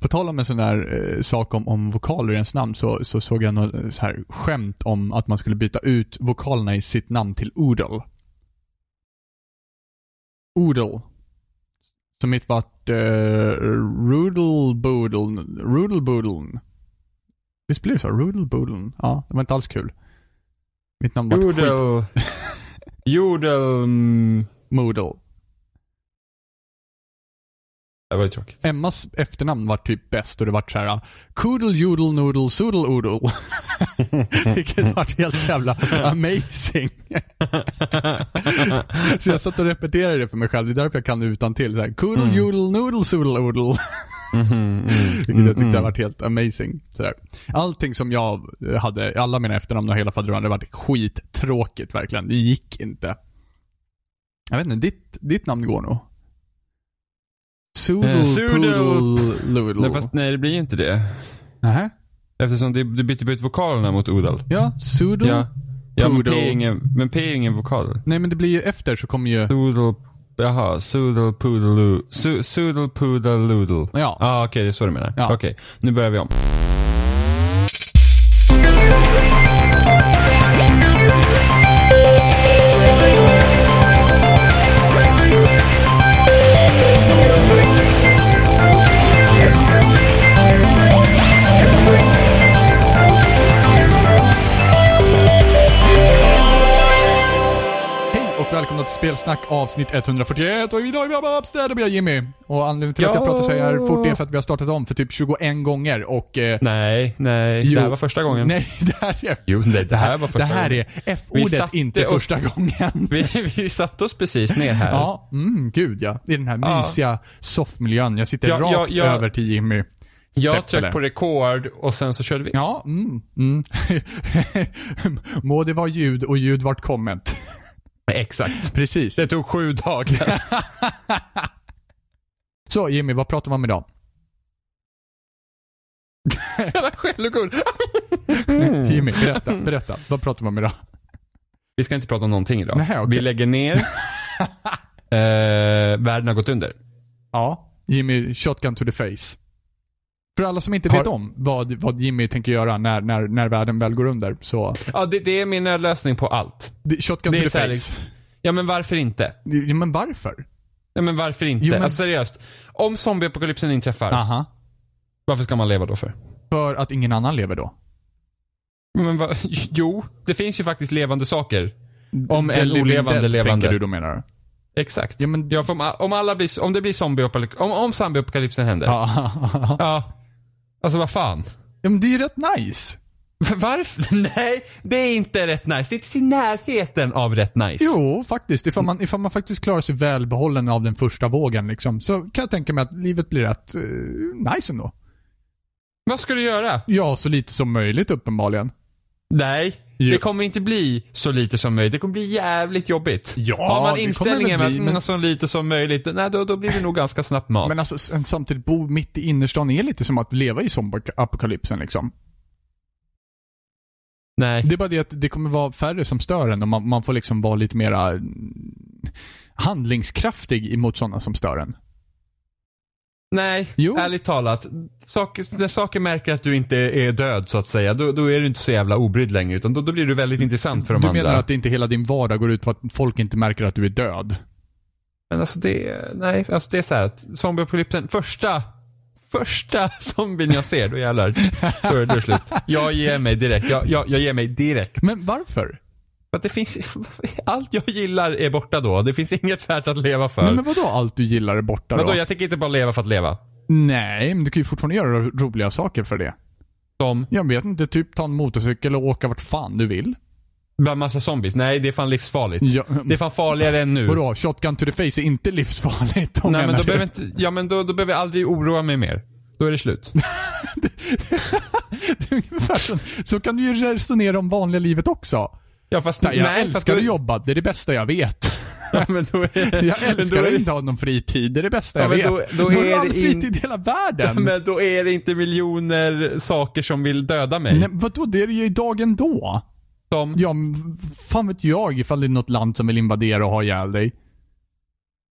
På tal om en sån där eh, sak om, om vokaler i ens namn så, så såg jag något eh, så här skämt om att man skulle byta ut vokalerna i sitt namn till Oodle. Oodle. Som mitt vart uh, Rudel Boodle, Rudel Boodle. Visst blir det så? Rudel Boodle. Ja, det var inte alls kul. Mitt namn vart skit. Jodel. Moodle. Det var ju tråkigt. Emmas efternamn var typ bäst och det vart såhär Koodle, Jodel, Noodle, Soodle, Oodle. Vilket vart helt jävla amazing. Så jag satt och repeterade det för mig själv. Det är därför jag kan det utan till. Så här, Koodle, Mm. Jodel, Noodle, Soodle, Oodle. Mhm, mm, Vilket mm, jag tyckte mm. har varit helt amazing. Sådär. Allting som jag hade, alla mina efternamn och hela fadern, det var skittråkigt verkligen. Det gick inte. Jag vet inte, ditt, ditt namn går nog. Soodle, Eh. Poodle. Nej, fast nej, det blir ju inte det. Nähä? Eftersom det, du byter ut vokalerna mot Odal. Ja, Soodle. Ja. Ja, men. P är ingen, men P är ingen vokal. Nej men det blir ju efter så kommer ju... Doodle, jaha, Soodle, Poodle, Su- Soodle, Poodle, Loodle. Ja. ah, okej, det är så du menar. Ja. Okej, nu börjar vi om. Till Spelsnack avsnitt 141 och idag är vi bara uppstäd och vi har Jimmy. Och anledningen till att jag Ja. pratar så här fort är för att vi har startat om för typ 21 gånger och... Eh, Nej, nej, Jo. det här var första gången. nej, det här är... Jo, nej, det här var första Det här gången. är F-ordet, inte oss- första gången. Vi, vi satte oss precis ner här. Ja, mm, gud ja. I den här Ja. mysiga soffmiljön. Jag sitter Ja, ja, rakt ja. över till Jimmy. jag tryckte på rekord och sen så körde vi. Ja, mm, mm. Må det vara ljud och ljud vart kommet. Exakt. Precis. Det tog sju dagar. Så Jimmy, vad pratar vi om idag? Jävla självgod. Jimmy, berätta, berätta. Vad pratar vi om idag? Vi ska inte prata om någonting idag. Nej, okej. Vi lägger ner. eh, världen har gått under. Ja. Jimmy, shotgun to the face. För alla som inte Har- vet om vad, vad Jimmy tänker göra när, när, när världen väl går under, så... Ja, det, det är min nödlösning på allt. det- Shotgun Det to the face. Ja, men varför inte? Ja, men varför? Ja, men varför inte? Jo, men- Alltså seriöst. Om zombieapokalypsen inträffar, Aha. varför ska man leva då för? För att ingen annan lever då. Men va, jo, det finns ju faktiskt levande saker. Om en olevande levande. tänker du då menar du? Exakt. Ja, men- ja, om alla blir, om det blir zombieapokalypsen, om, om zombieapokalypsen händer. Ja. Alltså vad fan. ja, men det är ju rätt nice. För Varför? Nej, det är inte rätt nice. Det är inte i närheten av rätt nice. Jo, faktiskt. Ifall man, ifall man faktiskt klarar sig välbehållen av den första vågen liksom, så kan jag tänka mig att livet blir rätt uh, nice ändå. Vad ska du göra? Ja, så lite som möjligt uppenbarligen. Nej, Jo. det kommer inte bli så lite som möjligt. Det kommer bli jävligt jobbigt. Ja, Har man inställningen att bli, men... men- så lite som möjligt, nej då, då blir det nog ganska snabbt mat. Men alltså, samtidigt bo mitt i innerstan är lite som att leva i zombie-apokalypsen liksom. nej. Det är bara det att det kommer vara färre som stör en och man, man får liksom vara lite mera mm, handlingskraftig emot sådana som stör en. Nej, Jo. ärligt talat. Saker, när saker märker att du inte är död så att säga, då, då är du inte så jävla obrydd längre. Utan då, då blir du väldigt intressant för de Du andra. menar att inte hela din vardag går ut på att folk inte märker att du är död? Men alltså det, nej, alltså det är så här att zombieapokalypsen, första, första zombien jag ser, då jävlar, då är det slut. Jag ger mig direkt, jag, jag, jag ger mig direkt. Men varför? För det finns, allt jag gillar är borta då. Det finns inget värt att leva för. Men, men vadå allt du gillar är borta då? Vadå, jag tänker inte bara leva för att leva. Nej, men du kan ju fortfarande göra ro- roliga saker för det. Som, Jag vet inte, typ ta en motorcykel och åka vart fan du vill. bland massa zombies. Nej, det är fan livsfarligt. Ja, Det är fan farligare än nu. Vadå, shotgun to the face är inte livsfarligt Nej men då behöver inte, ja men då, då behöver jag aldrig oroa mig mer. Då är det slut. Det är ungefär så, så kan du ju resonera om vanliga livet också. Ja fast Nej, jag nej, att älskar att jobba, det är det bästa jag vet. Ja, men då är, Jag älskar att inte ha någon fritid, det är det bästa Ja, jag men vet. då- då har är du det all in- fritid i hela världen. Men då är det inte miljoner saker som vill döda mig. Nej, vadå, det är det ju idag ändå. Som, Ja, fan vet jag ifall det är något land som vill invadera och ha ihjäl dig.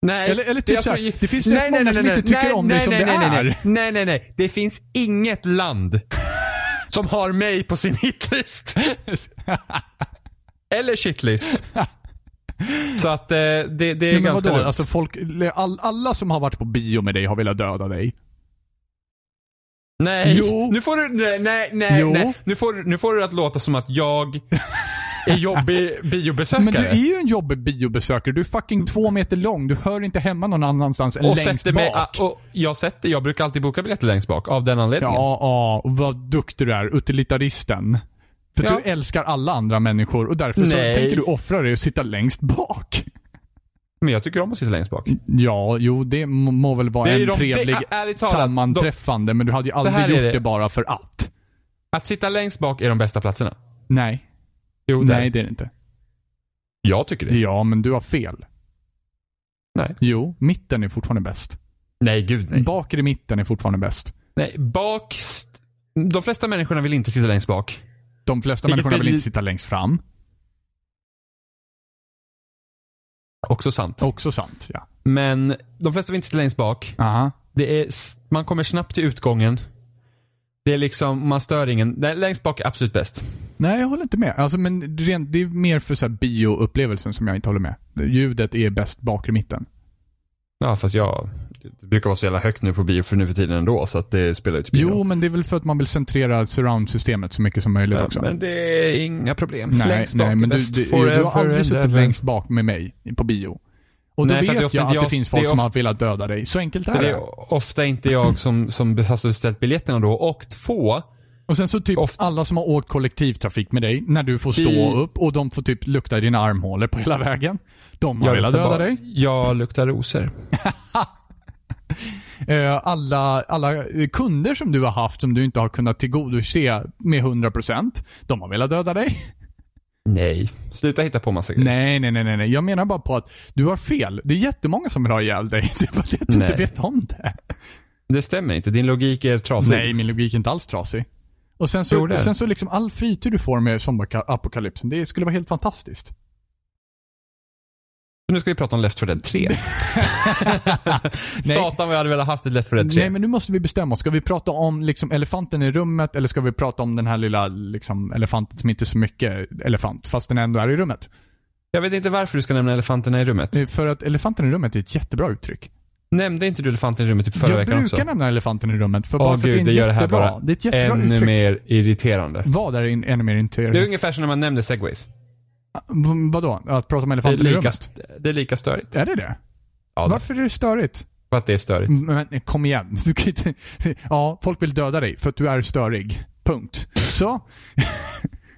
Nej. Eller- eller typ det, jag så här, tror- det finns rätt många som inte tycker om dig nej, som nej, det nej, nej, är. Nej, nej, nej, nej. Det finns inget land som har mig på sin hitlist. Eller shitlist. Så att eh, det, det är men ganska vadå? lugnt. Alltså folk, all, alla som har varit på bio med dig har velat döda dig. Nej, Jo. nu får du, nej, nej, nej, Jo. nej. Nu får, nu får du att låta som att jag är jobbig biobesökare. Men du är ju en jobbig biobesökare. Du är fucking två meter lång. Du hör inte hemma någon annanstans än och längst sätter mig, bak. ah, och jag, sätter, jag brukar alltid boka biljetter längst bak av den anledningen. Ja, ja. Och vad duktig du är. Utilitaristen. För Ja. du älskar alla andra människor och därför så tänker du offra dig och sitta längst bak. Men jag tycker om att sitta längst bak. Ja, jo det må, må väl vara är en de- trevlig det- ärligt talat, sammanträffande, men du hade ju aldrig är gjort det. det. bara för att. Att sitta längst bak är de bästa platserna. Nej. Jo, det är Nej, det. det är det inte. Jag tycker det. Ja, men du har fel. Nej. Jo, mitten är fortfarande bäst. Nej, gud nej. Bakre mitten är fortfarande bäst. nej. Bak... De flesta människorna vill inte sitta längst bak. De flesta Vilket människorna vill inte sitta längst fram. Också sant. Också sant, ja. Men de flesta vill inte sitta längst bak. Aha. Det är, man kommer snabbt till utgången. Det är liksom, man stör ingen. Längst bak är absolut bäst. Nej, jag håller inte med. Alltså, men rent, det är mer för så bioupplevelsen som jag inte håller med. Ljudet är bäst bakre mitten. Ja, fast jag... Det brukar vara så jävla högt nu på bio för nu för tiden ändå, så att det spelar ju typ ingen Jo, men det är väl för att man vill centrera surround-systemet så mycket som möjligt också. Men det är inga problem. nej, längst bak nej, men du, du, du forever har aldrig suttit längst bak med mig på bio. Och då Nej, det är vet jag inte att jag- det finns det folk är som har velat döda dig. Så enkelt är det det. är ofta inte jag som, som har beställt biljetterna då. Och två, Och sen så typ Ofta- alla som har åkt kollektivtrafik med dig, när du får stå I- upp och de får typ lukta i dina armhålor på hela vägen. De har jag velat döda bara- dig. Jag luktar rosor. Eh, alla, alla kunder som du har haft som du inte har kunnat tillgodose med 100%, de har velat döda dig. Nej. Sluta hitta på massa grejer. Nej, nej, nej, nej. Jag menar bara på att du har fel. Det är jättemånga som vill ha ihjäl dig. Det är bara det att du Nej. inte vet om det. Det stämmer inte. Din logik är trasig. Nej, min logik är inte alls trasig. Och sen så, sen så liksom all fritid du får med zombie-apokalypsen, det skulle vara helt fantastiskt. Nu ska vi prata om Left 4 Dead 3. Nej. Satan vad jag hade velat haft ett Left 4 Dead 3. Nej, men nu måste vi bestämma oss. Ska vi prata om liksom elefanten i rummet eller ska vi prata om den här lilla liksom, elefanten som inte är så mycket elefant, fast den ändå är i rummet? Jag vet inte varför du ska nämna elefanterna i rummet. Eh, För att elefanten i rummet är ett jättebra uttryck. Nämnde inte du elefanten i rummet typ förra jag veckan brukar också? nämna elefanten i rummet, för Åh, bara för gud, att det det är gör en det här bara det är ett jättebra Ännu uttryck. mer irriterande. Vad är ännu mer Det är irriterande? ungefär som när man nämnde segways. Vadå? Att prata om är, elefanten i rummet? det är lika störigt. Är det det? Ja, Varför är det störigt? för att det är störigt. Men kom igen. Du kan inte, ja, folk vill döda dig för att du är störig. Punkt. Så.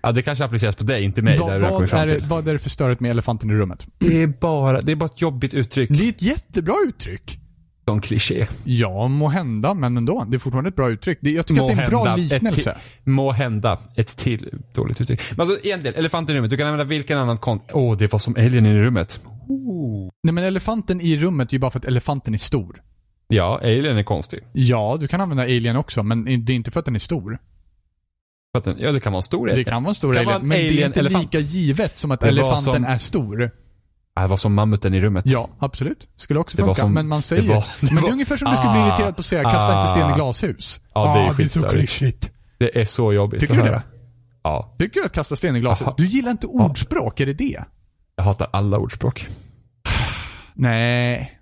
Ja, det kanske appliceras på dig, inte mig. vad, där vad, är det, vad är det för störigt med elefanten i rummet? Det är bara, det är bara ett jobbigt uttryck. Det är ett jättebra uttryck. Som kliché. Ja, må hända, men ändå. Det är fortfarande ett bra uttryck. Det, jag tycker att det är en bra Måhända ett liknelse. Må hända ett till dåligt uttryck. Men alltså egentligen, elefanten i rummet. Du kan använda vilken annan kont... Åh, det var som alien i rummet. Nej, men elefanten i rummet är ju bara för att elefanten är stor. Ja, alien är konstig. Ja, du kan använda alien också, men det är inte för att den är stor. För att den, ja, det kan vara en stor Det alien. kan vara en stor Kan vara alien, en men det är alien inte elefant. lika givet som att Det elefanten som- är stor. Ja, Det var som mammuten i rummet. Ja, absolut. Skulle också Det funka. som- men man säger... det var- det men det var- är ungefär som du skulle bli Ah, irriterad på att säga kasta inte sten i ah. glashus. Ja, det är Ah, det är så klyschigt. Det är så jobbigt Tycker du det? Ja. Tycker du att kasta sten i glashus? Aha. Du gillar inte ordspråk, är det det? Jag hatar alla ordspråk. Nej.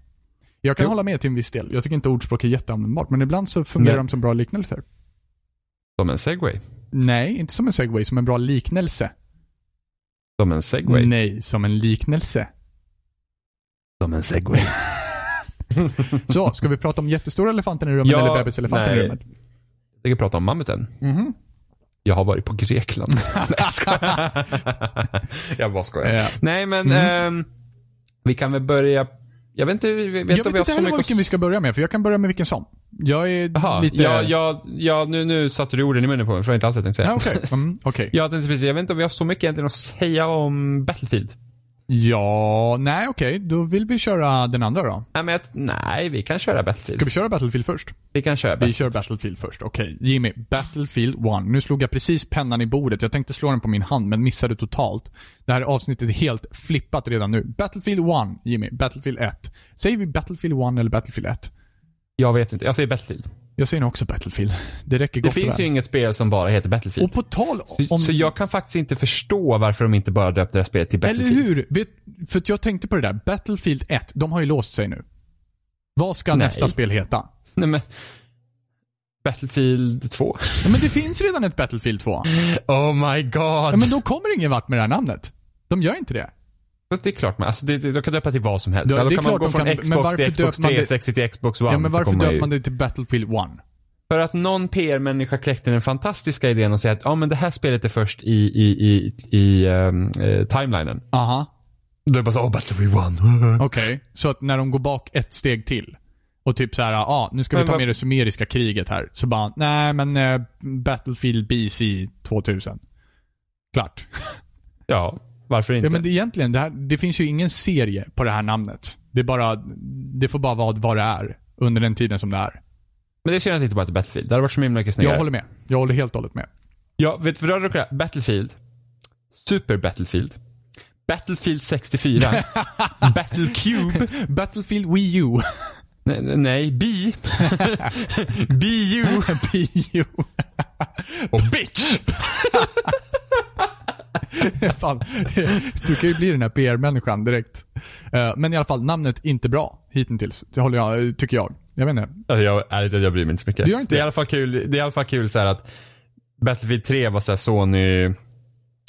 Jag kan Jo. hålla med till en viss del. Jag tycker inte ordspråk är jätteanvändbart, men ibland så fungerar Men- de som bra liknelser. Som en segway. Nej, inte som en segway, som en bra liknelse. Som en segway. Nej, som en liknelse. Som en segway. Så, ska vi prata om jättestora elefanten i rummet Ja, eller bebiselefanten i rummet? Jag ska prata om mammuten. Mhm. Jag har varit på Grekland. Jag jag bara skojar. Ja. Nej, men Mm. ehm, vi kan väl börja... Jag vet inte, vi vet Jag vet vi inte heller vilken vi ska börja med, för jag kan börja med vilken som. Jag är Jaha, lite... ja, ja, ja, nu, nu satte du orden i munnen på mig, för det var inte alls vad jag tänkte säga. Ja, okej. Mm, okej. Jag tänkte precis, jag vet inte om vi har så mycket egentligen att säga om Battlefield. Ja, nej okej. Då vill vi köra den andra då. Nej, men jag, nej, vi kan köra Battlefield. Ska vi köra Battlefield först? Vi kan köra Vi Battlefield. kör Battlefield först. Okej, Jimmy. Battlefield 1. Nu slog jag precis pennan i bordet. Jag tänkte slå den på min hand, men missade totalt. Det här avsnittet är helt flippat redan nu. Battlefield 1, Jimmy. Battlefield 1. Säger vi Battlefield 1 eller Battlefield 1? Jag vet inte. Jag säger Battlefield. Jag säger nog också Battlefield. Det räcker Det gott och finns ju inget spel som bara heter Battlefield. Och på tal Så, om... så jag kan faktiskt inte förstå varför de inte bara döpte det här spelet till Eller Battlefield. hur? Vet, för jag tänkte på det där. Battlefield 1, de har ju låst sig nu. Vad ska Nej. nästa spel heta? Nej men. Battlefield 2. Ja, men det finns redan ett Battlefield 2. Oh my god. Ja, men då kommer ingen vart med det här namnet. De gör inte det. Fast det är klart, men alltså, det, det, de kan döpa till vad som helst. Ja, Ja, då kan man gå från kan, Xbox till Xbox döper man det- 360 till Xbox One. Ja, men varför döper man det till Battlefield 1? För att någon PR-människa kläckte den fantastiska idén och säger att ja, men det här spelet är först i, i, i, i ehm, eh, timelinen. Aha. Då är det bara så, oh, Battlefield 1. Okej. Så att när de går bak ett steg till och typ så här, ja, ah, nu ska vi Men ta med det sumeriska kriget här. Så bara, nej men eh, Battlefield BC 2000. Klart. Ja, varför inte? Ja men det, egentligen, det, här, det finns ju ingen serie på det här namnet. Det är bara, det får bara vara vad det är. Under den tiden som det är. Men det är synd att det inte bara heter Battlefield. Det hade varit så himla mycket snyggare. Jag håller med. Jag håller helt och hållet med. Ja, vet du vad du kan Battlefield. Super Battlefield. Battlefield 64. Battle Cube. Battlefield Wii U. Nej, nej B. BU. BU. Och bitch. Fan, du kan ju bli den här PR-människan direkt. Eh, Men i alla fall, namnet inte bra hittills. Det håller jag, tycker jag. Jag vet inte. Alltså jag, ärligt jag bryr mig inte så mycket. Du gör inte det är i det? alla fall kul, det är i alla fall kul så här att Battlefield 3 var så här Sony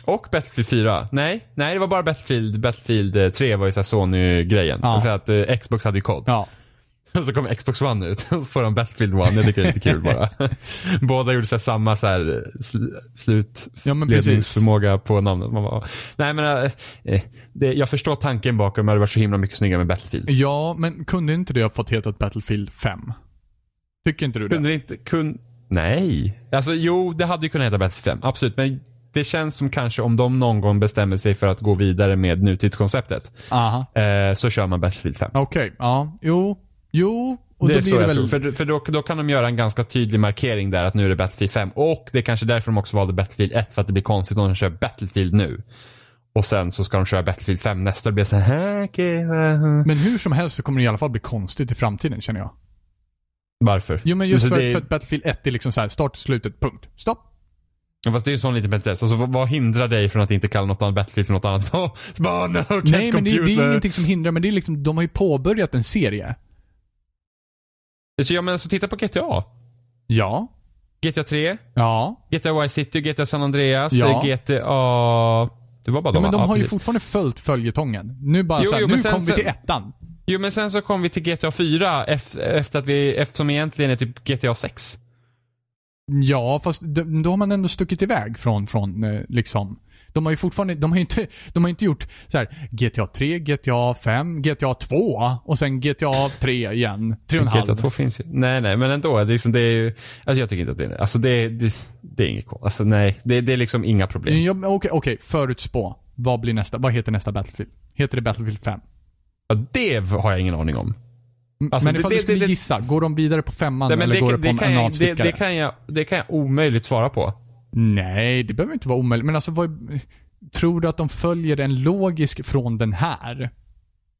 och Battlefield 4. Nej, nej det var bara Battlefield, Battlefield eh, 3 var ju så här Sony-grejen. Ja. För att eh, Xbox hade ju koll. Ja. Så kom Xbox One ut och så får de Battlefield 1. Jag tycker det är lite kul bara. Båda gjorde så samma så här sl Ja, slutledningsförmåga på namnet. Man bara, nej men eh, det, jag förstår tanken bakom, det hade varit så himla mycket snyggare med Battlefield. Ja, men kunde inte det ha fått heta Battlefield 5? Tycker inte du det? Kunde det inte, kun, nej. Alltså jo, det hade ju kunnat heta Battlefield 5, absolut. Men det känns som kanske om de någon gång bestämmer sig för att gå vidare med nutidskonceptet. Aha. Eh, så kör man Battlefield 5. Okej, ja. Jo. Jo. Och det då är blir så det jag väl... tror. För, för då, då kan de göra en ganska tydlig markering där att nu är det Battlefield 5. Och det är kanske därför de också valde Battlefield 1 för att det blir konstigt om de kör Battlefield nu. Och sen så ska de köra Battlefield 5 nästa och det blir så här, eh, Men hur som helst så kommer det i alla fall bli konstigt i framtiden känner jag. Varför? Jo men just Alltså, för, det, för att Battlefield 1 är liksom så här start slutet, punkt. Stopp. Ja, Fast det är ju en sån liten petitess. Alltså vad, hindrar dig från att inte kalla något annat Battlefield för något annat? Så bara, no, Nej men det, det är ingenting som hindrar, men det är liksom, de har ju påbörjat en serie. Så ja men så titta på GTA. Ja. GTA 3, Ja. GTA Vice City, GTA San Andreas, Ja. GTA... Det var bara ja de men de har ju fortfarande följt följetongen. Nu bara Jo, så här, jo, nu sen- kom vi till ettan. Jo men sen så kom vi till GTA 4 efter, efter att vi, eftersom egentligen är typ GTA 6. Ja, fast då, då har man ändå stuckit iväg från, från eh, liksom de har ju fortfarande, de har inte, de har inte gjort så här GTA 3, GTA 5, GTA 2 och sen GTA 3 igen. 3,5. GTA 2 finns ju. Nej nej men ändå, det är, liksom, det är ju, alltså jag tycker inte att det är, alltså det, det, det är inget konstigt. Alltså nej, det, det är liksom inga problem. Ja, Okej, okej, förutspå. Vad blir nästa, vad heter nästa Battlefield? Heter det Battlefield 5? Ja, det har jag ingen aning om. Alltså, men ifall det- du skulle det- gissa, går de vidare på femman Nej, eller det, går det det, på en, jag, det, avstickare? det, kan jag, det kan jag omöjligt svara på. Nej, det behöver inte vara omöjligt. Men alltså, vad, tror du att de följer en logisk från den här?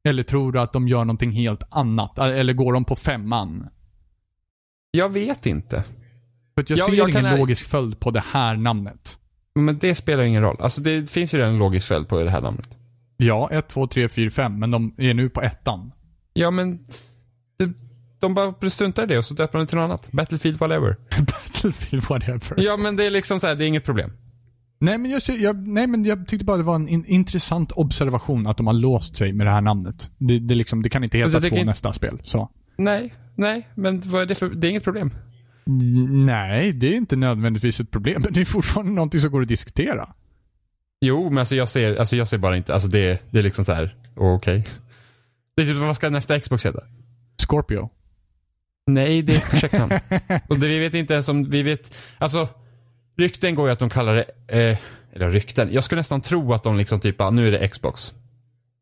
Eller tror du att de gör någonting helt annat? Eller går de på femman? Jag vet inte. För jag Ja, ser jag ingen kan- logisk följd på det här namnet. Men det spelar ingen roll. Alltså det finns ju redan en logisk följd på det här namnet. Ja, 1, 2, 3, 4, 5, men de är nu på ettan. Ja men, de bara struntar i det och så döper de det till något annat. Battlefield whatever. Battlefield whatever. Ja men det är liksom så här, det är inget problem. Nej, men jag, jag, nej, men jag tyckte bara det var en in, intressant observation att de har låst sig med det här namnet. Det, det, liksom, det kan inte heta Alltså, två kan- nästa spel. Så. Nej, nej, men vad är det för, det är inget problem. Nej, det är inte nödvändigtvis ett problem. Men det är fortfarande någonting som går att diskutera. Jo, men alltså jag ser, alltså jag ser bara inte, alltså det, det är liksom så här, okej. Det är typ, vad ska nästa Xbox heta? Scorpio. Nej, det är ett projektnamn. och det, vi vet inte ens om, vi vet, alltså rykten går ju att de kallar det, eh, eller rykten, jag skulle nästan tro att de liksom typ, ah, nu är det Xbox.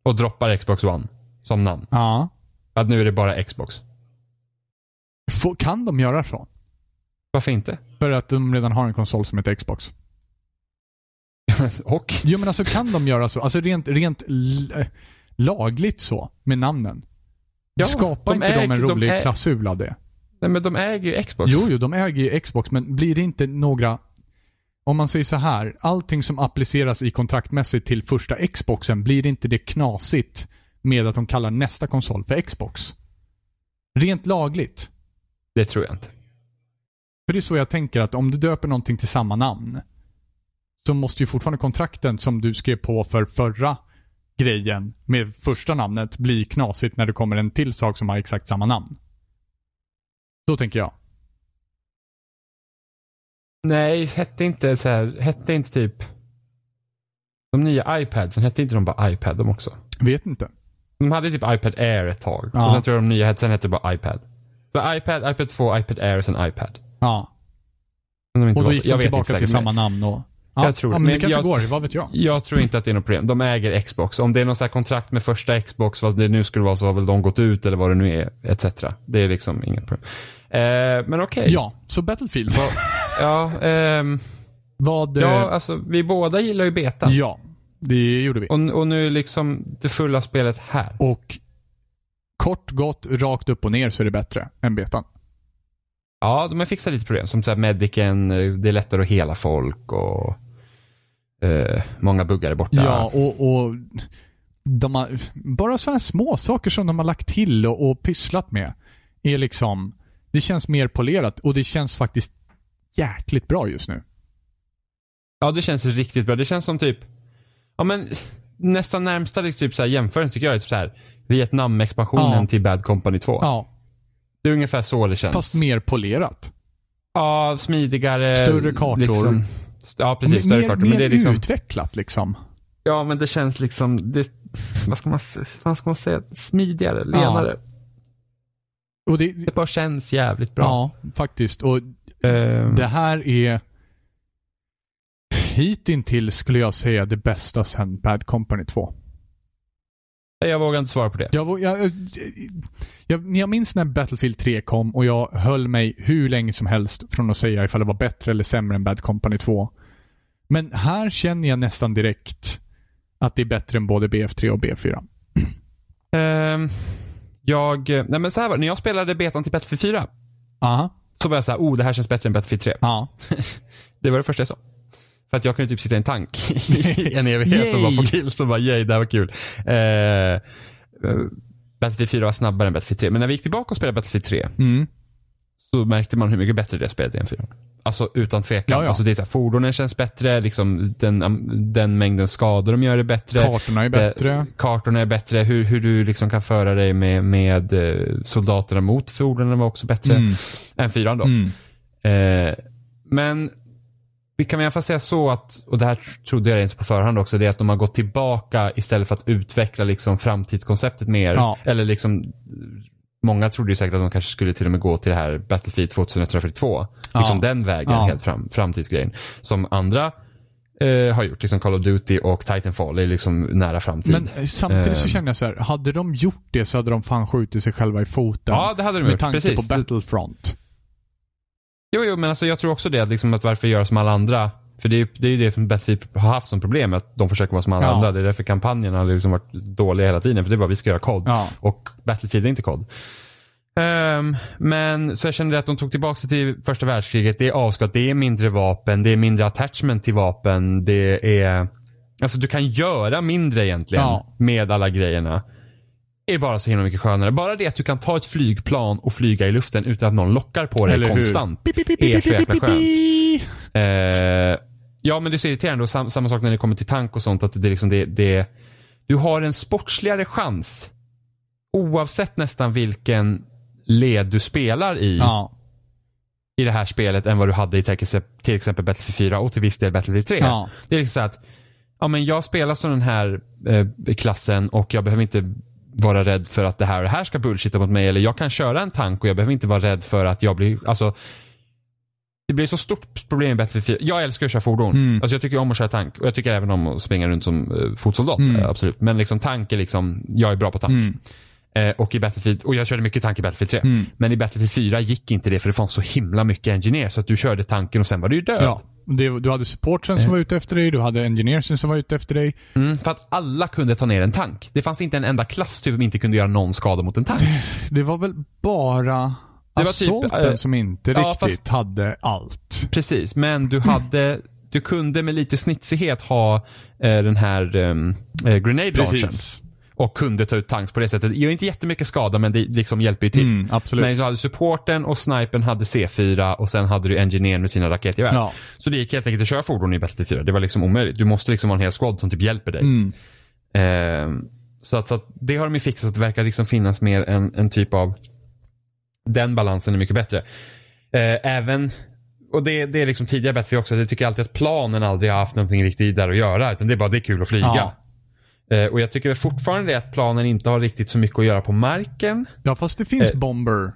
och droppar Xbox One som namn. Ja. Att nu är det bara Xbox. Får, kan de göra så? Varför inte? För att de redan har en konsol som heter Xbox. och? Jo men alltså kan de göra så? Alltså rent, rent lagligt så, med namnen. Ja, Skapar de inte de äger- en de rolig ä- klausul av det? Nej men de äger ju Xbox. Jo, jo, de äger ju Xbox, men blir det inte några... Om man säger så här, allting som appliceras i kontraktmässigt till första Xboxen, blir det inte det knasigt med att de kallar nästa konsol för Xbox? Rent lagligt. Det tror jag inte. För det är så jag tänker att om du döper någonting till samma namn, så måste ju fortfarande kontrakten som du skrev på för förra grejen med första namnet bli knasigt när det kommer en till sak som har exakt samma namn. Så tänker jag. Nej, hette inte så här, hette inte typ de nya iPadsen, hette inte de bara iPad de också? Vet inte. De hade typ iPad Air ett tag. Ja. Och sen tror jag de nya headsen hette bara iPad. Så iPad, iPad 2, iPad Air och sen iPad. Ja. Men de inte Och då gick så, de tillbaka till samma namn och... Ja, Jag tror ja, det. men det Men kanske jag- går, vad vet jag? Jag tror inte att det är något problem. De äger Xbox. Om det är någon så här kontrakt med första Xbox, vad det nu skulle vara, så har väl de gått ut eller vad det nu är, etc. Det är liksom inget problem. Eh, men okej. Ja, så Battlefield. Ja, ehm, vad... eh, ja, alltså vi båda gillar ju beta. ja, det gjorde vi. Och, och nu är liksom det fulla spelet här. Och kort gott, rakt upp och ner så är det bättre än betan. Ja, de har fixat lite problem. Som så här medicen, eh, det är lättare att hela folk och eh, många buggar är borta. Ja, och, och de har, bara sådana små saker som de har lagt till och, och pysslat med är liksom, det känns mer polerat och det känns faktiskt jäkligt bra just nu. Ja, det känns riktigt bra. Det känns som typ, ja men nästan närmsta typ så här jämförelse tycker jag är typ så här Vietnam-expansionen Ja. till Bad Company 2. Ja, Det är ungefär så det känns. fast mer polerat. Ja, smidigare. Större kartor. Liksom, ja, precis. Större mer kartor. mer Men det är liksom, utvecklat liksom. ja, men det känns liksom, det, vad ska man, vad ska man säga, smidigare, lenare. Och det, Det bara känns jävligt bra. ja, faktiskt. Och Ehm, det här är hittills skulle jag säga det bästa sen Bad Company 2. jag vågar inte svara på det. Jag, jag, jag, jag minns när Battlefield 3 kom och jag höll mig hur länge som helst från att säga ifall det var bättre eller sämre än Bad Company 2. Men här känner jag nästan direkt att det är bättre än både BF3 och B4. Ehm, jag, nej men så här var när jag spelade betan till Battlefield 4 Aha. så var jag så här, oh det här känns bättre än Battlefield 3. Ja. Det var det första jag sa. För att jag kunde typ sitta i en tank i en evighet och bara få kills och bara yay, det här var kul. Eh, Battlefield 4 var snabbare än Battlefield 3. Men när vi gick tillbaka och spelade Battlefield 3 Mm. så märkte man hur mycket bättre det spelet är än 4. Alltså utan tvekan. Ja, ja. Alltså, det är så här, fordonen känns bättre, liksom, den, den mängden skador de gör är bättre. Kartorna är bättre. Eh, kartorna är bättre. Hur, hur du liksom kan föra dig med, med eh, soldaterna mot fordonen var också bättre Mm. än 4 då. Mm. Eh, men vi kan i alla fall säga så att, och det här trodde jag ens på förhand också, det är att de har gått tillbaka istället för att utveckla liksom framtidskonceptet mer. Ja. Eller liksom, många trodde ju säkert att de kanske skulle till och med gå till det här Battlefield 2142. Ja. Liksom den vägen, Ja. helt fram, framtidsgrejen. Som andra eh, har gjort, liksom Call of Duty och Titanfall är liksom nära framtid. Men eh, samtidigt så Ehm. känner jag så här, hade de gjort det så hade de fan skjutit sig själva i foten. ja, det hade de med gjort. tanke Precis. på Battlefront. Jo, jo, men alltså jag tror också det, liksom, att varför göra som alla andra? För det är ju det, är ju det som Battlefield har haft som problem, att de försöker vara som alla Ja. andra. Det är därför kampanjerna har liksom varit dåliga hela tiden, för det är bara vi ska göra kod. Ja. Och Battlefield är inte kod. Ehm, men så jag kände att de tog tillbaka sig till första världskriget. Det är avskott, det är mindre vapen, det är mindre attachment till vapen. Det är... Alltså du kan göra mindre egentligen Ja. med alla grejerna. Är bara så himla mycket skönare. Bara det att du kan ta ett flygplan och flyga i luften utan att någon lockar på dig Eller hur? konstant. är så jäkla skönt. Eh, ja men det är så irriterande och sam, samma sak när det kommer till tank och sånt att det liksom det, det Du har en sportsligare chans oavsett nästan vilken led du spelar i Ja. i det här spelet än vad du hade i till exempel Battlefield 4 och till viss del Battlefield 3. Ja. Det är liksom så att ja, men jag spelar som den här eh, klassen och jag behöver inte vara rädd för att det här och det här ska bullshitta mot mig eller jag kan köra en tank och jag behöver inte vara rädd för att jag blir, alltså det blir så stort problem i Battlefield 4. Jag älskar att köra fordon. Mm. Alltså jag tycker om att köra tank. Och jag tycker även om att springa runt som uh, fotsoldat. Mm. eh, absolut. Men liksom tank är liksom, jag är bra på tank. Mm. Eh, och i Battlefield, och jag körde mycket tank i Battlefield 3. Mm. Men i Battlefield 4 gick inte det för det fanns så himla mycket engineer så att du körde tanken och sen var du ju död. Ja. Det, du hade supportsen som var ute efter dig, du hade engineersen som var ute efter dig. Mm, för att alla kunde ta ner en tank. Det fanns inte en enda klass typ som inte kunde göra någon skada mot en tank. Det var väl bara Det var typ, eh, som inte ja, riktigt fast- hade allt. Precis, men du hade, du kunde med lite snitsighet ha eh, den här um, eh, grenade launchen. Och kunde ta ut tanks på det sättet. Det gör inte jättemycket skada men det liksom hjälper ju till. Mm, absolut. Men du hade supporten och snipern hade C4 och sen hade du engineern med sina raketgevär. Ja. Så det gick helt enkelt att köra fordon i Battlefield 4. Det var liksom omöjligt. Du måste liksom ha en hel squad som typ hjälper dig. Mm. Ehm, så, att, så att det har de ju fixat så att det verkar liksom finnas mer en, en typ av den balansen är mycket bättre. Eh, även, och det, det är liksom tidigare Battlefield också, jag tycker alltid att planen aldrig har haft någonting riktigt där att göra. Utan det är bara, det är kul att flyga. Ja. Eh, och jag tycker fortfarande att planen inte har riktigt så mycket att göra på marken. Ja, fast det finns Eh, bomber.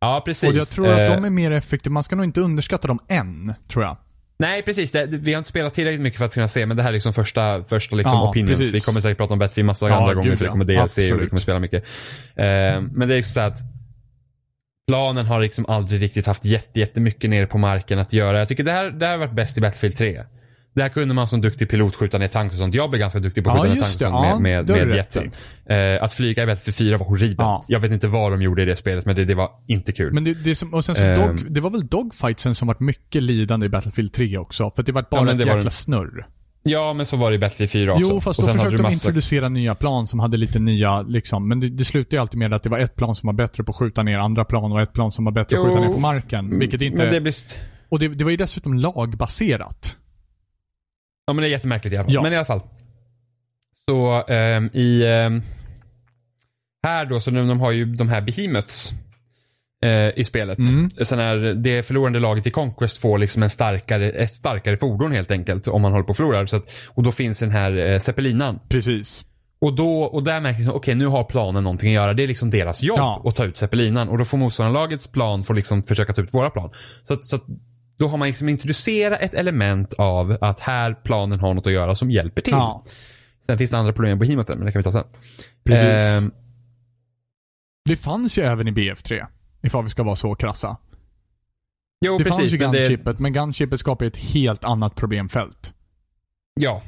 Ja, precis. Och jag tror att Eh, de är mer effektiva. Man ska nog inte underskatta dem än, tror jag. Nej, precis. Det, vi har inte spelat tillräckligt mycket för att kunna se, men det här är liksom första, första liksom Ja, opinions. precis. Vi kommer säkert prata om Battlefield massa Ja, andra gånger, för det kommer DLC och vi Absolut. kommer spela mycket. Eh, men det är liksom så att planen har liksom aldrig riktigt haft jätte, jättemycket nere på marken att göra. Jag tycker det här, det här har varit bäst i Battlefield 3. Där kunde man som duktig pilot skjuta ner tanks och sånt. Jag blev ganska duktig på att Ja, skjuta ner just tanks och sånt med, Ja, med, med rätt jetsen. Eh, att flyga i Battlefield 4 var horribelt. Ja. Jag vet inte vad de gjorde i det spelet, men det, det var inte kul. Men det, det som, och sen så Ehm. dog, det var väl dogfightsen som varit mycket lidande i Battlefield 3 också. För det var bara men ett var jäkla den- snurr. Ja, men så var det i Battlefield 4 också. Jo, fast Och då försökte de massa- introducera nya plan som hade lite nya, liksom. Men det, det slutade ju alltid med att det var ett plan som var bättre på att skjuta ner andra plan och ett plan som var bättre på att skjuta ner på marken. Vilket inte... Men det blir... Och det, det var ju dessutom lagbaserat. Ja men det är jättemärkligt i alla fall. Ja. Men i alla fall. Så ehm, i... ehm, här då, så nu, de har ju de här behemoths. eh, I spelet. Mm. Sen är det förlorande laget i Conquest får liksom en starkare, ett starkare fordon helt enkelt. Om man håller på att förlora. Så att, och då finns den här eh, zeppelinan. Precis. Och, då, och där märker jag, okej nu har planen någonting att göra. Det är liksom deras jobb Ja. att ta ut zeppelinan. Och då får motståndande lagets plan får liksom försöka ta ut våra plan. Så, att, så att, då har man liksom introducerat ett element av att här planen har något att göra som hjälper till. Ja, Sen finns det andra problem på Behemoth, men det kan vi ta sen. precis. Ehm, det fanns ju även i BF3. Ifall vi ska vara så krassa. jo, Det fanns precis. ju Men det, men gunshipet skapar ju ett helt annat problemfält. ja,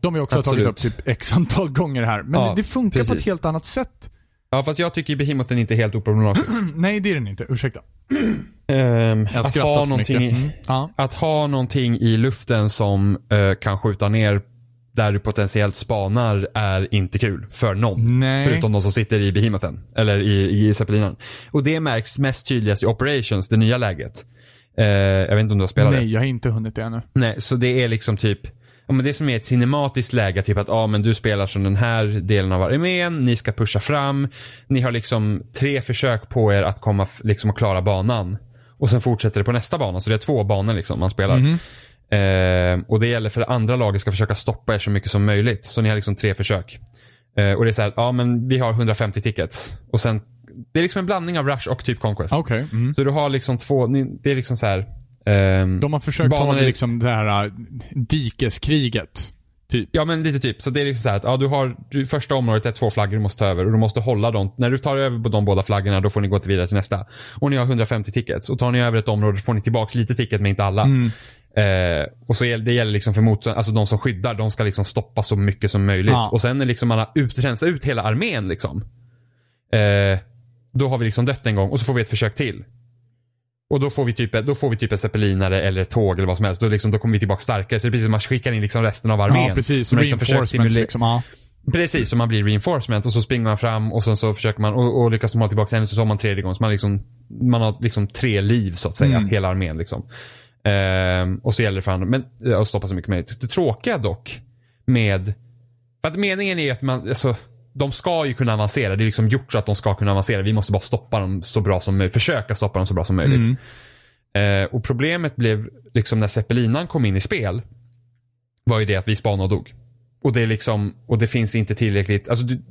De har vi också Absolut. tagit upp typ x antal gånger här. Men Ja, det, funkar på ett precis. helt annat sätt. ja, fast jag tycker Behemoth är inte helt oproblematisk. Nej, det är den inte. Ursäkta. Jag att, ha någonting, Mm. Ja. att ha någonting i luften som eh, kan skjuta ner där du potentiellt spanar är inte kul för någon. Nej. Förutom de som sitter i Behemouthen. Eller i, i Zeppelinen. Och det märks mest tydligast i Operations, det nya läget. Eh, jag vet inte om du har spelat det? Nej, jag har inte hunnit det ännu. Nej, så det är liksom typ Ja, men det som är ett cinematiskt läge, typ att ja, men du spelar som den här delen av armén, ni ska pusha fram, ni har liksom tre försök på er att komma, liksom att klara banan. Och sen fortsätter det på nästa bana, så det är två banor liksom man spelar. Mhm. Eh, och det gäller för det andra laget ska försöka stoppa er så mycket som möjligt. Så ni har liksom tre försök. Eh, och det är så här, ja men vi har 150 tickets. Och sen, det är liksom en blandning av Rush och typ Conquest. Okej. Mm. Så du har liksom två, det är liksom så här. ehm, De har försökt ta är- liksom det här äh, dikeskriget. Typ. Ja men lite typ. Så det är liksom så här att ja, du har, du, första området är två flaggor du måste ta över och du måste hålla dem. När du tar över på de båda flaggorna då får ni gå till vidare till nästa. Och ni har 150 tickets. Och tar ni över ett område får ni tillbaks lite ticket men inte alla. Mm. Eh, och så det gäller liksom för mot, alltså de som skyddar, de ska liksom stoppa så mycket som möjligt. Ja. Och sen när liksom man har utrensat ut hela armén liksom. Eh, då har vi liksom dött en gång och så får vi ett försök till. Och då får vi typ, då får vi typ en zeppelinare eller ett tåg eller vad som helst. Då, liksom, då kommer vi tillbaka starkare. Så det är precis som att man skickar in liksom resten av armén. Ja, precis. Som Reinforcements simulera- liksom. Ja. Precis, så man blir reinforcement och så springer man fram och sen så försöker man och, och lyckas de ha tillbaka en så har man tredje gången. Så man, liksom, man har liksom tre liv så att säga, Mm. hela armén liksom. Ehm, och så gäller det för andra, men att stoppa så mycket möjligt. Det tråkiga dock med, för att meningen är att man, alltså, de ska ju kunna avancera. Det är liksom gjort så att de ska kunna avancera. Vi måste bara stoppa dem så bra som möjligt, försöka stoppa dem så bra som möjligt. Mm. Eh, och problemet blev liksom när Zeppelinan kom in i spel. Var ju det att vi spanade och dog. Och det är liksom, och det finns inte tillräckligt, alltså du,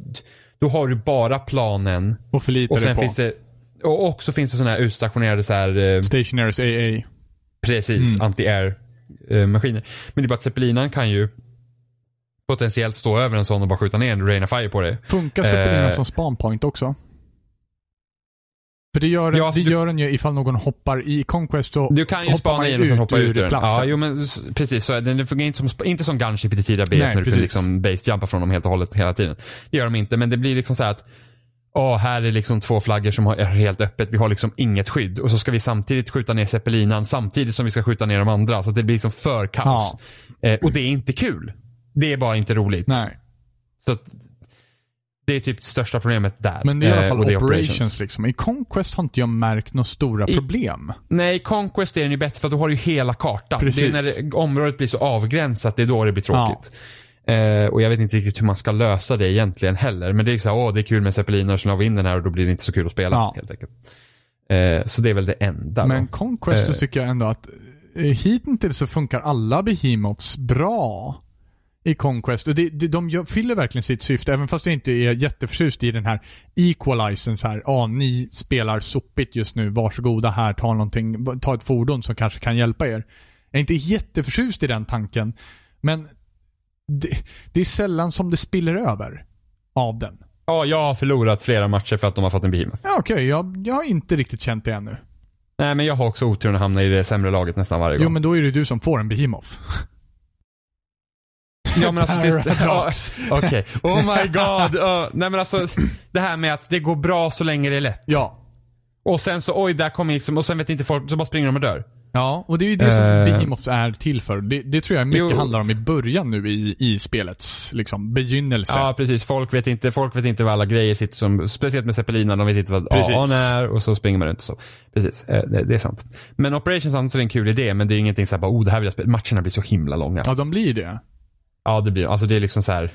då har du bara planen Och förlita och dig sen på. finns det, och också finns det sådana här utstationerade så här, eh, Stationaries AA. Precis, Mm. anti-air eh, maskiner. Men det är bara att Zeppelinan kan ju potentiellt stå över en sån och bara skjuta ner en Rain of Fire på dig. Funkar Zeppelinen Eh. som spawn point också? För det gör, den, Ja, alltså det du- gör den ju ifall någon hoppar i Conquest och Du kan ju spana man in och sen hoppa ut ur den. Ja, jo men precis så det. Den fungerar inte som, inte som Gunship i det tidiga BF Nej, när du precis. kunde liksom base-jumpa från dem helt och hållet hela tiden. Det gör de inte, men det blir liksom så här att Åh, här är liksom två flaggor som är helt öppet. Vi har liksom inget skydd. Och så ska vi samtidigt skjuta ner Zeppelinan samtidigt som vi ska skjuta ner de andra. Så det blir liksom för kaos. Eh, och det är inte kul. Det är bara inte roligt. Nej. Så att, det är typ det största problemet där. Men det är i alla Eh, fall det är operations. liksom. I Conquest har inte jag märkt några stora I- problem. Nej, Conquest är den ju bättre för då har du ju hela kartan. Precis. Det är när det, området blir så avgränsat, det är då det blir tråkigt. Eh, och jag vet inte riktigt hur man ska lösa det egentligen heller. Men det är så här, åh det är kul med zeppeliner, så la vi in den här och då blir det inte så kul att spela Ja. helt enkelt. Eh, så det är väl det enda Men då. Conquest Eh. tycker jag ändå att eh, hittills så funkar alla Behemoths bra i Conquest. Och det, det, de fyller verkligen sitt syfte, även fast jag inte är jätteförtjust i den här equalizern så här. Ja, ni spelar sopigt just nu, varsågoda här, ta någonting, ta ett fordon som kanske kan hjälpa er. Jag är inte jätteförtjust i den tanken, men det, det är sällan som det spiller över av den. Ja, jag har förlorat flera matcher för att de har fått en behemoth. Ja, Okej, jag, jag har inte riktigt känt det ännu. Nej, men jag har också oturen att hamna i det sämre laget nästan varje gång. Jo, men då är det du som får en Behemoth. Ja men alltså det, ja, Paradox. Okej. Oh my god. Uh, nej men alltså det här med att det går bra så länge det är lätt. Ja. Och sen så oj där kommer liksom, och sen vet inte folk, så bara springer de och dör. Ja, och det är ju det som Eh. Behemoths är till för. Det, det tror jag mycket Jo. handlar om i början nu i, i spelets liksom, begynnelse. Ja precis, folk vet inte, folk vet inte vad alla grejer sitter som, speciellt med Zeppelina, de vet inte vad Precis. AA'n är och så springer man runt och så. Precis, eh, det, det är sant. Men Operations Hunt är en kul idé men det är ingenting såhär bara, oh det här vill jag spela. Matcherna blir så himla långa. Ja, de blir det. Ja det blir, alltså det är liksom så här.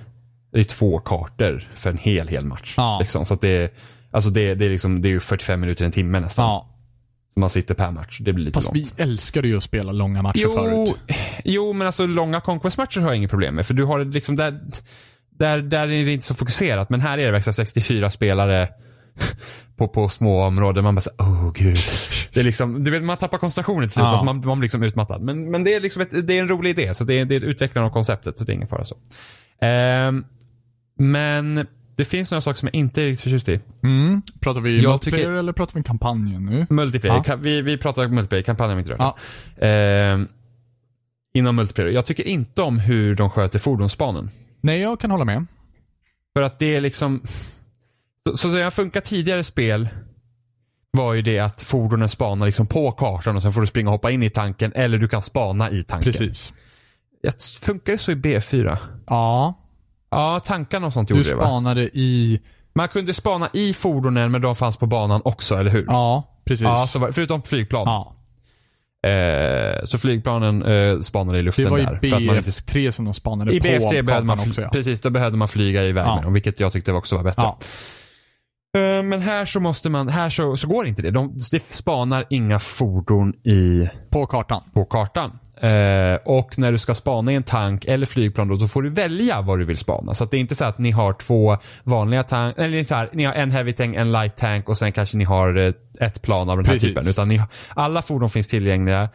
Det är två kartor för en hel, hel match. Ja. Liksom, så att det är, alltså det, det är liksom, det är ju 45 minuter, en timme nästan. Ja. Som man sitter per match. Det blir lite Fast långt. vi älskade ju att spela långa matcher Jo, förut. jo, men alltså långa Conquest-matcher har jag inget problem med. För du har liksom där, där, där är det inte så fokuserat. Men här är det verkligen 64 spelare på, på små områden. Man bara såhär, oh gud. Det är liksom, du vet man tappar koncentrationen till slut. Ja. Alltså man, man blir liksom utmattad. Men, men det är liksom ett, det är en rolig idé. Så det är, det är ett utvecklande av konceptet. Så det är ingen fara så. Ehm, men det finns några saker som jag inte är riktigt förtjust i. Mm. Pratar vi Jag multiplayer tycker- eller pratar vi kampanjen nu? Multiplayer. Ja. Vi, vi pratar multiplayer, kampanjen vi inte rört. Ja. Ehm, inom multiplayer. Jag tycker inte om hur de sköter fordonsspanen. Nej, jag kan hålla med. För att det är liksom... Så, så det har funkat tidigare spel var ju det att fordonen spanar liksom på kartan och sen får du springa och hoppa in i tanken eller du kan spana i tanken. Precis. Jag, funkar det så i B4? Ja, Ja, tankarna och sånt du gjorde det va? spanade i... Man kunde spana i fordonen men de fanns på banan också, eller hur? Ja, precis. Ja, så var, förutom flygplan. ja. Eh, så flygplanen eh, spanade i luften Det var där. i för att man inte BF3 som de spanade I på BF3 behövde kartan man, också ja. precis, då behövde man flyga i värmen. Ja. Och vilket jag tyckte också var bättre. Ja. Eh, Men här så måste man, här så, så går inte det. De, det spanar inga fordon i, På kartan. på kartan. Eh, och när du ska spana i en tank eller flygplan då, då får du välja vad du vill spana. Så det är inte så att ni har två vanliga tank, eller så här, ni har en heavy tank, en light tank och sen kanske ni har eh, ett plan av den här Precis. typen. Utan ni, alla fordon finns tillgängliga.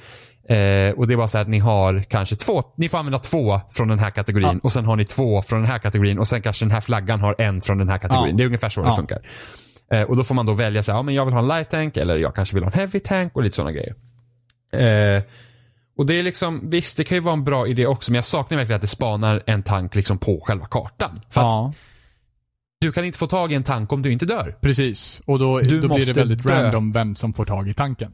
Eh, och det bara så att ni har kanske två, ni får använda två från den här kategorin Ja. och sen har ni två från den här kategorin och sen kanske den här flaggan har en från den här kategorin. Ja. Det är ungefär så det Ja. funkar. Eh, och då får man då välja så här, ja men jag vill ha en light tank eller jag kanske vill ha en heavy tank och lite sådana grejer. Eh, och det är liksom, visst det kan ju vara en bra idé också men jag saknar verkligen att det spanar en tank liksom på själva kartan. För att du kan inte få tag i en tank om du inte dör. precis. Och då, Du då blir det väldigt dö. random vem som får tag i tanken.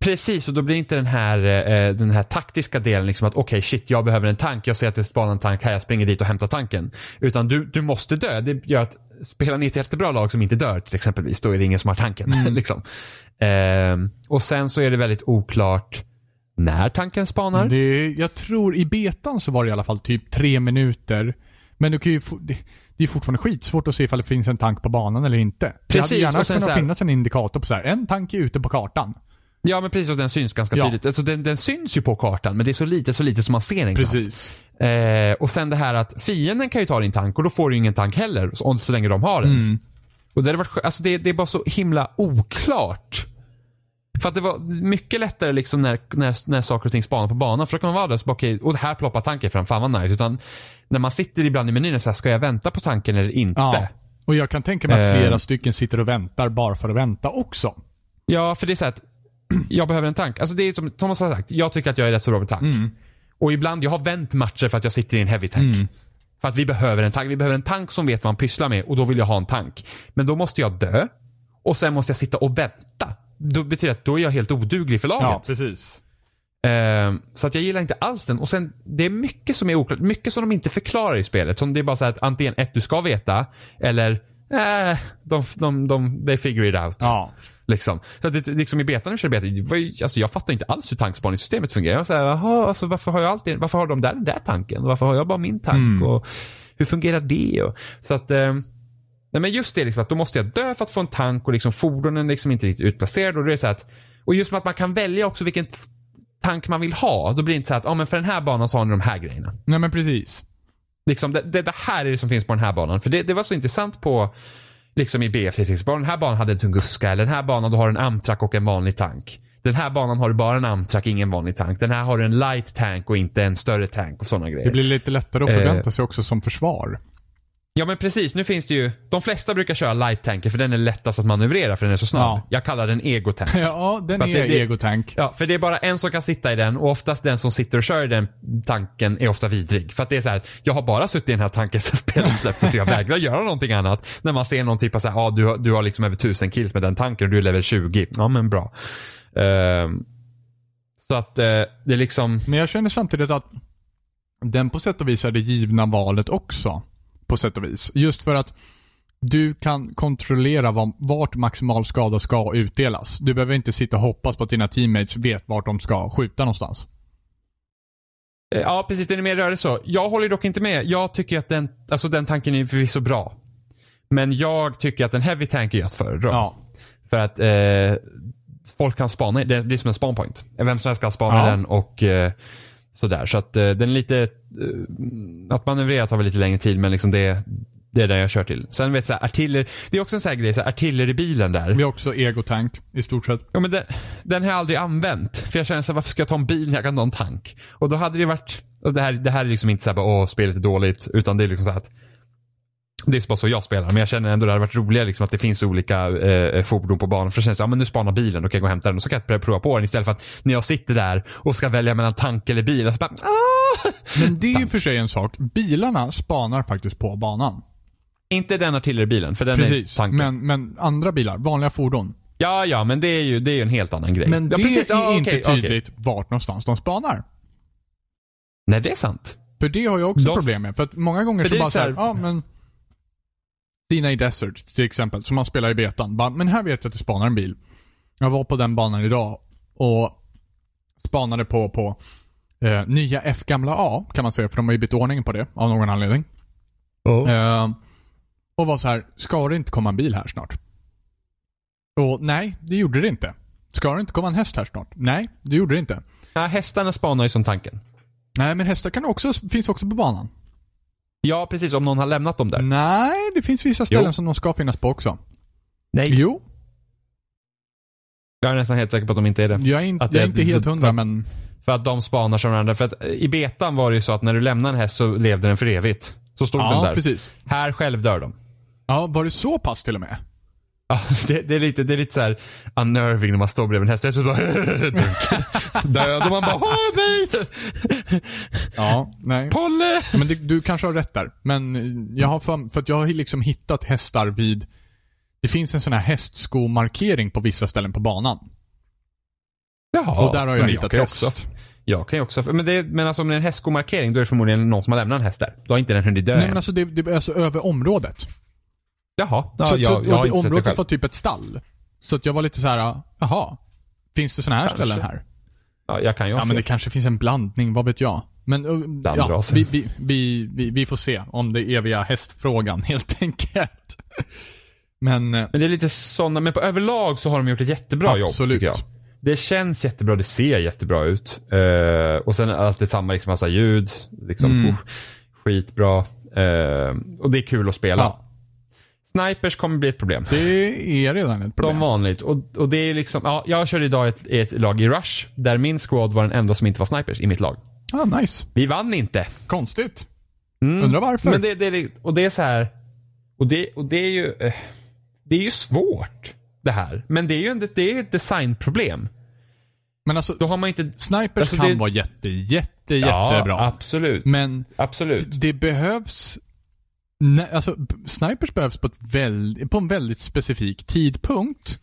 Precis, och då blir inte den här, eh, den här taktiska delen liksom att okej shit jag behöver en tank, jag ser att det spanar en tank här, jag springer dit och hämtar tanken. Utan du, du måste dö. Det gör att spelar ni ett jättebra lag som inte dör till exempelvis, då är det ingen som har tanken. Mm. liksom. Ehm, och sen så är det väldigt oklart när tanken spanar. Det, jag tror i betan så var det i alla fall typ tre minuter. Men du kan ju, det, det är fortfarande skitsvårt att se ifall det finns en tank på banan eller inte. det Precis, hade gärna kunnat här- finnas en indikator på så här, en tank är ute på kartan. Ja men precis och den syns ganska Ja. tydligt. Alltså, den, den syns ju på kartan men det är så lite, så lite som man ser den. Precis. Eh, och sen det här att fienden kan ju ta din tank och då får du ingen tank heller så, så länge de har den. Mm. Och det, varit, alltså det, det är bara så himla oklart För att det var mycket lättare liksom när, när, när saker och ting spanar på banan. För då kan man vara där och så bara, okej, och här ploppar tanken fram, fan vad nice. Utan när man sitter ibland i menyn och så här, ska jag vänta på tanken eller inte? Ja. Och jag kan tänka mig att Eh. flera stycken sitter och väntar bara för att vänta också. Ja, för det är så att jag behöver en tank. Alltså det är som Thomas har sagt, jag tycker att jag är rätt så bra på tank. Och ibland, jag har vänt matcher för att jag sitter i en heavy tank. För att vi behöver en tank. Vi behöver en tank som vet vad han pysslar med och då vill jag ha en tank. Men då måste jag dö och sen måste jag sitta och vänta. Då betyder det att då är jag helt oduglig för laget. precis. Ehm, så att jag gillar inte alls den. Och sen, det är mycket som är oklart. Mycket som de inte förklarar i spelet. Som det är bara så här att antingen ett, du ska veta. Eller, eh, de, de, de, they figure it out. Ja. Liksom. Så att det, liksom i betan när jag körde beta, var alltså jag fattar inte alls hur tankspaningssystemet fungerar. Jag var såhär, jaha, alltså varför har jag alltid, varför har de där den där tanken? Varför har jag bara min tank? Mm. Och hur fungerar det? Och, så att, eh, nej men just det liksom att då måste jag dö för att få en tank och liksom fordonen är liksom inte riktigt utplacerade. Och det är så här att, och just med att man kan välja också vilken tank man vill ha. Då blir det inte så att, ja men för den här banan så har ni de här grejerna. Nej men precis. Liksom, det, det, det här är det som finns på den här banan. För det, det var så intressant på liksom i BF till exempel. Den här banan hade en Tunguska. Eller den här banan då har du en Amtrak och en vanlig tank. Den här banan har du bara en Amtrak, ingen vanlig tank. Den här har du en light tank och inte en större tank och sådana grejer. Det blir lite lättare att Eh. förvänta sig också som försvar. Ja men precis, nu finns det ju, de flesta brukar köra light tanker för den är lättast att manövrera för den är så snabb. Ja. Jag kallar den egotank. Ja, den är det- egotank. Ja, för det är bara en som kan sitta i den och oftast den som sitter och kör i den tanken är ofta vidrig. För att det är så här, att jag har bara suttit i den här tanken sedan spelet släpptes så jag vägrar göra någonting annat. När man ser någon typ av så här, ja du, har- du har liksom över tusen kills med den tanken och du är level 20. Ja men bra. Ehm, så att eh, det är liksom, Men jag känner samtidigt att den på sätt och vis är det givna valet också. På sätt och vis. Just för att du kan kontrollera var, vart maximal skada ska utdelas. Du behöver inte sitta och hoppas på att dina teammates vet vart de ska skjuta någonstans. eh, ja precis den är mer rörig så. Jag håller dock inte med. Jag tycker att den, alltså den tanken är förvisso bra. Men jag tycker att en heavy tank är att föredra. Ja. För att eh, folk kan spana, det blir som en spawnpoint. Vem som helst kan spana Ja. den och eh, sådär. Så att eh, den är lite, att manövrera tar väl lite längre tid men liksom det, det är den jag kör till. Sen vet jag, artiller, det är också en sån här grej, så här, artilleribilen där. Vi har också egotank i stort sett. Ja, men den, den har jag aldrig använt. För jag känner så här, varför ska jag ta en bil när jag kan ta en tank? Och då hade det varit, och det här, det här är liksom inte så här, bara, åh, spelet är dåligt. Utan det är liksom så här att det är bara så jag spelar, men jag känner ändå det hade varit roligare liksom att det finns olika eh, fordon på banan. För det känns ja men nu spanar bilen, då kan jag gå och hämta den och så kan jag prova på den istället för att när jag sitter där och ska välja mellan tank eller bil. Så bara, ah! Men det är ju för sig en sak. Bilarna spanar faktiskt på banan. Inte den artilleribilen, för den är Precis. tanken. Men, men andra bilar, vanliga fordon. Ja, ja, men det är ju, det är ju en helt annan grej. Men ja, det precis. är Ja, inte okej. tydligt vart någonstans de spanar. Nej, det är sant. För det har jag också De- problem med. För att många gånger För så är bara så här- såhär, ja men Sinai Desert till exempel, som man spelar i betan. Bara, men här vet jag att det spanar en bil. Jag var på den banan idag och spanade på, på eh, nya F gamla A, kan man säga, för de har ju bytt ordning på det av någon anledning. Eh, och var så här, ska det inte komma en bil här snart? Och nej, det gjorde det inte. Ska det inte komma en häst här snart? Nej, det gjorde det inte. Ja, hästarna spanar ju som tanken. Nej, men hästar kan också, finns också på banan. Ja, precis. Om någon har lämnat dem där. Nej, det finns vissa ställen Jo. som de ska finnas på också. Nej. Jo, Jag är nästan helt säker på att de inte är det. jag är, in, Att jag är inte helt för- hundra men... För att de spanar som varandra. För att eh, i betan var det ju så att när du lämnar en häst så levde den för evigt. Så stod den Ja, där. precis. Här själv dör de. Ja, var det så pass till och med? Ja, det, det är lite, det är lite så här unnerving när man står bredvid en häst. Och så bara. Död och man bara åh nej! Ja, nej. Polle! Men det, du kanske har rätt där. Men jag har för, för att jag har liksom hittat hästar vid... Det finns en sån här hästskomarkering på vissa ställen på banan. Jaha. och där har jag men hittat ju häst. Också, jag kan ju också, men, det, men alltså om det är en hästskomarkering då är det förmodligen någon som har lämnat en häst där. Då har inte den hunnit dö Nej än. men alltså det, det är alltså över området. Jaha. Ja, så, jag, så, jag har inte sett det området var typ ett stall. Så att jag var lite så här, jaha. Finns det såna här Kanske. ställen här? Ja, jag kan ju Ja men det kanske finns en blandning, vad vet jag. Men uh, ja, vi, vi, vi, vi, får se om det eviga hästfrågan helt enkelt. Men eh, Men det är lite sådana, men på överlag så har de gjort ett jättebra jobb Absolut. tycker jag. Det känns jättebra, det ser jättebra ut. Eh, och sen allt det samma, liksom massa ljud. Liksom, Mm. oh, skitbra. Eh, och det är kul att spela. ja. Snipers kommer bli ett problem. Det är redan ett problem. Som vanligt. Och, och det är liksom, ja, jag körde idag ett, ett lag i Rush, där min squad var den enda som inte var snipers i mitt lag. Ah, nice. Vi vann inte. Konstigt. Mm. Undrar varför. Men det, det, och det är så här, och det, och det är ju, eh, det är ju svårt det här. Men det är ju en, det är ett designproblem. Men alltså, Då har man inte, snipers Alltså, kan det- vara jätte, jätte, ja jättebra. absolut. Men Absolut. det behövs Nej, alltså, snipers behövs på, ett väl, på en väldigt specifik tidpunkt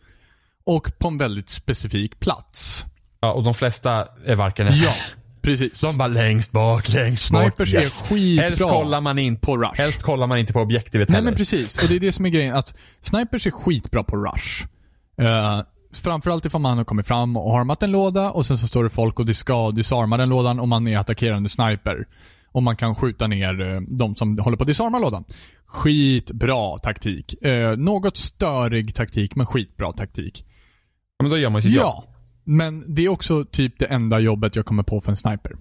och på en väldigt specifik plats. Ja, och de flesta är varken Ja, precis. De bara längst bak, längst bak. Snipers är skitbra Helst kollar man in på Rush. Helst kollar man inte på objektivet Nej heller. men precis, och det är det som är grejen. Att snipers är skitbra på rush. Uh, framförallt ifall man har kommit fram och harmat en låda och sen så står det folk och de ska disarma den lådan och man är attackerande sniper. Och man kan skjuta ner uh, de som håller på att disarma lådan. Skitbra taktik. Uh, något störig taktik, men skitbra taktik. Ja, men då gör man sitt jobb. Ja, men det är också typ det enda jobbet jag kommer på för en sniper.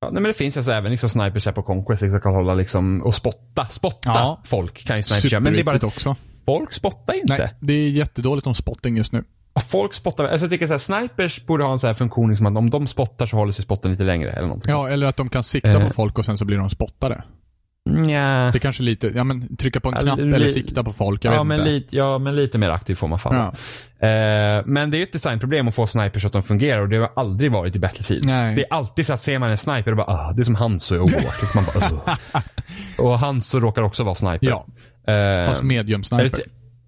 Ja, nej, men det finns alltså även liksom snipers här på Conquest som kan hålla liksom och spotta. Spotta Ja. folk kan ju snipers göra. Men det är bara att också. folk spottar inte. Nej, det är jättedåligt om spotting just nu. Ja, Folk spottar. Alltså jag tycker så här, snipers borde ha en sån här funktion liksom att om de spottar så håller sig spotten lite längre eller någonting. Ja, eller att de kan sikta Eh. på folk och sen så blir de spottade. Nja. Det kanske lite, ja men trycka på en knapp li- eller sikta på folk, jag Ja vet men, inte. lite, ja, men lite mer aktiv får man fan Ja. eh, Men det är ju ett designproblem att få snipers så att de fungerar och det har aldrig varit i Battlefield. Nej. Det är alltid så att ser man en sniper och bara ah, det är som Hanzo i Overwatch. Liksom man bara, "Ugh." och Hanzo råkar också vara sniper. Ja, Eh, fast medium sniper.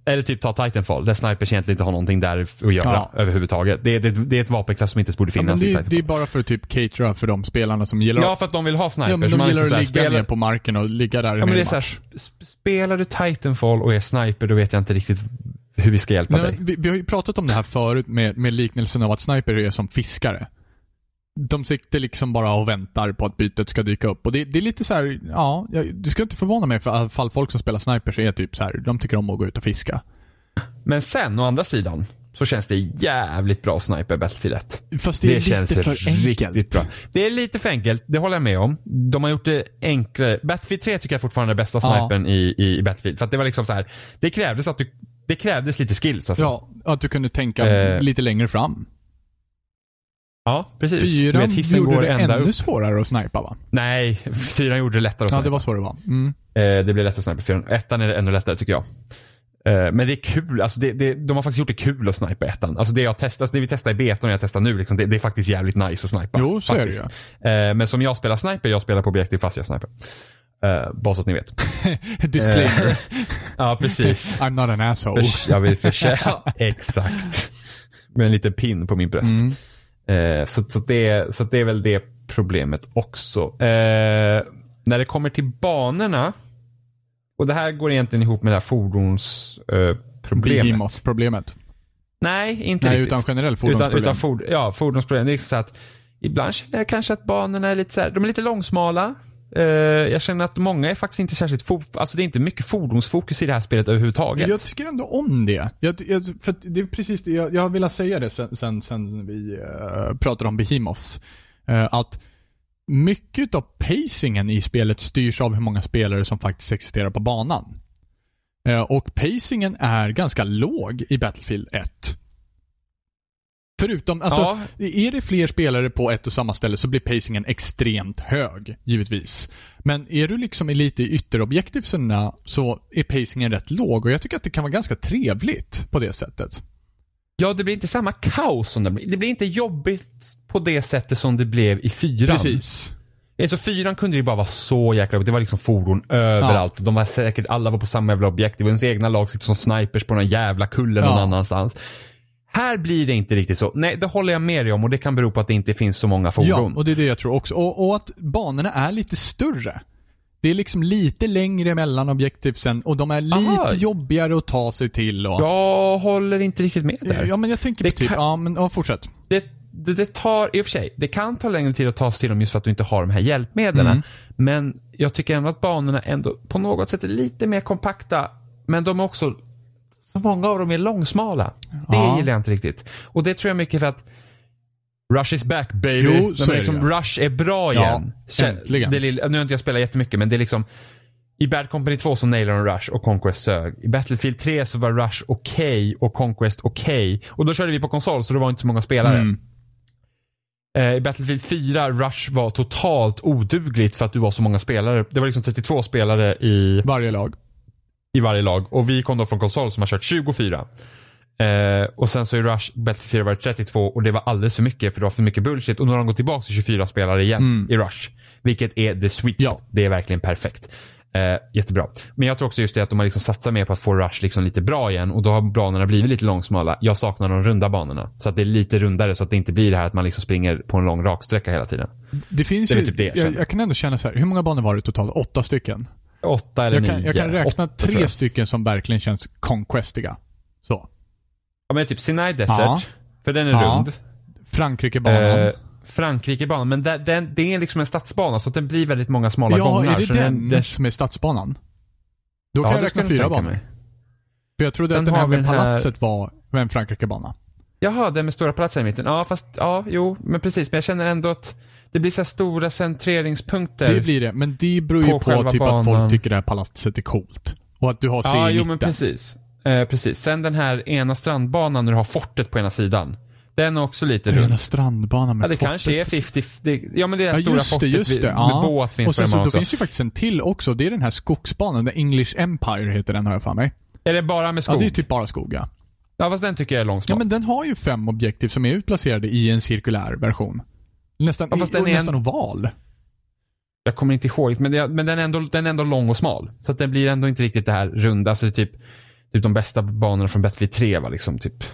Eller typ ta Titanfall, där snipers egentligen inte har någonting där att göra Ja. överhuvudtaget. Det är, det, det är ett vapenklass som inte borde Ja, finnas i det, Titanfall. det är bara för att typ catera för de spelarna som gillar Ja, för att de vill ha snipers. ja, de gillar att ligga spelar- ner på marken och ligga där Ja, i men en det är så här, sp- spelar du Titanfall och är sniper, då vet jag inte riktigt hur vi ska hjälpa Nej, dig. vi, vi har ju pratat om det här förut med, med liknelsen av att sniper är som fiskare. De sitter liksom bara och väntar på att bytet ska dyka upp. Och det, det är lite så här, ja, det ska inte förvåna mig för fall folk som spelar snipers är typ så här, de tycker om att gå ut och fiska. Men sen, å andra sidan, så känns det jävligt bra sniper Battlefield 1. Fast det, är känns lite för riktigt enkelt. bra. Det är lite för enkelt, det håller jag med om. De har gjort det enklare. Battlefield 3 tycker jag fortfarande är bästa Ja. snipern i, i Battlefield. För att det var liksom så här, det krävdes att du, det krävdes lite skills alltså. Ja, att du kunde tänka Eh, lite längre fram. Ja, precis. Fyran vet, hissen gjorde går det ända ännu upp. svårare att snipa va? Nej, fyran gjorde det lättare att Ja, snipa. det var så det var. Mm. Eh, det blir lättare att snipa fyran. Ettan är det ännu lättare tycker jag. Eh, men det är kul, alltså det, det, de har faktiskt gjort det kul att snipa ettan. Alltså det jag testat, det vi testar i betan och jag testar nu, liksom, det, det är faktiskt jävligt nice att snipa. Jo, så är det faktiskt. Eh, men som jag spelar sniper, jag spelar på objektiv fast jag sniper. Eh, bara så att ni vet. Disclaimer. Eh, ja, precis. I'm not an asshole. Förs- jag vill försöka, exakt. Med en liten pin på min bröst. Mm. Eh, så, så, det, så det är väl det problemet också. Eh, när det kommer till banorna. Och det här går egentligen ihop med det här fordonsproblemet. Eh, problemet. Nej, inte Nej, riktigt. utan generell utan, fordonsproblem. utan ford, ja, fordonsproblem. Det är så att ibland känner jag kanske att banorna är lite så här, de är lite långsmala. Eh, jag känner att många är faktiskt inte särskilt, fo- alltså det är inte mycket fordonsfokus i det här spelet överhuvudtaget. Jag tycker ändå om det. Jag, jag, för det är precis det, jag, jag har velat säga det sen, sen, sen vi uh, pratade om Behemoths. Uh, att mycket av pacingen i spelet styrs av hur många spelare som faktiskt existerar på banan. Uh, och pacingen är ganska låg i Battlefield 1. Förutom, alltså, Ja. är det fler spelare på ett och samma ställe så blir pacingen extremt hög, givetvis. Men är du liksom lite i ytterobjektivserna så är pacingen rätt låg och jag tycker att det kan vara ganska trevligt på det sättet. Ja, det blir inte samma kaos som det blir. Det blir inte jobbigt på det sättet som det blev i fyran. Precis. Alltså fyran kunde det ju bara vara så jäkla. Det var liksom fordon överallt. De var säkert, alla var på samma jävla objekt. Det var ens egna lag som snipers på någon jävla kulle någon Ja. annanstans. Här blir det inte riktigt så. Nej, det håller jag med dig om och det kan bero på att det inte finns så många Ja, fordon. och det är det jag tror också. Och, och att banorna är lite större. Det är liksom lite längre mellan objektivsen och de är lite Aha. jobbigare att ta sig till och... Jag håller inte riktigt med där. Ja, men jag tänker Det på typ, kan- ja men ja, fortsätt. det, det, det tar, i och för sig, det kan ta längre tid att ta sig till dem just för att du inte har de här hjälpmedlen. Mm. Men jag tycker ändå att banorna ändå på något sätt är lite mer kompakta. Men de är också, så många av dem är långsmala. Det Ja. gillar jag inte riktigt. Och det tror jag mycket för att Rush is back baby. Jo, så är det liksom, ju. Rush är bra Ja, igen. Kä- äntligen. Det nu har inte jag spelat jättemycket men det är liksom I Bad Company 2 så nailar de Rush och Conquest sög. I Battlefield 3 så var Rush okej och Conquest okej. Och då körde vi på konsol så det var inte så många spelare. Mm. Eh, I Battlefield 4, Rush var totalt odugligt för att du var så många spelare. Det var liksom 32 spelare i, Varje lag. I varje lag. Och vi kom då från konsol som har kört 24. Eh, och sen så i Rush, Battlefield 4 var det 32 och det var alldeles för mycket för det var för mycket bullshit. Och nu har de gått tillbaka till 24 spelare igen Mm. i Rush. Vilket är the sweet Ja. spot. Det är verkligen perfekt. Eh, jättebra. Men jag tror också just det att de har liksom satsat mer på att få Rush liksom lite bra igen och då har banorna blivit lite långsmala. Jag saknar de runda banorna. Så att det är lite rundare så att det inte blir det här att man liksom springer på en lång raksträcka hela tiden. Det finns Det ju, typ det jag jag, jag kan ändå känna så här, hur många banor var det totalt? Åtta stycken? Åtta eller Jag nio. kan, jag kan räkna Åtta, tre stycken som verkligen känns conquestiga. Så. Ja men typ Sinai Desert. Ja. För den är Ja. rund. Frankrikebanan. Eh, Frankrikebanan. Men där, den, det är liksom en stadsbana så att den blir väldigt många smala ja, gångar. är det så den, den, som är stadsbanan? Då kan ja, jag räkna fyra banor. mig. För jag trodde Den att den här med den här- palatset var en Frankrikebana. Jaha, den med stora platser i mitten. Ja, fast ja, jo, men precis. Men jag känner ändå att det blir så här stora centreringspunkter. Det blir det, men det beror ju På på, typ att banan. folk tycker det här palatset är coolt. Och att du har C Ja, jo men precis. Eh, precis. Sen den här ena strandbanan när du har fortet på ena sidan. Den är också lite rund. Rena strandbanan med Ja, det fortet. kanske är 50, det, ja men det är Ja, stora just det, fortet just vid- det. med Ja. båt finns och på sen den så, banan då också. finns ju faktiskt en till också. Det är den här skogsbanan. Den English Empire heter den har jag för mig. Är det bara med Ja, skog? det Ja, är typ bara skog ja. fast den tycker jag är långsmal. Ja, men den har ju fem objektiv som är utplacerade i en cirkulär version. Nästan, Ja, fast den är en- nästan oval. Jag kommer inte ihåg, men, det, men den, är ändå, den är ändå lång och smal. Så att den blir ändå inte riktigt det här runda. Alltså typ, typ de bästa banorna från Battlefield 3 var liksom typ,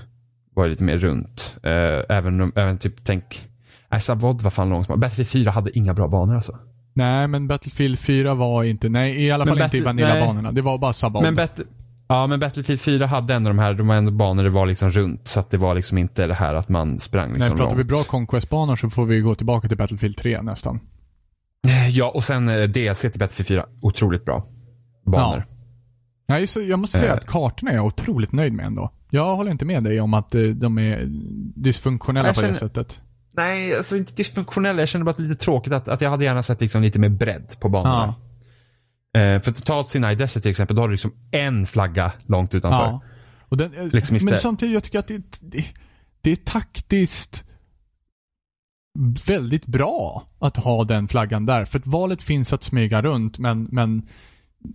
var lite mer runt. Eh, även, även typ, tänk, nej Savod var fan lång och smal. Battlefield 4 hade inga bra banor alltså. Nej, men Battlefield 4 var inte, nej i alla Men fall inte i Battle- Vanilla-banorna. Det var bara Sabod. Men, Bet- ja, men Battlefield 4 hade ändå de här, de var ändå banor det var liksom runt. Så att det var liksom inte det här att man sprang liksom Nej, pratar vi långt. bra Conquest-banor så får vi gå tillbaka till Battlefield 3 nästan. Ja, och sen eh, DLC till Battlefield 4. Otroligt bra banor. Nej, så jag måste säga Eh. att kartorna är jag otroligt nöjd med ändå. Jag håller inte med dig om att eh, de är dysfunktionella Jag på det känner- sättet. Nej, alltså inte dysfunktionella. Jag känner bara att det är lite tråkigt att, att jag hade gärna sett liksom lite mer bredd på banorna. Eh, för totalt Sinai Desert till exempel, då har du liksom en flagga långt utanför. Ja. Och den, eh, Liksom men samtidigt, jag tycker att det, det, det är taktiskt väldigt bra att ha den flaggan där. För att valet finns att smyga runt, men, men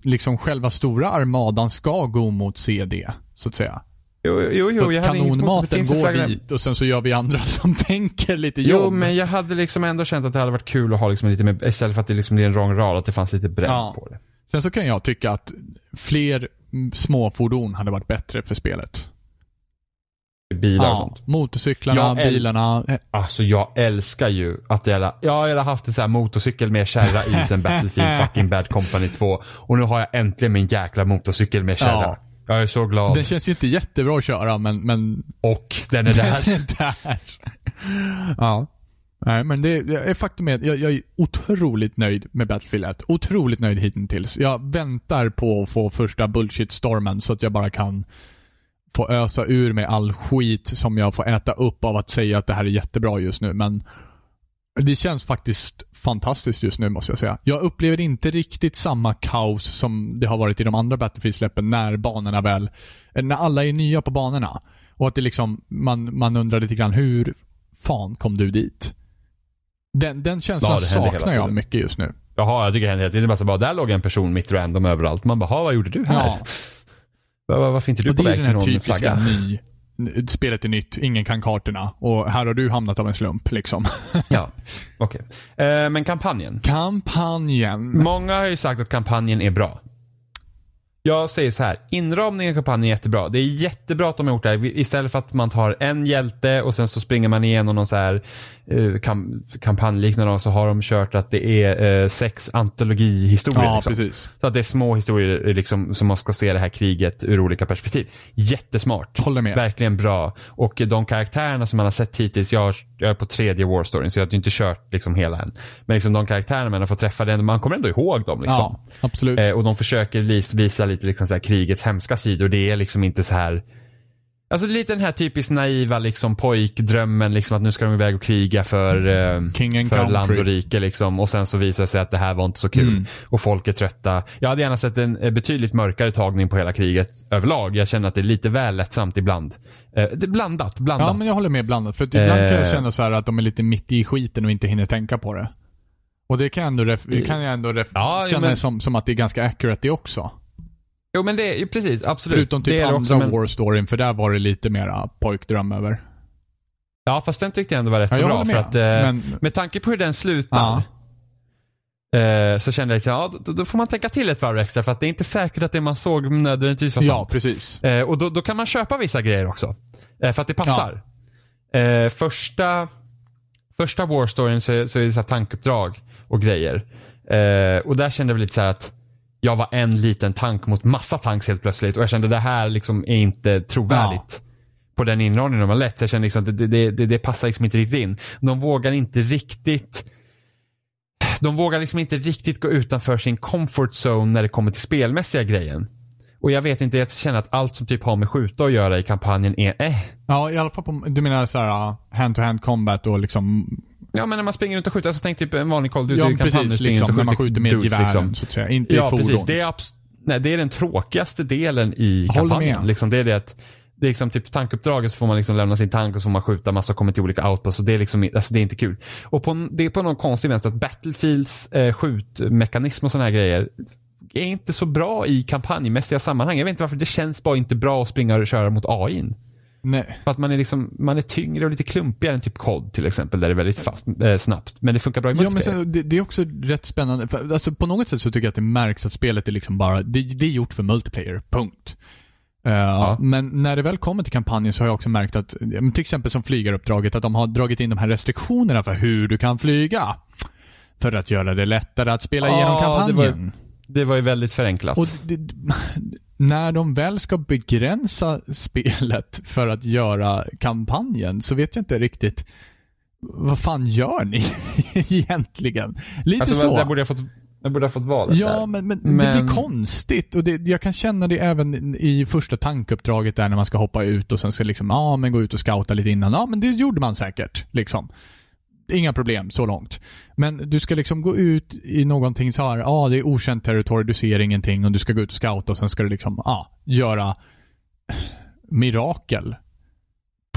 liksom själva stora armadan ska gå mot CD, så att säga. Jo, jo, jo jag hade kanonmaten en går flagga. dit och sen så gör vi andra som tänker lite Jo, jobb. men jag hade liksom ändå känt att det hade varit kul att ha liksom lite mer, istället för att det liksom blir en lång rad, att det fanns lite bredd Ja. på det. Sen så kan jag tycka att fler småfordon hade varit bättre för spelet. Bilar och sånt. Motorcyklarna, Jag bilarna. Alltså jag älskar ju att jag, jag har haft en sån här motorcykel med kärra i sen Battlefield fucking Bad Company 2. Och nu har jag äntligen min jäkla motorcykel med kärra. Ja. Jag är så glad. Den känns ju inte jättebra att köra, men, men Och den är där. Den är där. ja. Nej, men det, är faktum är att jag, jag är otroligt nöjd med Battlefield 1. Otroligt nöjd hittills. Jag väntar på att få första bullshit-stormen så att jag bara kan få ösa ur mig all skit som jag får äta upp av att säga att det här är jättebra just nu. Men det känns faktiskt fantastiskt just nu måste jag säga. Jag upplever inte riktigt samma kaos som det har varit i de andra Battlefield-släppen när banorna väl, när alla är nya på banorna. Och att det liksom, man, man undrar lite grann hur fan kom du dit? Den, den känslan Ja, det saknar jag mycket just nu. Jaha, jag tycker det händer hela tiden. Det är bara så bara, där låg en person mitt random överallt. Man bara, "Ha, vad gjorde du här? Ja. Va- va- Varför inte du och på det är väg den till här någon typiska flagga? ny, n- spelet är nytt, ingen kan kartorna och här har du hamnat av en slump liksom. Ja, okej. Eh, men kampanjen. Kampanjen. Många har ju sagt att kampanjen är bra. Jag säger så här, inramningen i kampanjen är jättebra. Det är jättebra att de har gjort det här. Istället för att man tar en hjälte och sen så springer man igenom någon så här kam kampanjliknande så har de kört att det är eh, sex antologihistorier. Ja, liksom. precis. Så att det är små historier liksom, som man ska se det här kriget ur olika perspektiv. Jättesmart. Håller med. Verkligen bra. Och de karaktärerna som man har sett hittills, jag, har, jag är på tredje War Storyn så jag har inte kört liksom hela än. Men liksom de karaktärerna man har fått träffa, man kommer ändå ihåg dem. Liksom. Ja, absolut. Eh, och de försöker vis, visa lite liksom så här, krigets hemska sidor. Det är liksom inte så här Alltså lite den här typiskt naiva liksom pojkdrömmen liksom att nu ska de iväg och kriga för, eh, King för country. land och rike liksom. Och sen så visar det sig att det här var inte så kul. Mm. Och folk är trötta. Jag hade gärna sett en eh, betydligt mörkare tagning på hela kriget överlag. Jag känner att det är lite väl lättsamt ibland. Eh, det är blandat, blandat. Ja, men jag håller med blandat. För att ibland kan jag Eh. känna så här att de är lite mitt i skiten och inte hinner tänka på det. Och det kan jag ändå, det kan jag ändå Ja, känna men- som, som att det är ganska accurate det också. Jo men det är precis, absolut. Förutom typ det är andra men, war storyn, för där var det lite mera pojkdröm över. Ja fast den tyckte jag ändå var rätt Ja, så bra. För att, eh, Men, med tanke på hur den slutar. ja, Eh, så kände jag liksom, ja, då, då får man tänka till ett varv extra för att det är inte säkert att det man såg nödvändigtvis var ja, sant. precis. Eh, och då, då kan man köpa vissa grejer också. Eh, för att det passar. Eh, första, första War Storyn så, så är det så här tankuppdrag och grejer. Och där kände jag väl lite så här att jag var en liten tank mot massa tanks helt plötsligt och jag kände det här liksom är inte trovärdigt. På den inramningen de har lett. Så jag kände liksom att det, det, det, det passar liksom inte riktigt in. De vågar inte riktigt de vågar liksom inte riktigt gå utanför sin comfort zone när det kommer till spelmässiga grejen. Och jag vet inte, jag känner att allt som typ har med skjuta att göra i kampanjen är eh. Ja, i alla fall på, du menar så här uh, hand-to-hand combat och liksom, Ja men när man springer runt och skjuter, alltså tänk typ en vanlig Call of ja Duty-kampanj. precis, du springer liksom, när man skjuter med dudes, gevären liksom. så att säga, inte i Ja fordon. precis, det är, nej, det är den tråkigaste delen i Håller kampanjen. med. Liksom, det är det att det är liksom typ tankuppdraget så får man liksom lämna sin tank och så får man skjuta massa och kommer till olika outposts och det är liksom, alltså det är inte kul. Och på, det är på någon konstig vänster att Battlefields eh, skjutmekanism och sådana här grejer är inte så bra i kampanjmässiga sammanhang. Jag vet inte varför, det känns bara inte bra att springa och köra mot AI. Nej. För att man är liksom, man är tyngre och lite klumpigare än typ COD till exempel där det är väldigt fast, eh, snabbt. Men det funkar bra i Ja, men så, det, det är också rätt spännande. För, alltså, på något sätt så tycker jag att det märks att spelet är liksom bara, det, det är gjort för multiplayer, punkt. Uh, Men när det väl kommer till kampanjen så har jag också märkt att, ja, till exempel som flygaruppdraget, att de har dragit in de här restriktionerna för hur du kan flyga. För att göra det lättare att spela Ja, igenom kampanjen. Det var ju väldigt förenklat. Och det, när de väl ska begränsa spelet för att göra kampanjen så vet jag inte riktigt vad fan gör ni egentligen? Lite alltså, så. Där borde jag fått, jag borde ha fått valet Ja, där. men, men, det Men- blir konstigt och det, jag kan känna det även i första tankuppdraget där när man ska hoppa ut och sen ska liksom, ja men gå ut och scouta lite innan. Ja men det gjorde man säkert, liksom. Inga problem så långt. Men du ska liksom gå ut i någonting så här, ja det är okänt territorium, du ser ingenting och du ska gå ut och scouta och sen ska du liksom, ja, göra mirakel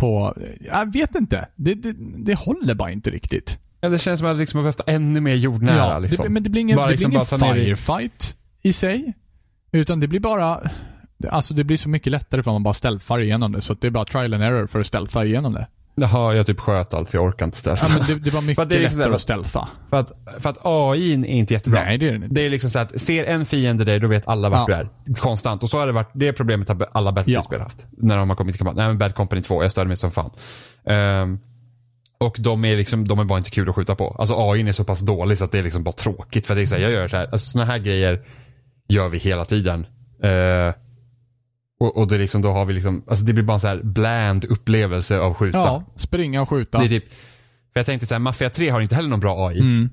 på, jag vet inte. Det, det, det håller bara inte riktigt. Ja, det känns som att jag liksom har behövt ännu mer jordnära. Ja, liksom. det, men det blir ingen, Bara det liksom blir ingen bara ta ner i- firefight i sig. Utan det blir bara, alltså det blir så mycket lättare för att man bara stealthar igenom det. Så det är bara trial and error för att stealtha igenom det. Jaha, jag typ sköt allt för jag orkar inte ställa. Ja, men det, det var mycket att det är liksom lättare att stealtha. för, att, för att AI är inte jättebra. Nej, det är det inte. Det är liksom så att ser en fiende dig, då vet alla vart Ja. du är. Konstant. Och så har det varit, det problemet har alla Battlefield-spel haft. När de har kommit till kampanj. Nej men Bad Company 2, jag störde mig som fan. Ehm, och de är liksom, de är bara inte kul att skjuta på. Alltså AI är så pass dålig så att det är liksom bara tråkigt. För att det är så här, jag gör så här, alltså såna här grejer gör vi hela tiden. Eh, och, och det liksom, då har vi liksom, alltså det blir bara en så här bland upplevelse av skjuta. Ja, springa och skjuta. Det är typ, för jag tänkte så här, Mafia 3 har inte heller någon bra AI. Mm.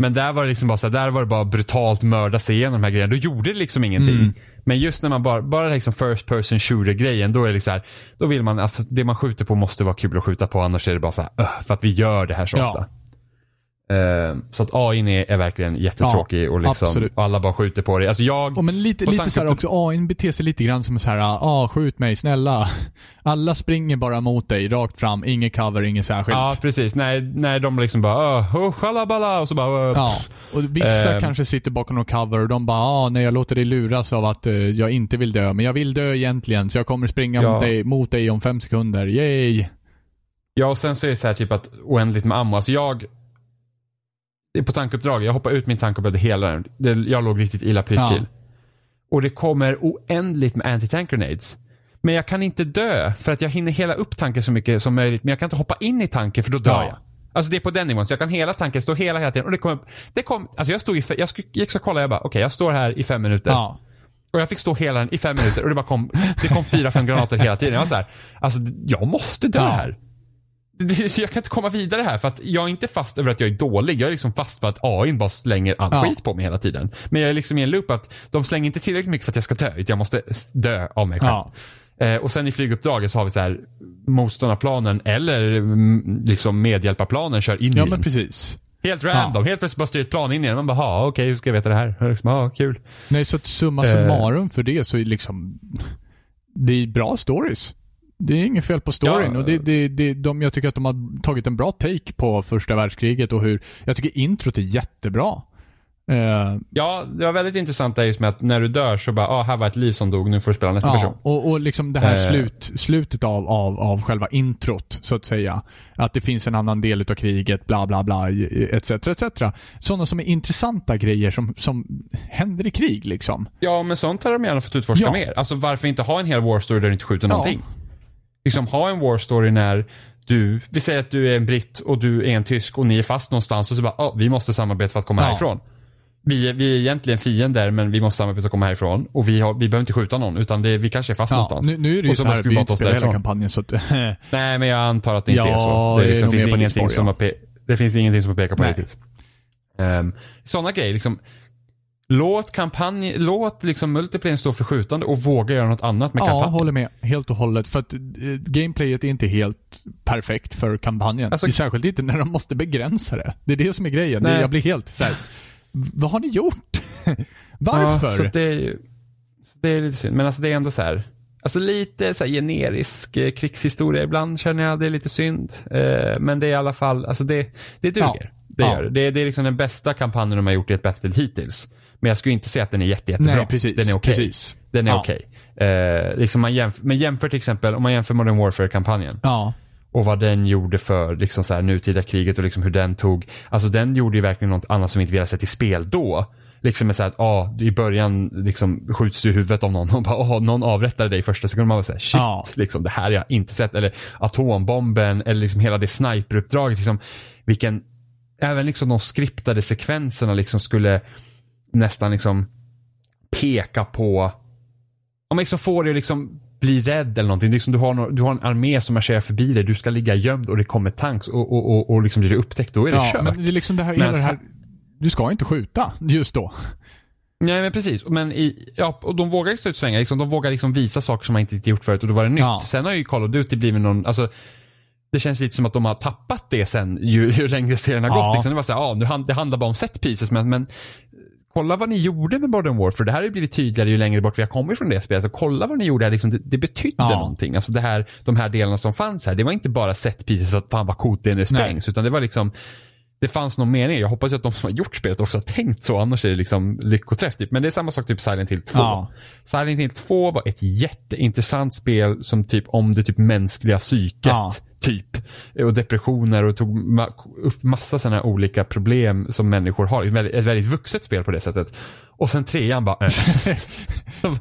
Men där var det liksom bara så här, där var det bara brutalt mörda sig igenom de här grejerna. Då gjorde det liksom ingenting. Mm. Men just när man bara, bara liksom first person shooter grejen, då är det liksom så här, då vill man, alltså det man skjuter på måste vara kul att skjuta på annars är det bara så här, "Ugh", för att vi gör det här så Ja. ofta. Eh, så att AI är, är verkligen jättetråkig och liksom, och alla bara skjuter på det. Alltså jag, Och men lite, lite så också, AI beter sig lite grann som så här, ah skjut mig, snälla. Alla springer bara mot dig, rakt fram, ingen cover, inget särskilt. ja precis, nej, nej de liksom bara, oh, oh shalabala och så bara, oh, Ja, och vissa Ehm. kanske sitter bakom någon cover och de bara ah, nej jag låter dig luras av att eh, jag inte vill dö, men jag vill dö egentligen så jag kommer springa Ja. mot, dig, mot dig om fem sekunder, yay! Ja, och sen så är det så här typ att oändligt med ammo. Alltså jag, det är på tankuppdrag, jag hoppade ut min tankuppdrag hela den. Det- Jag låg riktigt illa pyrt Ja. till. Och det kommer oändligt med anti-tank grenades. Men jag kan inte dö för att jag hinner hela upp tanken så mycket som möjligt. Men jag kan inte hoppa in i tanken för då dör Ja. jag. Alltså det är på den nivån. Så jag kan hela tanken, stå hela hela tiden. Och det kom, det kom, alltså jag stod i, jag gick så kolla jag bara, okej jag står här i fem minuter. Ja. Och jag fick stå hela den i fem minuter och det bara kom, det kom fyra, fem granater hela tiden. Jag var så här, alltså jag måste dö Ja. här. Jag kan inte komma vidare här för att jag är inte fast över att jag är dålig. Jag är liksom fast för att AI bara slänger all Ja. skit på mig hela tiden. Men jag är liksom i en loop att de slänger inte tillräckligt mycket för att jag ska dö. utan Jag måste dö av mig själv. Ja. Eh, och sen i flyguppdraget så har vi så här motståndarplanen eller mm, liksom medhjälparplanen kör in Ja i men en. precis. Helt random. Helt plötsligt bara styr ett plan in i en. Man bara, okej hur ska jag veta det här? Liksom, ah, kul. Nej, så att summa Eh. summarum för det så är liksom det är bra stories. Det är inget fel på storyn Ja. och det, det, det, de, jag tycker att de har tagit en bra take på första världskriget och hur, jag tycker introt är jättebra. Eh, Ja, det var väldigt intressant där just med att när du dör så bara, ah, här var ett liv som dog, nu får du spela nästa person. ja, och, och liksom det här Eh. slut, slutet av, av, av själva introt, så att säga. Att det finns en annan del utav kriget, bla bla bla, etc. etc. Sådana som är intressanta grejer som, som händer i krig liksom. Ja, men sånt har de gärna fått utforska Ja. mer. Alltså varför inte ha en hel war story där du inte skjuter Ja. någonting? Liksom ha en war story när du, vi säger att du är en britt och du är en tysk och ni är fast någonstans och så bara, ah, vi måste samarbeta för att komma Ja. härifrån. Vi är, vi är egentligen fiender men vi måste samarbeta för att komma härifrån. Och vi, har, vi behöver inte skjuta någon utan det, vi kanske är fast Ja, någonstans. nu, nu är det ju Och så, så här vi inte spelar hela kampanjen så att, Nej, men jag antar att det inte Ja, är så. Det, är liksom, nog finns ingenting spår, som ja. har det finns ingenting som har pekat på Nej. riktigt. Um, sådana grejer, liksom. Låt kampanj, låt liksom multiplayer stå för skjutande och våga göra något annat med Ja, kampanjen. håller med. Helt och hållet. För att eh, gameplayet är inte helt perfekt för kampanjen. Alltså- Särskilt inte när de måste begränsa det. Det är det som är grejen. Det, jag blir helt så här. vad har ni gjort? Varför? Ja, så det så det är lite synd. Men alltså det är ändå så här. Alltså lite så generisk eh, krigshistoria ibland känner jag. Det är lite synd. Eh, men det är i alla fall, alltså det, det duger. Ja. Det Ja. gör det. Det är, det är liksom den bästa kampanjen de har gjort i ett Battlefield hittills. Men jag skulle inte säga att den är jätte, jättebra. Nej, precis. Den är okej. Precis. Den är Ja. okej. Eh, liksom man jämför, men jämför till exempel, om man jämför Modern Warfare-kampanjen Ja. och vad den gjorde för liksom så här, nutida kriget och liksom hur den tog, alltså den gjorde ju verkligen något annat som vi inte vi hade sett i spel då. Liksom med så här att, ah, i början liksom skjuts du i huvudet av någon och bara, ah, någon avrättade dig i första sekunden. Man var såhär, shit, Ja. liksom det här har jag inte sett. Eller atombomben eller liksom hela det sniperuppdraget. Liksom, vilken, även liksom de skriptade sekvenserna liksom skulle nästan liksom peka på, om liksom får dig liksom bli rädd eller någonting. Liksom du, har no, du har en armé som marscherar förbi dig, du ska ligga gömd och det kommer tanks och, och, och, och liksom blir du upptäckt, då är det ja kört. men det är liksom det här, Men det här, du ska inte skjuta just då. Nej men precis, men i, ja, och de vågar stå ut svängar, liksom, de vågar liksom visa saker som man inte gjort förut och då var det nytt. Ja. Sen har ju Call of Duty blivit någon, alltså det känns lite som att de har tappat det sen ju, ju längre serien har Ja. gått. Liksom. Det var så här, ja, nu hand, det handlar bara om set pieces men, men kolla vad ni gjorde med Modern Warfare. Det här har ju blivit tydligare ju längre bort vi har kommit från det spelet. Så kolla vad ni gjorde här, liksom, det, det betydde Ja. någonting. Alltså det här, de här delarna som fanns här, det var inte bara set pieces att fan vad coolt det är när det sprängs. Utan det var liksom det fanns någon mening. Jag hoppas att de som har gjort spelet också har tänkt så, annars är det liksom lyckoträff. Typ. Men det är samma sak typ Silent Hill 2. Ja. Silent Hill 2 var ett jätteintressant spel som typ om det typ mänskliga psyket. Ja. Typ. Och depressioner och tog ma- upp massa sådana här olika problem som människor har. Ett väldigt, ett väldigt vuxet spel på det sättet. Och sen trean bara,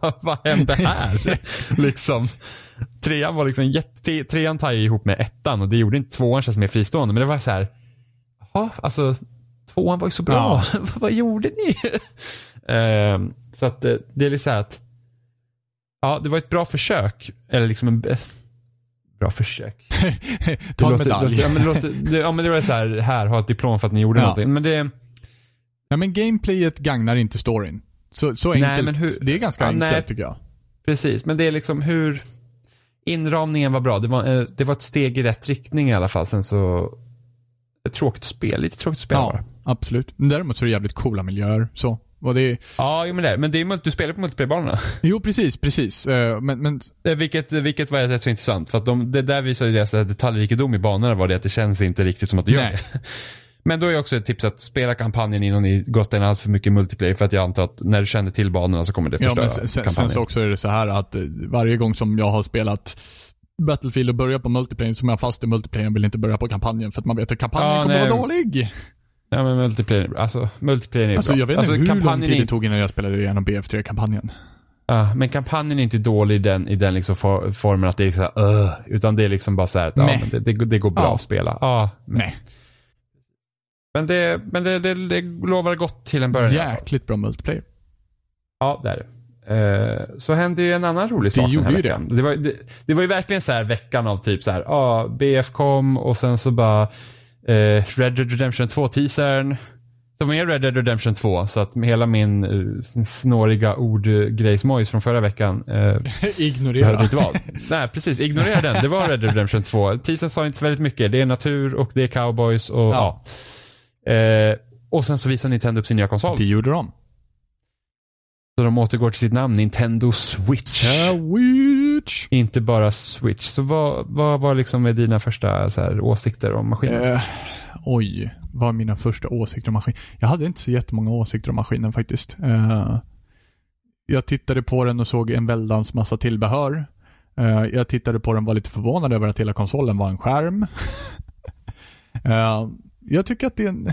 vad, vad hände här? liksom. Trean var liksom jätte, trean ju ihop med ettan och det gjorde inte tvåan känns mer fristående. Men det var så här, ja, alltså tvåan var ju så bra. vad gjorde ni? Ehm, så att eh, det är lite så här att, ja det var ett bra försök. Eller liksom en, bra försök. Ta en medalj. Låter, ja, men det, låter, det, ja men det var så här, här, ha ett diplom för att ni gjorde Ja. någonting. Men det, Ja, men gameplayet gagnar inte storyn. Så, så Nej, enkelt. men hur- Det är ganska Ja, enkelt nej. tycker jag. precis, men det är liksom hur, inramningen var bra. Det var, eh, det var ett steg i rätt riktning i alla fall. Sen så, ett tråkigt spel, lite tråkigt spel Ja, bara. absolut. Men däremot så är det jävligt coola miljöer. Så. Och det Ja, men det är, men det är, du spelar på multiplayerbanorna. jo, precis, precis. Eh, Men, men Eh, Vilket, vilket var rätt så intressant. För att de, det där visar ju deras detaljrikedom i banorna var det att det känns inte riktigt som att det gör Nej. det. Men då är också ett tips att spela kampanjen innan ni gått in alls för mycket multiplayer. För att jag antar att när du känner till banorna så kommer det Ja, förstöra men sen, kampanjen. sen så också är det så här att eh, varje gång som jag har spelat Battlefield och börjat på multiplayer så är jag fast i multiplayer vill inte börja på kampanjen för att man vet att kampanjen Ja, kommer nej. vara dålig. Ja men multiplayer, alltså multiplayer är Alltså bra. jag vet inte alltså, hur lång tid är det tog innan jag spelade igenom BF3-kampanjen. Ja, men kampanjen är inte dålig i den, i den liksom for, formen att det är så här, "Ugh", utan det är liksom bara så här att ja, det, det, det går bra Ja. att spela. Ja, men, Nej. men, det, men det, det, det lovar gott till en början. Jäkligt bra multiplayer. Ja, det är det. Eh, så hände ju en annan rolig Det sak den gjorde här veckan. Det. var, det, det var ju verkligen så här veckan av typ så här, ja, BF kom och sen så bara eh, Red Dead Redemption 2-teasern. Som är Red Dead Redemption 2. Så att hela min uh, snåriga ordgrejsmojs från förra veckan uh, behövde Ignorera. inte vara. Nej, precis. Ignorera den. Det var Red Dead Redemption 2. Teasern sa inte så väldigt mycket. Det är natur och det är cowboys och ja. Ja. Eh, och sen så visar Nintendo upp sin nya konsol. Det gjorde de. Så de återgår till sitt namn, Nintendo Switch. Switch. Inte bara Switch. Så vad, vad var liksom med dina första så här, åsikter om maskinen? Eh, oj, vad var mina första åsikter om maskinen? Jag hade inte så jättemånga åsikter om maskinen faktiskt. Eh, jag tittade på den och såg en väldans massa tillbehör. Eh, jag tittade på den och var lite förvånad över att hela konsolen var en skärm. Eh, jag tycker att det är en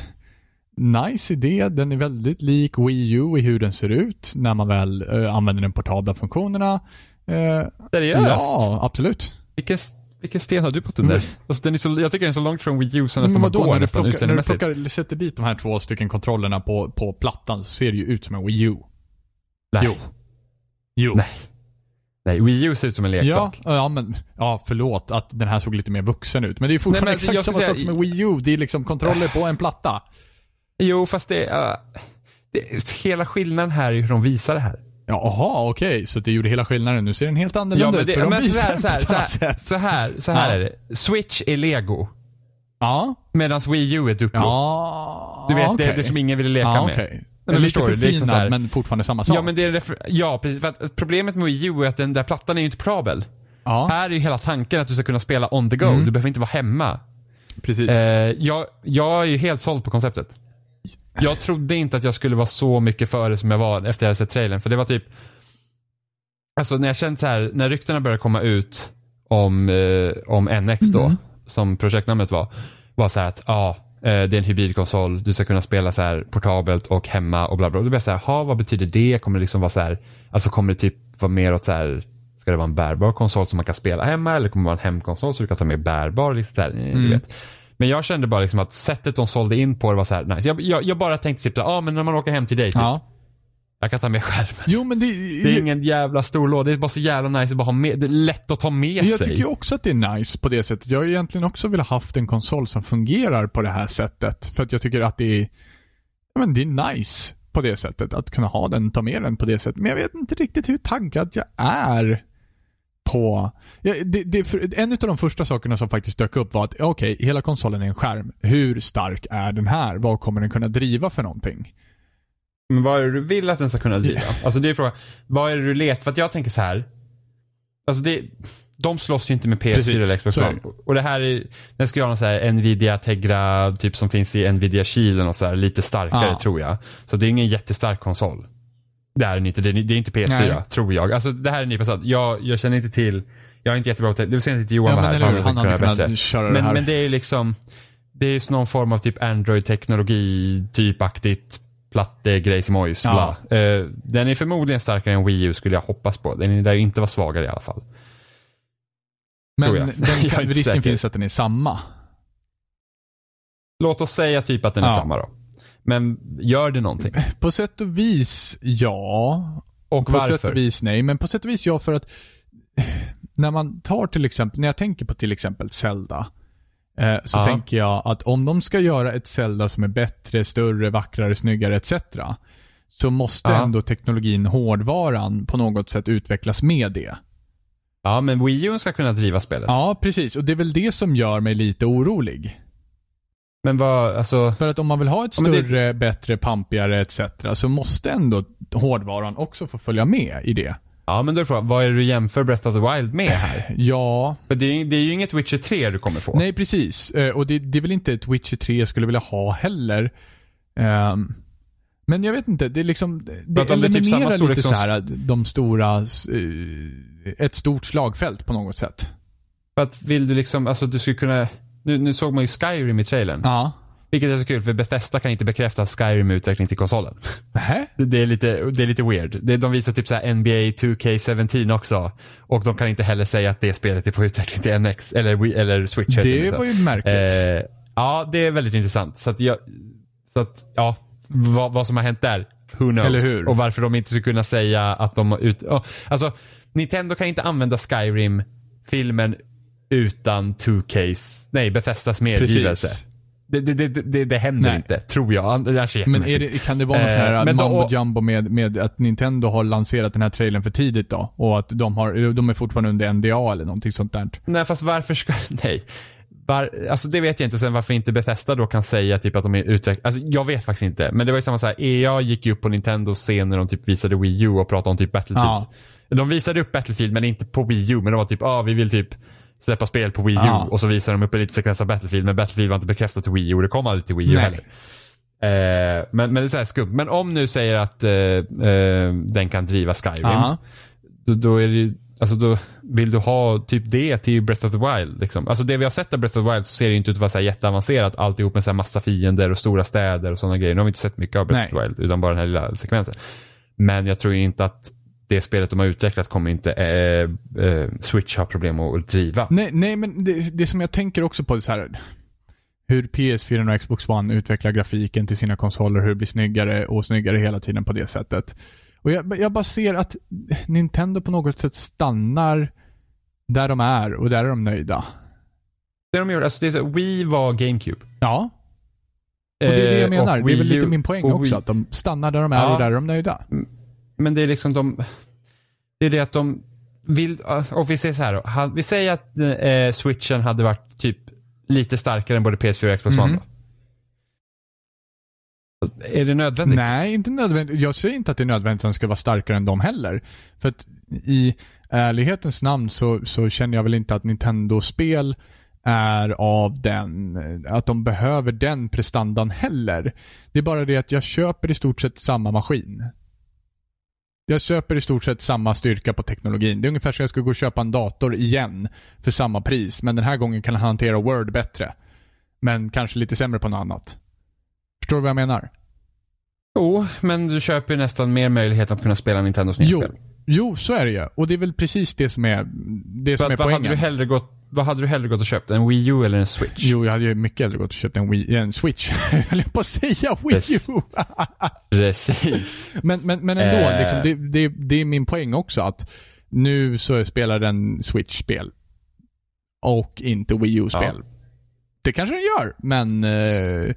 nice idé. Den är väldigt lik Wii U i hur den ser ut när man väl eh, använder den portabla funktionerna. Eh, Seriöst? ja, absolut. Vilken, vilken sten har du på den där? Mm. Alltså, den är så, jag tycker den är så långt från Wii U som nästan vadå, går när du, nästan plockar, när du plockar, sätter dit de här två stycken kontrollerna på, på plattan så ser det ju ut som en Wii U. Nej. Jo. Jo. Nej. Nej, Wii U ser ut som en Ja, leksak. ja, men, ja, förlåt att den här såg lite mer vuxen ut. Men det är ju fortfarande Nej, jag exakt samma säga- sak som Wii U. Det är liksom kontroller på en platta. Jo, fast det, uh, det hela skillnaden här är hur de visar det här. Jaha, okej. Så det gjorde hela skillnaden. Nu ser den helt annorlunda Ja, men, ut. det, för de men så, visar här, den så, här, så, här, så här, så här är det. Switch är lego. Ja. Medan Wii U är Duplo. Ja, Du vet, det är okej. det som ingen ville leka ja, med. okej. men Lite det är liksom förfinad, här- men fortfarande samma sak. Ja, men det är ja, precis. För att problemet med Wii U är att den där plattan är ju inte portabel. ja Här är ju hela tanken att du ska kunna spela on the go. Mm. Du behöver inte vara hemma. precis. Eh, jag, jag är ju helt såld på konceptet. Jag trodde inte att jag skulle vara så mycket före som jag var efter att jag hade sett trailern. För det var typ, alltså när jag kände så här, när ryktena började komma ut om, eh, om NX då, Mm. som projektnamnet var, var så här att ja, eh, det är en hybridkonsol, du ska kunna spela så här portabelt och hemma och bla bla. Då blev jag så här, ha vad betyder det? Kommer det liksom vara så här, alltså kommer det typ vara mer åt så här, ska det vara en bärbar konsol som man kan spela hemma eller kommer det vara en hemkonsol så du kan ta med bärbar? Liksom så här, eh, du vet. Men jag kände bara liksom att sättet de sålde in på det var så här nice. Jag, jag, jag bara tänkte typ, ja ah, men när man åker hem till dig, typ, ja. jag kan ta med skärmen. Jo, men det, Det är ingen jävla stor låda, det är bara så jävla nice att bara ha med, det är lätt att ta med Jag sig. tycker ju också att det är nice på det sättet. Jag har egentligen också velat haft en konsol som fungerar på det här sättet. För att jag tycker att det är, men det är nice på det sättet. Att kunna ha den, ta med den på det sättet. Men jag vet inte riktigt hur taggad jag är på... Ja, det, det, för, en av de första sakerna som faktiskt dök upp var att, okej, hela konsolen är en skärm. Hur stark är den här? Vad kommer den kunna driva för någonting? Men vad är det du vill att den ska kunna driva? Alltså det är frågan, vad är det du letar? För att jag tänker så här. Alltså det, de slåss ju inte med PS4 Precis, eller Xbox One. Och det här är, den ska göra någon så här Nvidia Tegra, typ som finns i Nvidia Shielden och så här, lite starkare Ja. tror jag. Så det är ingen jättestark konsol. Det är den inte, det är, det är inte PS4 Nej. tror jag. Alltså det här är en nypa salt. jag, jag känner inte till, jag är inte jättebra på det. Det var senast inte Johan Ja, var men här. hur? Han hade kunnat bättre. köra det Men, här. men det är ju liksom, det är ju någon form av typ Android-teknologi, typaktigt plattegrejsimojs, Ja. bla. Eh, den är förmodligen starkare än Wii U skulle jag hoppas på. Den lär ju inte vara svagare i alla fall. Men den är risken säker. finns att den är samma. Låt oss säga typ att den är Ja. samma då. Men gör det någonting? På sätt och vis, ja. Och På varför? sätt och vis nej, men på sätt och vis ja för att när man tar till exempel, när jag tänker på till exempel Zelda, eh, så Ja. tänker jag att om de ska göra ett Zelda som är bättre, större, vackrare, snyggare etc. Så måste Ja. ändå teknologin, hårdvaran, på något sätt utvecklas med det. Ja, men Wii U ska kunna driva spelet. Ja, precis. Och det är väl det som gör mig lite orolig. Men vad, alltså, För att om man vill ha ett men det- större, bättre, pampigare etc. så måste ändå hårdvaran också få följa med i det. ja men då är frågan, vad är det du jämför Breath of the Wild med här? Ja, För det är, det är ju inget Witcher 3 du kommer få. Nej, precis. Eh, och det, det är väl inte ett Witcher 3 jag skulle vilja ha heller. Ehm, men jag vet inte, det är liksom, det det är typ eliminerar samma lite som- så här att de stora, eh, ett stort slagfält på något sätt. För att vill du liksom, alltså du skulle kunna, nu, nu såg man ju Skyrim i trailern. Ja. Vilket är så kul för Bethesda kan inte bekräfta Skyrim utveckling till konsolen. Nähä? Det- är lite, det är lite weird. Det, de visar typ så NBA 2K17 också. Och de kan inte heller säga att det spelet är på utveckling till NX eller, eller Switch. Det var ju märkligt. Eh, ja, det är väldigt intressant. Så att, jag, så att ja, vad, vad som har hänt där, who knows? Eller hur? Och varför de inte skulle kunna säga att de har ut... Oh, alltså, Nintendo kan inte använda Skyrim-filmen utan 2Ks, nej, Bethesdas medgivelse. Det Det, det, det, händer Nej. inte, tror jag. Annars är Men är det, kan det vara något Eh, sån här men då- mambo jumbo med, med att Nintendo har lanserat den här trailern för tidigt då? Och att de, har, de är fortfarande under NDA eller någonting sånt där? Nej, fast varför ska... Nej. Var, alltså det vet jag inte. Sen varför inte Bethesda då kan säga typ att de är utvecklade. Alltså jag vet faktiskt inte. Men det var ju samma så här. EA gick ju upp på Nintendos scen när de typ visade Wii U och pratade om typ Battlefield. Ja. De visade upp Battlefield men inte på Wii U. Men de var typ, ja ah, vi vill typ släppa spel på Wii U. Ja. Och så visade de upp en liten sekvens av Battlefield. Men Battlefield var inte bekräftat till Wii U och det kom aldrig till Wii U Nej. heller. Eh, men, men det är så här skumt. Men om nu säger att eh, eh, den kan driva Skyrim. Ja. Då, då är det ju, alltså då vill du ha typ det till Breath of the Wild. Liksom. Alltså det vi har sett av Breath of the Wild så ser det inte ut att vara så här jätteavancerat alltihop med så här massa fiender och stora städer och sådana grejer. Nu har vi inte sett mycket av Breath Nej. of the Wild utan bara den här lilla sekvensen. Men jag tror inte att det spelet de har utvecklat kommer inte eh, eh, Switch ha problem att driva. Nej, nej men det, det som jag tänker också på är så här. Hur PS4 och Xbox One utvecklar grafiken till sina konsoler, hur det blir snyggare och snyggare hela tiden på det sättet. Och jag, jag bara ser att Nintendo på något sätt stannar där de är och där är de nöjda. Det de gjorde, alltså det är så, Wii var GameCube. Ja, och det är det jag Eh, menar. och Det är väl lite min poäng också, att de stannar där de är Ja. och där är de nöjda. Men det är liksom de... Det är det att de vill... Och vi säger så här då. Vi säger att eh, switchen hade varit typ lite starkare än både PS4 och Xbox One då. Är det nödvändigt? Nej, inte nödvändigt. Jag säger inte att det är nödvändigt att den ska vara starkare än dem heller. För att i ärlighetens namn så, så känner jag väl inte att Nintendo-spel är av den, att de behöver den prestandan heller. Det är bara det att jag köper i stort sett samma maskin. Jag köper i stort sett samma styrka på teknologin. Det är ungefär som jag skulle gå och köpa en dator igen för samma pris, men den här gången kan den hantera Word bättre. Men kanske lite sämre på något annat. Förstår du vad jag menar? Jo, men du köper ju nästan mer möjlighet att kunna spela Nintendos nya Jo, spel. jo, så är det ju. Och det är väl precis det som är, det För som är vad, hade poängen. du hellre gått, vad hade du hellre gått och köpt? En Wii U eller en Switch? Jo, jag hade ju mycket hellre gått och köpt en, Wii, en Switch. Jag höll på att säga Wii. U. Precis. men, men, men ändå, Eh. liksom, det, det, det är min poäng också att nu så spelar den Switch-spel. Och inte Wii U-spel. Det kanske den gör, men eh,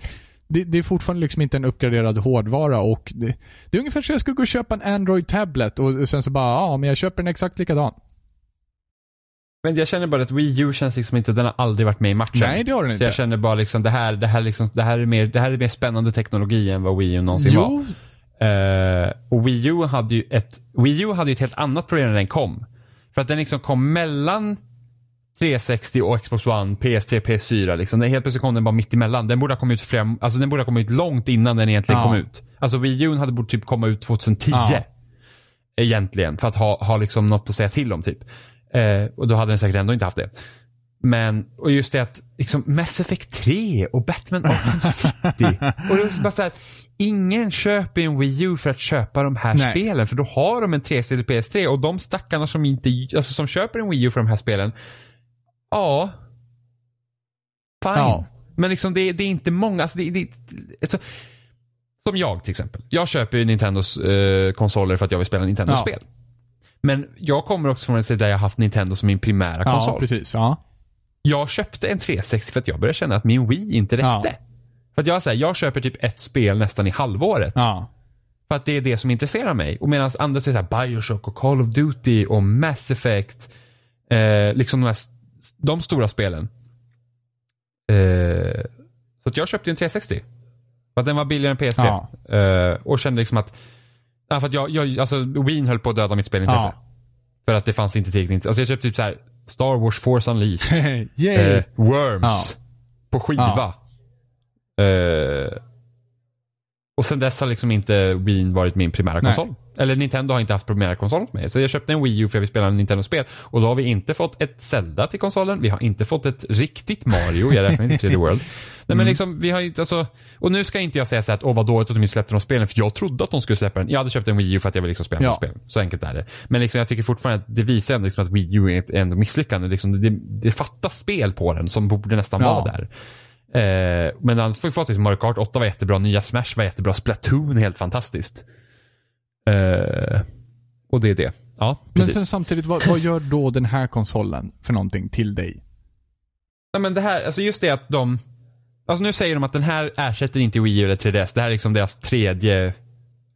det, det är fortfarande liksom inte en uppgraderad hårdvara och det, det är ungefär så jag skulle gå och köpa en Android-tablet och sen så bara, ja, men jag köper den exakt likadan. Men jag känner bara att Wii U känns liksom inte, den har aldrig varit med i matchen. Nej, det har den Så inte. jag känner bara liksom det här, det här, liksom, det här, är, mer, det här är mer spännande teknologi än vad Wii U någonsin var. Jo, Eh, och Wii U hade ju ett, Wii U hade ju ett helt annat problem när den kom. För att den liksom kom mellan 360 och Xbox One, PS3, PS4 liksom. Den helt plötsligt kom den bara mitt emellan. Den borde ha kommit ut flera, alltså den borde ha kommit ut långt innan den egentligen Ja. kom ut. Alltså Wii U hade borde typ komma ut 2010. Ja. Egentligen, för att ha, ha liksom något att säga till om typ. Eh, och då hade den säkert ändå inte haft det. Men, och just det att liksom Mass Effect 3 och Batman Arkham City. och det är bara så här, ingen köper en Wii U för att köpa de här Nej. spelen. För då har de en 360 PS3 och de stackarna som inte, alltså som köper en Wii U för de här spelen. Ja. Fine. Ja. Men liksom det, det är inte många, alltså det, det, alltså, som jag till exempel. Jag köper ju Nintendos eh, konsoler för att jag vill spela Nintendo-spel. Men jag kommer också från en sida där jag haft Nintendo som min primära ja, konsol. precis. Ja. Jag köpte en 360 för att jag började känna att min Wii inte räckte. Ja. För att jag, så här, jag köper typ ett spel nästan i halvåret. Ja. För att det är det som intresserar mig. Och medan andra säger så här, Bioshock och Call of Duty och Mass Effect. Eh, liksom de, här, de stora spelen. Eh, så att jag köpte en 360. För att den var billigare än PS3. Ja. Eh, och kände liksom att, ja, för att jag, jag, alltså Wien höll på att döda mitt spelintresse. Ja. För att det fanns inte tillräckligt Alltså jag köpte typ så här Star Wars Force Unleashed. Eh, Worms. Ja. På skiva. Eh, och sen dess har liksom inte Wii varit min primära Nej. Eller Nintendo har inte haft primära konsol åt mig. Så jag köpte en Wii U för jag vill spela en Nintendo-spel. Och då har vi inte fått ett Zelda till konsolen. Vi har inte fått ett riktigt Mario. Jag räknar inte 3D World. Nej Mm. men liksom, vi har inte, alltså, och nu ska inte jag säga så att åh vad dåligt att de inte släppte de spelen. För jag trodde att de skulle släppa den. Jag hade köpt en Wii U för att jag ville liksom spela Ja. ja. spel. Så enkelt är det. Men liksom, jag tycker fortfarande att det visar ändå liksom att Wii U är ett ändå misslyckande. Liksom, det, det fattas spel på den som borde nästan Ja. vara där. Eh, men han får ju fått liksom Mario Kart 8 var jättebra, nya Smash var jättebra, Splatoon är helt fantastiskt. Eh, och det är det. Ja, Men precis. sen samtidigt, vad, vad gör då den här konsolen för någonting till dig? Ja, men det här, alltså just det att de Alltså nu säger de att den här ersätter inte Wii U eller 3DS. Det här är liksom deras tredje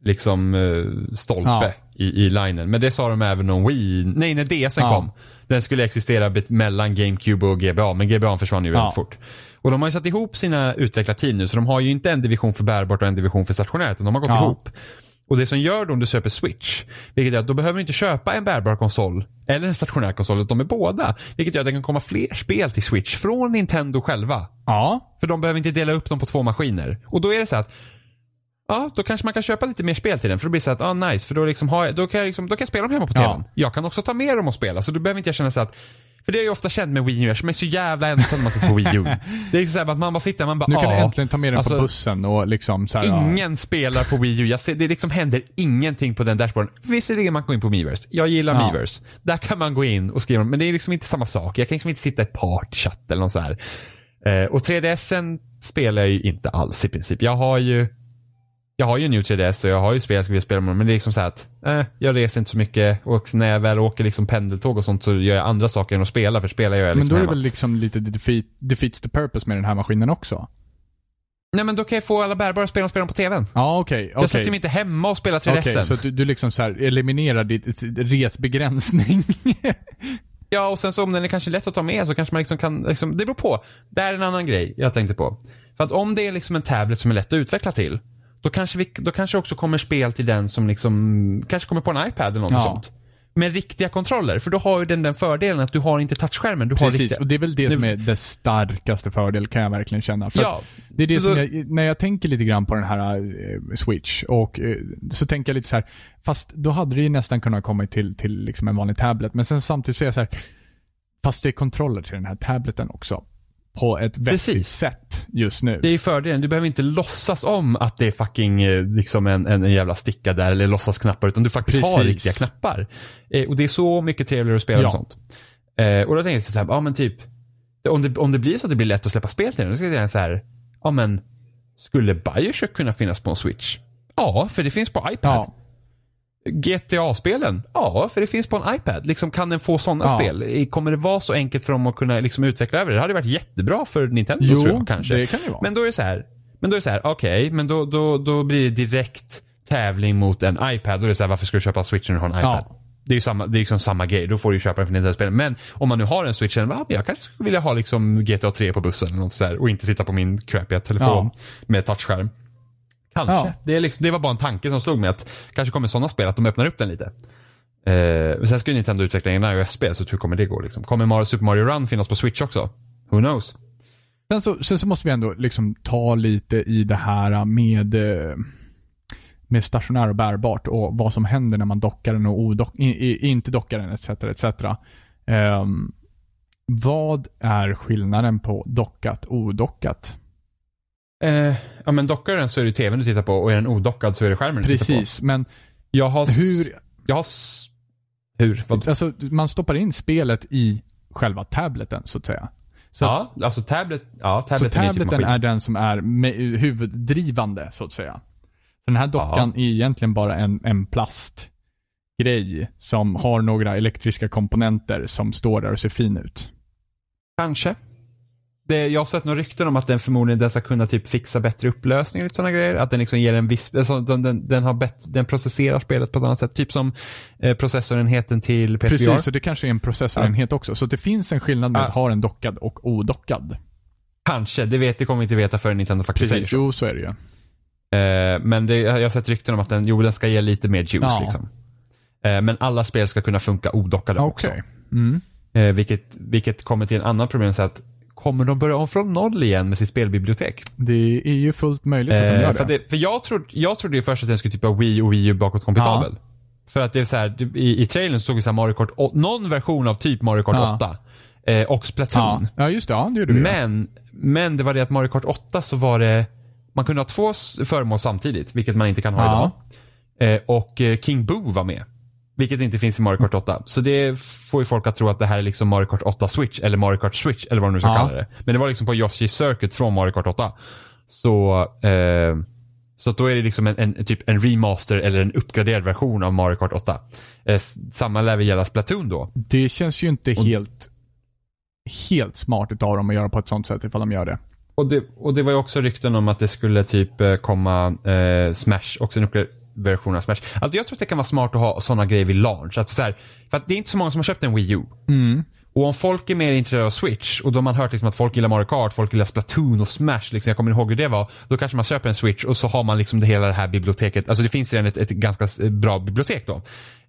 liksom eh, stolpe Ja. i, i linen. Men det sa de även om Wii. Nej, när DSen Ja. kom. Den skulle existera mellan GameCube och GBA. Men GBA försvann ju väldigt Ja. fort. Och de har ju satt ihop sina utvecklarteam nu. Så de har ju inte en division för bärbart och en division för stationärt. Utan de har gått Ja. ihop. Och det som gör då om du köper Switch, vilket är att då behöver du inte köpa en bärbar konsol eller en stationär konsol, utan de är båda. Vilket gör att det kan komma fler spel till Switch från Nintendo själva. Ja. För de behöver inte dela upp dem på två maskiner. Och då är det så att Ja, då kanske man kan köpa lite mer spel till den. För då blir det så att, ah nice, för då, liksom har jag, då, kan jag liksom, då kan jag spela dem hemma på tvn. Ja. Jag kan också ta med dem och spela, så då behöver inte jag känna så att för det har jag ofta känt med Wii U, jag är så jävla ensam när man sitter på Wii U. Det är så här att man bara sitter man bara, Nu kan du äntligen ta med den Alltså, på bussen och liksom så här. Ingen spelar på Wii U. Jag ser, det liksom händer ingenting på den dashboarden. Visserligen man går in på Miiverse. Jag gillar Ja. Miiverse. Där kan man gå in och skriva, men det är liksom inte samma sak. Jag kan liksom inte sitta i partychatt eller något så här. Eh, och 3DSen spelar jag ju inte alls i princip. Jag har ju jag har ju en ny 3DS och jag har ju spel jag skulle vilja spela med men det är liksom så här att eh, jag reser inte så mycket och när jag väl åker liksom pendeltåg och sånt så gör jag andra saker än att spela för spelar jag Men liksom då är det hemma. väl liksom lite defeat, defeats the purpose med den här maskinen också? Nej men då kan jag få alla bärbara spel och spela dem på tvn. Ja, okej. Jag okej. sätter mig inte hemma och spelar 3DSen. Okej, så att du, du liksom så eliminerar ditt resbegränsning. Ja, och sen så om den är kanske lätt att ta med så kanske man liksom kan, liksom, det beror på. Det här är en annan grej jag tänkte på. För att om det är liksom en tablet som är lätt att utveckla till, då kanske, vi, då kanske också kommer spel till den som liksom, kanske kommer på en iPad eller något Ja. sånt. Med riktiga kontroller, för då har ju den den fördelen att du har inte touchskärmen, du har Precis, riktiga. och det är väl det Nu- som är det starkaste fördel kan jag verkligen känna. För Ja, Det är det Så- som jag, när jag tänker lite grann på den här eh, Switch och eh, så tänker jag lite så här, fast då hade det ju nästan kunnat komma till, till liksom en vanlig tablet. Men sen samtidigt så är jag så här, fast det är kontroller till den här tableten också. På ett vettigt Precis. sätt just nu. Det är fördelen. Du behöver inte låtsas om att det är fucking eh, liksom en, en, en jävla sticka där eller låtsasknappar utan du faktiskt har Precis. riktiga knappar. Eh, och det är så mycket trevligare att spela Ja. med sånt. Eh, och då tänkte jag så här, ja men typ, om det, om det blir så att det blir lätt att släppa spel till den, då ska jag säga så här, ja men, skulle Bioshock kunna finnas på en Switch? Ja, för det finns på iPad. Ja. GTA-spelen? Ja, för det finns på en iPad. Liksom, kan den få sådana Ja. spel? Kommer det vara så enkelt för dem att kunna liksom, utveckla över det? Det hade varit jättebra för Nintendo tror Jo, jag kanske. det kan det vara. Men då är det så här. Men då är det så här, okej, men då, då, då blir det direkt tävling mot en iPad. Då är det så här, varför ska du köpa Switch när du har en iPad? Ja. Det är ju samma, det är liksom samma grej. Då får du ju köpa den för Nintendo-spelen. Men om man nu har en Switch, ja, men jag kanske skulle vilja ha liksom GTA 3 på bussen eller något så här, och inte sitta på min crappiga telefon med touchskärm. Kanske. Ja. Det, är liksom, det var bara en tanke som slog mig att kanske kommer sådana spel att de öppnar upp den lite. Eh, sen ska ju Nintendo utveckla en iOS-spel, så hur kommer det gå liksom? Kommer Mario, Super Mario Run finnas på Switch också? Who knows? Sen så, sen så måste vi ändå liksom ta lite i det här med, eh, med stationär och bärbart och vad som händer när man dockar den och odock, i, i, inte dockar den etc. etc. Ehm, vad är skillnaden på dockat och odockat? Eh, ja men dockar den så är det tvn du tittar på och är den odockad så är det skärmen du tittar på. Precis, men Jag har... hur, Jag har... Hur? Vad? alltså man stoppar in spelet i själva tableten så att säga. Så, att, ja, alltså tablet... Ja, så tableten, tableten är är den som är me- huvuddrivande så att säga. Så den här dockan är egentligen bara en, en plastgrej som har några elektriska komponenter som står där och ser fin ut. Kanske. Det, jag har sett några rykten om att den förmodligen den ska kunna typ fixa bättre upplösning och lite sådana grejer. Att den liksom ger en viss, alltså den, den, den, har bett, den processerar spelet på ett annat sätt. Typ som eh, processorenheten till PSVR. Precis, så det kanske är en processorenhet också. Så det finns en skillnad med Ja. att ha en dockad och odockad. Kanske, det, vet, det kommer vi inte veta förrän Nintendo faktiskt Precis, säger jo så är det ju. Eh, men det, jag har sett rykten om att den, jo, den ska ge lite mer juice Ja. liksom. Eh, men alla spel ska kunna funka odockade också. Okej. Mm. Eh, vilket, vilket kommer till en annan problem, så att kommer de börja om från noll igen med sitt spelbibliotek? Det är ju fullt möjligt att de Eh, gör för, det. det, för jag trodde, jag trodde ju först att den skulle typ vara Wii och Wii U bakåtkompatibel. För att det är så här, det- i, i trailern så såg vi så här Mario Kart, någon version av typ Mario Kart Ja. 8. Eh, och Splatoon. Ja. ja, just det. Ja, det gjorde vi. Men, men det var det att Mario Kart 8 så var det, man kunde ha två föremål samtidigt, vilket man inte kan ha Ja. idag. Eh, och eh, King Boo var med. Vilket inte finns i Mario Kart 8. Så det får ju folk att tro att det här är liksom Mario Kart 8 Switch eller Mario Kart Switch eller vad de nu ska Ja. kalla det. Men det var liksom på Yoshi Circuit från Mario Kart 8. Så, eh, så då är det liksom en, en, typ en remaster eller en uppgraderad version av Mario Kart 8. Eh, samma lär väl gälla Splatoon då. Det känns ju inte helt, helt smart utav dem att göra på ett sånt sätt ifall de gör det. och, det, och det var ju också rykten om att det skulle typ eh, komma eh, Smash, också en uppgraderad version av Smash. Alltså jag tror att det kan vara smart att ha sådana grejer vid launch. Alltså så här, för att det är inte så många som har köpt en Wii U. Mm. Och om folk är mer intresserade av Switch och då har man hört liksom att folk gillar Mario Kart, folk gillar Splatoon och Smash, liksom, jag kommer ihåg hur det var. Då kanske man köper en Switch och så har man liksom det hela det här biblioteket. Alltså det finns redan ett, ett ganska bra bibliotek då.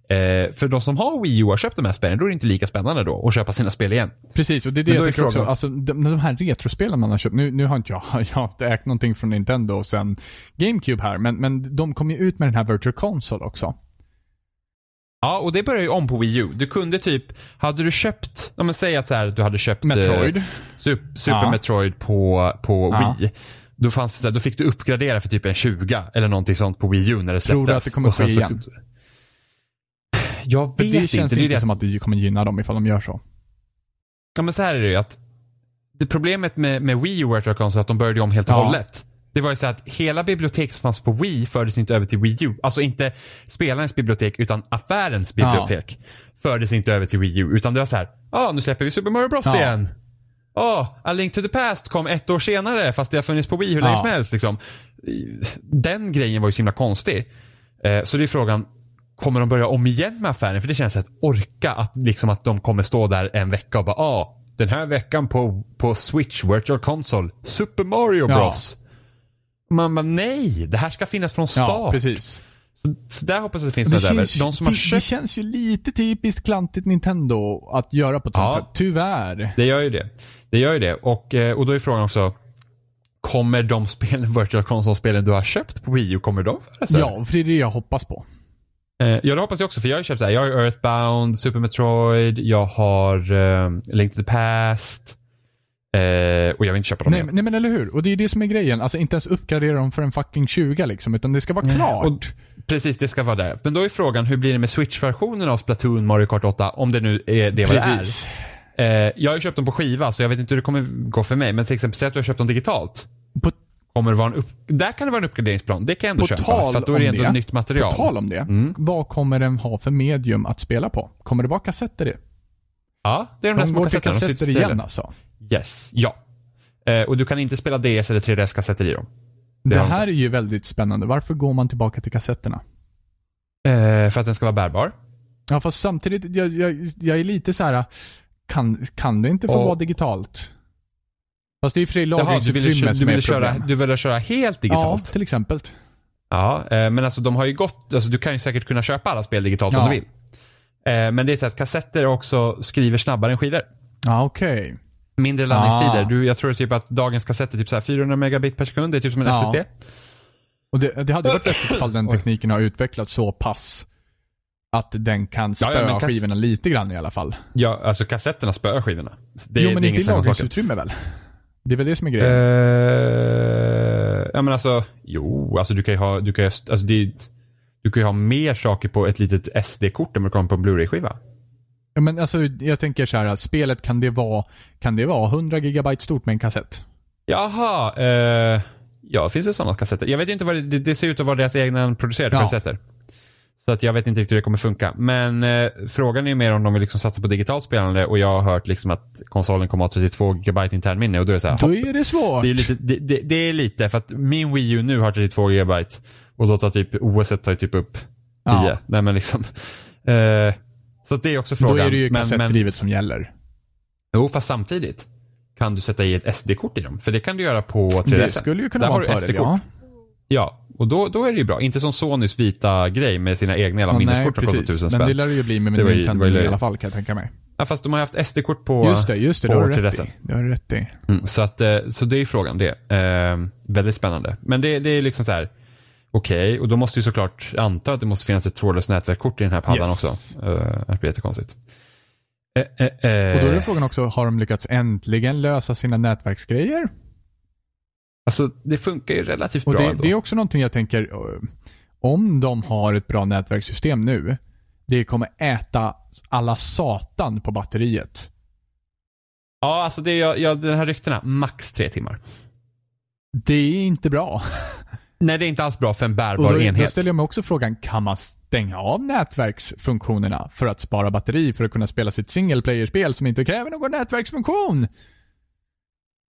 Eh, för de som har Wii U har köpt de här spelen, då är det inte lika spännande då att köpa sina spel igen. Precis, och det är det jag är tycker också. Alltså, de, de här retrospelen man har köpt, nu, nu har inte jag, jag har inte ägt någonting från Nintendo sen GameCube här, men, men de kom ju ut med den här Virtual Console också. Ja, och det börjar ju om på Wii U. Du kunde typ, hade du köpt, om man säger att så här, du hade köpt Metroid. Eh, Super, Ja. Metroid på, på Ja. Wii. Då, fanns det så här, då fick du uppgradera för typ en 20 eller någonting sånt på Wii U när det släpptes. Tror du att det kommer ske så- igen? Jag vet det inte. känns Det är inte det. som att det kommer gynna dem ifall de gör så. Ja men så här är det ju att det problemet med, med Wii U Virtual Console är att de började om helt och Ja. hållet. Det var ju så att hela biblioteket som fanns på Wii fördes inte över till Wii U. Alltså inte spelarens bibliotek utan affärens bibliotek. Fördes inte över till Wii U utan det var så här, ja ah, nu släpper vi Super Mario Bros Ja. igen. Ja, A Link to the Past kom ett år senare fast det har funnits på Wii hur Ja. länge som helst liksom. Den grejen var ju så himla konstig. Eh, så det är frågan, kommer de börja om igen med affären? För det känns att orka att liksom att de kommer stå där en vecka och bara ah, den här veckan på, på Switch Virtual Console, Super Mario Ja. Bros. Man bara nej, det här ska finnas från Ja, start. precis. så där hoppas jag att det finns Det känns, De som har det, det köpt, känns ju lite typiskt klantigt Nintendo att göra på ett sånt Ja. Tyvärr. det gör ju det. Det gör ju det. Och, eh, och då är frågan också, kommer de spelen, Virtual Console-spelen du har köpt på Wii U, kommer de föras? Ja, för det är det jag hoppas på. Eh, ja, det hoppas jag också. För jag har köpt så här. Jag har Earthbound, Super Metroid, jag har eh, Link to the Past. Eh, och jag vill inte köpa dem Nej, igen. men- nej men eller hur? Och det är det som är grejen. Alltså inte ens uppgradera dem för en fucking 20 liksom, utan det ska vara klart. Och precis, det ska vara där. Men då är frågan, hur blir det med Switch-versionen av Splatoon, Mario Kart 8? Om det nu är det vad det är. Eh, jag har ju köpt dem på skiva, så jag vet inte hur det kommer gå för mig. Men till exempel, säg att du har köpt dem digitalt. På, Kommer det vara en upp... Där kan det vara en uppgraderingsplan. Det kan jag ändå på köpa. tal för då är det ändå det, nytt material. på tal om det, Mm. vad kommer den ha för medium att spela på? Kommer det vara kassetter det? Ja, det är de där De små går till kassetterna. de kassetter sitter igen ställe. alltså. Yes, ja. Eh, och du kan inte spela DS eller 3DS-kassetter i dem. Det, har de här är ju väldigt spännande. Varför går man tillbaka till kassetterna? Eh, för att den ska vara bärbar. Ja, fast samtidigt, jag, jag, jag är lite så här. Kan, kan det inte få Och- vara digitalt? Fast det är ju för sig du lagringsutrymme du som är ett köra, problem. du ville köra helt Ja, digitalt? till exempel. Ja, eh, men alltså de har ju gått, alltså du kan ju säkert kunna köpa alla spel digitalt om Ja. du vill. Eh, men det är så att kassetter också skriver snabbare än skivor. Ja, okej. Mindre laddningstider. Ah. Du, jag tror typ att dagens kassetter är typ så här 400 megabit per sekund. Det är typ som en Ja. SSD. Och det, det hade varit rätt ifall den tekniken har utvecklats så pass att den kan Ja, spöa ja, kas- skivorna lite grann i alla fall. Ja, alltså kassetterna spöar skivorna. Det, jo, men det är inte i om lagringsutrymme väl? Det är väl det som är grejen. Eh, ja men alltså, jo, alltså du kan ju ha, du kan ju, alltså det, du kan ha mer saker på ett litet SD-kort än vad du kan på en Blu-ray-skiva. Ja, men alltså, jag tänker så här, spelet kan det vara, kan det vara 100 gigabyte stort med en kassett? Jaha, eh, ja, finns det sådana kassetter? Jag vet inte vad det, det, det ser ut att vara deras egna producerade Ja. kassetter. Så att jag vet inte riktigt hur det kommer funka. Men eh, frågan är ju mer om de vill liksom satsa på digitalt spelande och jag har hört liksom att konsolen kommer att ha 32 GB internminne och då är det så här, Då hopp. är det svårt. det, är lite, det, det, det är lite, för att min Wii U nu har 32 GB och då tar typ OS tar typ upp 10. Ja. Nej men liksom. Eh, så det är också frågan. Då är det ju kassettdrivet som gäller. Jo, fast samtidigt kan du sätta i ett SD-kort i dem. För det kan du göra på 3DS. Det skulle ju kunna Där vara en fördel, ja. Ja, och då, då är det ju bra. Inte som Sonys vita grej med sina egna jävla minneskort som kostar tusen Men det spänn. lär det ju bli med, ju- Nintendo ju i alla fall kan jag tänka mig. Ja, fast de har haft SD-kort på... Just det, just det. Det har du rätt 3DS. i. Det har du rätt i. Mm, så, att, eh, så det är frågan det. Eh, väldigt spännande. Men det, det är liksom så här. Okej, och då måste ju såklart anta att det måste finnas ett trådlöst nätverkkort i den här paddan Yes. också. Uh, det blir jättekonstigt. Eh, eh, eh, Och då är det frågan också, har de lyckats äntligen lösa sina nätverksgrejer? Alltså, det funkar ju relativt Och bra det, ändå. det är också någonting jag tänker, eh, om de har ett bra nätverkssystem nu, det kommer äta alla satan på batteriet. Ja, alltså det är, ja, ja, den här ryktena, max tre timmar. Det är inte bra. Nej, det är inte alls bra för en Och bärbar då, då enhet. ställer jag mig också frågan, kan man stänga av nätverksfunktionerna för att spara batteri för att kunna spela sitt single player-spel som inte kräver någon nätverksfunktion?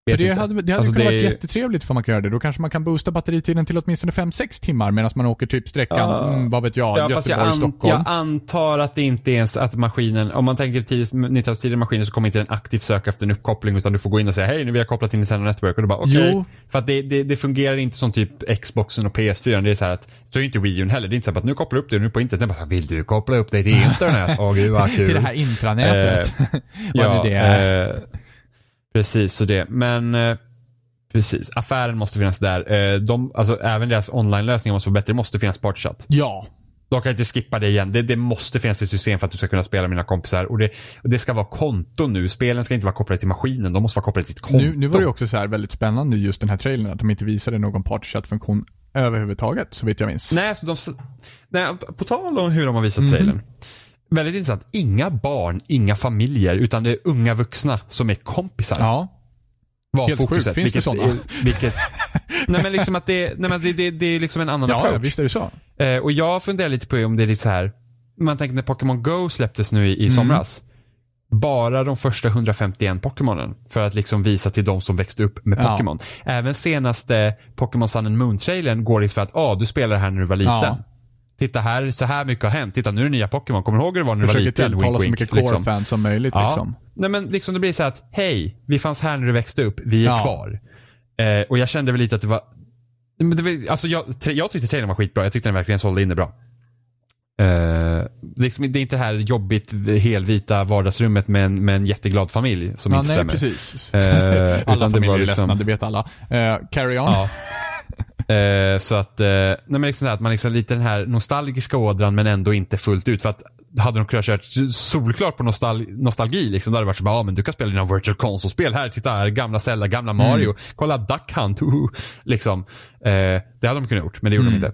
Det inte. hade, det hade Alltså, kunnat det varit jättetrevligt för man kan göra det. Då kanske man kan boosta batteritiden till åtminstone 5-6 timmar medan man åker typ sträckan, Ja. mm, vad vet jag, Ja, fast jag, an, Göteborg-Stockholm. jag antar att det inte ens att maskinen, om man tänker 90-talets tidigare maskiner så kommer inte den aktivt söka efter en uppkoppling utan du får gå in och säga hej nu vill jag koppla till Nintendo Network och du bara okej. Jo. För att det, det, det fungerar inte som typ Xboxen och PS4. Det är så här att, så är inte Wii U heller. Det är inte så att nu kopplar du upp det nu på internet. Den bara, vill du koppla upp dig till internet? Åh gud vad kul. Till det här intranätet. vad ja, nu det är. eh, precis så det. Men eh, precis, affären måste finnas där. Eh, de, alltså, även deras online-lösningar måste vara bättre. Det måste finnas Partychat. ja. De kan inte skippa det igen. Det, det måste finnas ett system för att du ska kunna spela med dina kompisar. Och det, och det ska vara konto nu. Spelen ska inte vara kopplade till maskinen. De måste vara kopplade till ett konto. Nu, nu var det också så här väldigt spännande just den här trailern att de inte visade någon partychat-funktion överhuvudtaget, så vitt jag minns. Nej, så de, nej, på tal om hur de har visat trailern. Väldigt intressant. Inga barn, inga familjer, utan det är unga vuxna som är kompisar. Ja. var helt fokuset. sjukt. Finns det vilket, sådana? är- vilket, nej men liksom att det, nej men det, det, det är liksom en annan Ja, ja, approach. visst är det så. Eh, och jag funderar lite på om det är lite så här. Man tänker när Pokémon Go släpptes nu i, i Mm. somras. Bara de första 151 Pokémonen. För att liksom visa till de som växte upp med Ja. Pokémon. Även senaste Pokémon Sun and Moon-trailern går det för att ah, du spelade här när du var liten. Ja. Titta här, så här mycket har hänt. Titta nu är det nya Pokémon. Kommer du ihåg hur det var när du var Försöker liten? tilltala så mycket wink, liksom. core-fans som möjligt Ja. liksom. Nej men liksom det blir så att, hej, vi fanns här när du växte upp, vi är Ja. kvar. Eh, och jag kände väl lite att det var, men det var alltså jag, jag tyckte trailern var skitbra, jag tyckte den verkligen sålde in det bra. Eh, liksom, det är inte det här jobbigt helvita vardagsrummet med en, med en jätteglad familj som Ja, inte nej, stämmer. precis. Eh, alla utan det familjer var är liksom- ledsna, det vet alla. Eh, carry on. Ja. Eh, så att, eh, nej men liksom så här, att man liksom lite den här nostalgiska ådran men ändå inte fullt ut. För att hade de kunnat kört solklart på nostal nostalgi liksom, då hade det varit bara, ja men du kan spela dina virtual console-spel här, titta här, gamla Zelda, gamla Mario, kolla Duck Hunt, uhu, liksom. Eh, det hade de kunnat gjort, men det gjorde de inte.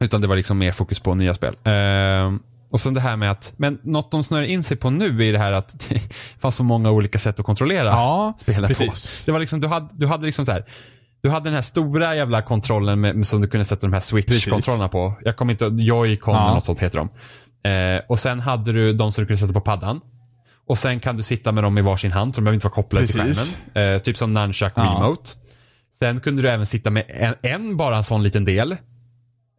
Utan det var liksom mer fokus på nya spel. Eh, och sen det här med att, men något de snör in sig på nu är det här att det fanns så många olika sätt att kontrollera Ja, spelen på. Det var liksom, du hade, du hade liksom så här. Du hade den här stora jävla kontrollen med, som du kunde sätta de här switch-kontrollerna på. Jag kommer inte Joy-Con Ja. eller något sånt heter de. Eh, och sen hade du de som du kunde sätta på paddan. Och sen kan du sitta med dem i varsin hand, så de behöver inte vara kopplade till Precis. skärmen. Eh, typ som Nunchuck Ja. Remote. Sen kunde du även sitta med en, en bara en sån liten del.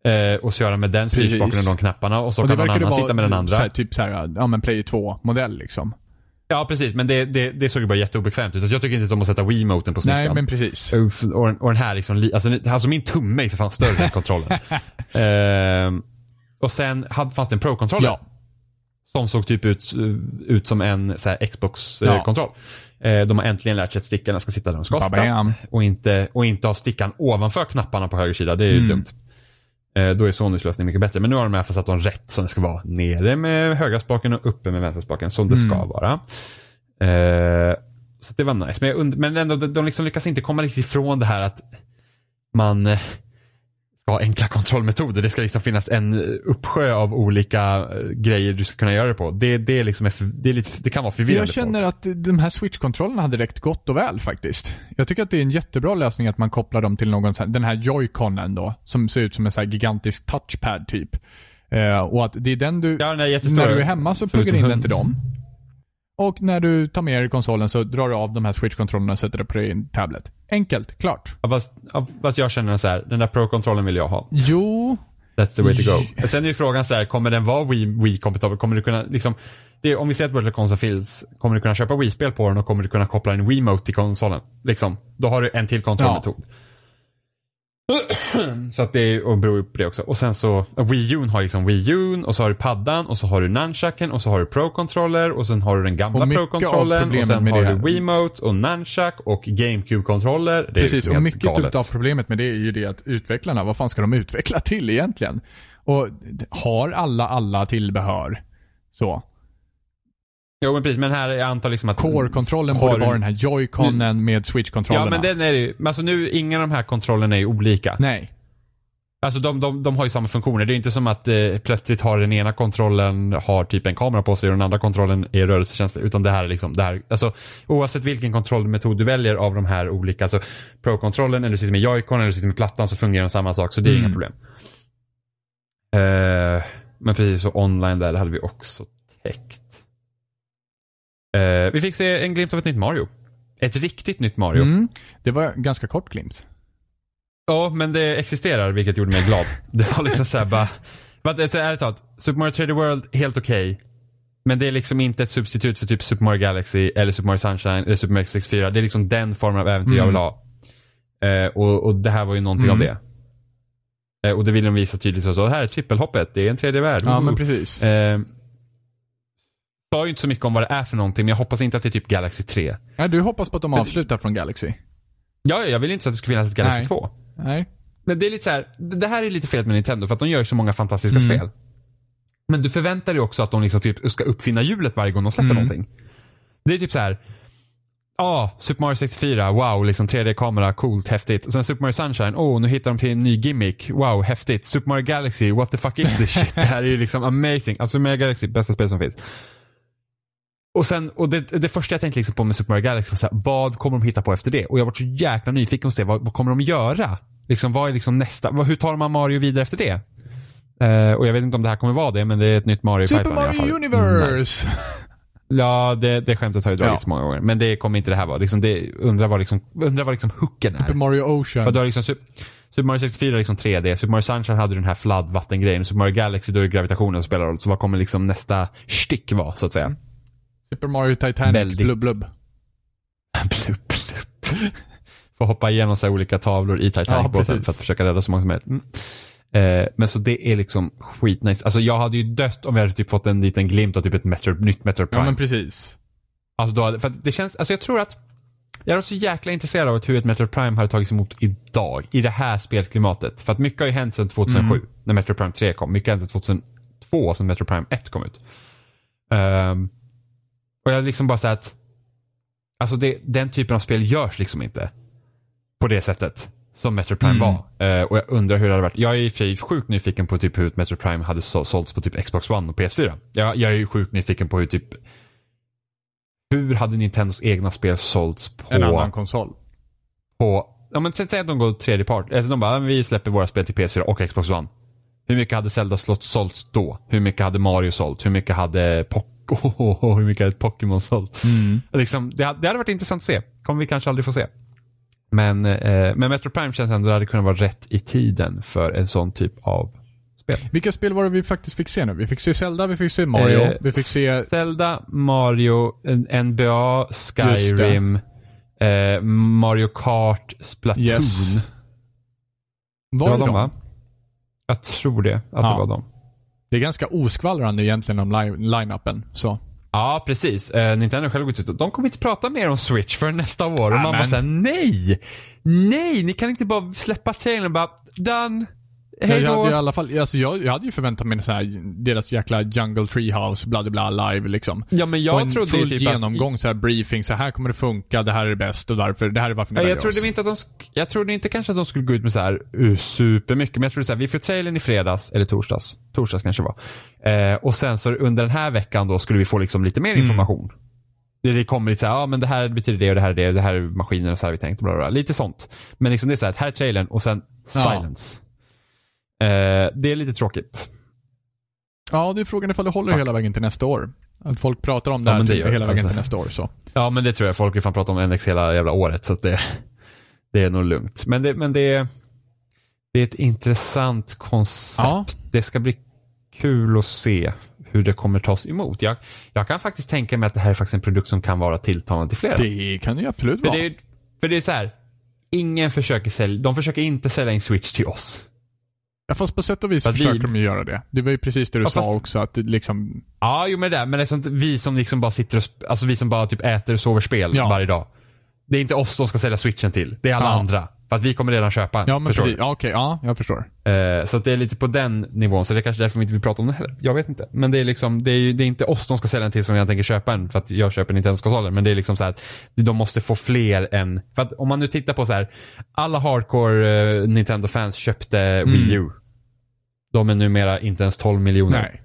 Eh, och köra med den styrspaken och de knapparna. Och så Och kan någon annan vara sitta med den andra. Så här, typ så här, ja men Play 2-modell liksom. Ja precis, men det, det, det såg ju bara jätteobekvämt ut. Alltså, jag tycker inte om att sätta Wiimoten på sniskan. Nej, men precis. Och, och den här liksom, li- alltså, alltså min tumme är för fan större än kontrollen. Ehm, och sen hade, fanns det en Pro-kontroller. Ja. Som såg typ ut, ut som en här, Ja. Xbox-kontroll. Eh, de har äntligen lärt sig att stickarna ska sitta där de ska sitta. Och inte, och inte ha stickan ovanför knapparna på höger sida. Det är ju Mm. dumt. Eh, då är Sonys lösning mycket bättre. Men nu har de i alla fall satt dem rätt som det ska vara. Nere med högra spaken och uppe med vänstra spaken. Som det Mm. ska vara. Eh, så det var nice. Men, jag und- men ändå, de, de liksom lyckas inte komma riktigt ifrån det här att man ha enkla kontrollmetoder. Det ska liksom finnas en uppsjö av olika eh, grejer du ska kunna göra det på. Det, det, liksom är för, det, är lite, det kan vara förvirrande. Jag känner att de här switch-kontrollerna hade räckt gott och väl faktiskt. Jag tycker att det är en jättebra lösning att man kopplar dem till någon, den här joyconen då, som ser ut som en så gigantisk touchpad typ. Eh, och att det är den du, Ja, den när du är hemma så pluggar du in den till dem. Och när du tar med dig konsolen så drar du av de här switch-kontrollerna och sätter det på din tablet. Enkelt, klart. Ja, fast, ja, fast jag känner så här, den där Pro-kontrollen vill jag ha. Jo, That's the way to go. Sen är ju frågan så här, kommer den vara Wii- Wii-kompatibel? Kommer du kunna, liksom, det, om vi säger att Virtual Console finns, kommer du kunna köpa Wii-spel på den och kommer du kunna koppla en Wiimote till konsolen? Liksom, då har du en till kontrollmetod. så att det är, och beror på det också. Och sen så, Wii U har liksom Wii U och så har du paddan och så har du nunchucken och så har du Pro-controller och sen har du den gamla av Pro-controllen och sen med har det- du Wiimote och nunchuck och GameCube-kontroller. Det Precis, liksom och mycket galet. utav problemet med det är ju det att utvecklarna, vad fan ska de utveckla till egentligen? Och har alla alla tillbehör? Så. Jo men precis, men här jag antar liksom att Core-kontrollen borde du- vara den här joy-conen med switch-kontrollerna. Ja men den är ju, men alltså nu, inga av de här kontrollerna är ju olika. Nej. Alltså de, de, de har ju samma funktioner. Det är inte som att eh, plötsligt har den ena kontrollen har typ en kamera på sig och den andra kontrollen är rörelsetjänster. Utan det här är liksom, det här, alltså oavsett vilken kontrollmetod du väljer av de här olika, alltså Pro-kontrollen eller du sitter med Joy-Con eller du sitter med plattan så fungerar de samma sak. Så det är Mm. inga problem. Eh, men precis så online där hade vi också täckt. Eh, vi fick se en glimt av ett nytt Mario. Ett riktigt nytt Mario. Mm. Det var ganska kort glimt. Ja, men det existerar vilket gjorde mig glad. Det var liksom såhär bara, så ärligt talat, Super Mario 3D World, helt okej. Men det är liksom inte ett substitut för typ Super Mario Galaxy eller Super Mario Sunshine eller Super Mario 64. Det är liksom den formen av äventyr jag Mm. vill ha. Eh, och, och det här var ju någonting Mm. av det. Eh, och det vill de visa tydligt så, så här är trippelhoppet, det är en tredje värld. Ja, men precis. Eh, sa ju inte så mycket om vad det är för någonting, men jag hoppas inte att det är typ Galaxy 3. Ja, du hoppas på att de avslutar från Galaxy? Ja, jag vill inte så att det ska finnas ett Galaxy Nej. 2. Nej. Men det är lite så här, det här är lite fel med Nintendo för att de gör ju så många fantastiska Mm. spel. Men du förväntar dig också att de liksom typ ska uppfinna hjulet varje gång de släpper Mm. någonting. Det är typ så här. Ja, Super Mario 64, wow, liksom 3D-kamera, coolt, häftigt. Och sen Super Mario Sunshine, oh, nu hittar de till en ny gimmick, wow, häftigt. Super Mario Galaxy, what the fuck is this shit? Det här är ju liksom amazing. Alltså Super Mario Galaxy, bästa spel som finns. Och sen, och det, det första jag tänkte liksom på med Super Mario Galaxy var så här, vad kommer de hitta på efter det? Och jag var så jäkla nyfiken att se, vad, vad kommer de göra? Liksom, vad är liksom nästa, vad, hur tar man Mario vidare efter det? Eh, och jag vet inte om det här kommer vara det, men det är ett nytt Mario Super pipeline Mario. Universe! Nice. Ja, det, det skämtet har ju dragits Ja. många gånger. Men det kommer inte det här vara. Liksom det, undrar vad liksom, undrar vad liksom hooken är. Super Mario Ocean. Och har liksom Super, Super Mario 64 är liksom 3D, Super Mario Sunshine hade den här fladd-vattengrejen, Super Mario Galaxy då är gravitationen som spelar roll. Så vad kommer liksom nästa stick vara, så att säga? Super Mario Titanic, Väldigt- blubb blubb. Blubb, blubb. Får hoppa igenom så här olika tavlor i Ja, Titanic-båten precis. för att försöka rädda så många som möjligt. Mm. Eh, men så det är liksom skitnice. Alltså jag hade ju dött om jag hade typ fått en liten glimt av typ ett Metro, nytt Metro Prime. Ja, men precis. Alltså då hade, för det känns, alltså jag tror att jag är så jäkla intresserad av hur ett Metro Prime hade tagits emot idag, i det här spelklimatet. För att mycket har ju hänt sedan 2007, Mm. när Metro Prime 3 kom. Mycket har hänt sedan 2002, som Metro Prime 1 kom ut. Ehm, och jag liksom bara säger att, alltså det, den typen av spel görs liksom inte. På det sättet. Som Metro Prime Mm. var. Eh, och jag undrar hur det hade varit. Jag är i och för sig sjukt nyfiken på typ hur Metro Prime hade så, sålts på typ Xbox One och PS4. Jag, jag är ju sjukt nyfiken på hur typ hur hade Nintendos egna spel sålts på... En annan konsol. på ja, men säg att de går tredje part. Alltså de bara, "Ja, men vi släpper våra spel till PS4 och Xbox One. Hur mycket hade Zelda slått, sålts då? Hur mycket hade Mario sålt? Hur mycket hade Poco, hur mycket hade Pokémon sålt? Mm. Liksom, det, hade- det hade varit intressant att se. Kommer vi kanske aldrig få se. Men, eh, men Metro Prime känns ändå det hade kunnat vara rätt i tiden för en sån typ av spel. Vilka spel var det vi faktiskt fick se nu? Vi fick se Zelda, vi fick se Mario, Eh, vi fick se... Zelda, Mario, NBA, Skyrim, eh, Mario Kart, Splatoon. Yes. Det Var det de, va? Jag tror det, att Ja. det var dem. Det är ganska oskvallrande egentligen om li- line-upen. Så. Ja, precis. Eh, Nintendo har själv gått ut och de kommer inte prata mer om Switch för nästa år. Och Ja, man bara men- säger nej! Nej, ni kan inte bara släppa trailern och bara done. Hej jag, hade i alla fall, alltså jag, jag hade ju förväntat mig så här, deras jäkla Jungle Treehouse, bla bla live liksom. Ja, men och jag en trodde full typ genomgång, så här briefing, så här kommer det funka, det här är bäst och därför, det här är varför ni Ja, jag trodde oss. inte att de, jag trodde inte kanske att de skulle gå ut med så här uh, supermycket, men jag trodde så här, vi får trailern i fredags, eller torsdags, torsdags kanske var. Eh, och sen så under den här veckan då skulle vi få liksom lite mer Mm. information. Det, det kommer lite så här, ja men det här betyder det och det här är det, det här är maskinen och så här har vi tänkt, bla, bla, bla. lite sånt. Men liksom det är så här, här är trailern och sen Ja. silence. Eh, det är lite tråkigt. Ja, det är frågan ifall det håller hela vägen till nästa år. Att folk pratar om det Ja, här men det typ gör hela det, vägen alltså. till nästa år. Så. Ja men det tror jag, folk har fan pratat om NX hela jävla året så det, det är nog lugnt. Men det, men det, är- det är ett intressant koncept. Ja. Det ska bli kul att se hur det kommer tas emot. Jag, jag kan faktiskt tänka mig att det här är faktiskt en produkt som kan vara tilltalande till flera. Det kan ju absolut för, vara. det för det är så här, ingen försöker sälja, de försöker inte sälja en switch till oss. Ja, fast på sätt och vis Fast vi- försöker de ju göra det. Det var ju precis det du Ja, sa fast- också, att liksom... Ja, jo men det, är- men det är sånt, vi som liksom bara sitter och, alltså vi som bara typ äter och sover spel Ja. varje dag. Det är inte oss som ska sälja switchen till, det är alla Ja. andra. Fast vi kommer redan köpa en. Ja, men precis. Ja, okej. Ja, jag förstår. Eh, så det är lite på den nivån, så det är kanske därför vi inte vill prata om det heller. Jag vet inte. Men det är liksom, det är, ju- det är inte oss de ska sälja den till som jag tänker köpa en, för att jag köper Nintendo-konsoler. Men det är liksom så här att de måste få fler än, för att om man nu tittar på så här, alla hardcore eh, Nintendo-fans köpte Wii U. De är numera inte ens 12 miljoner. Nej.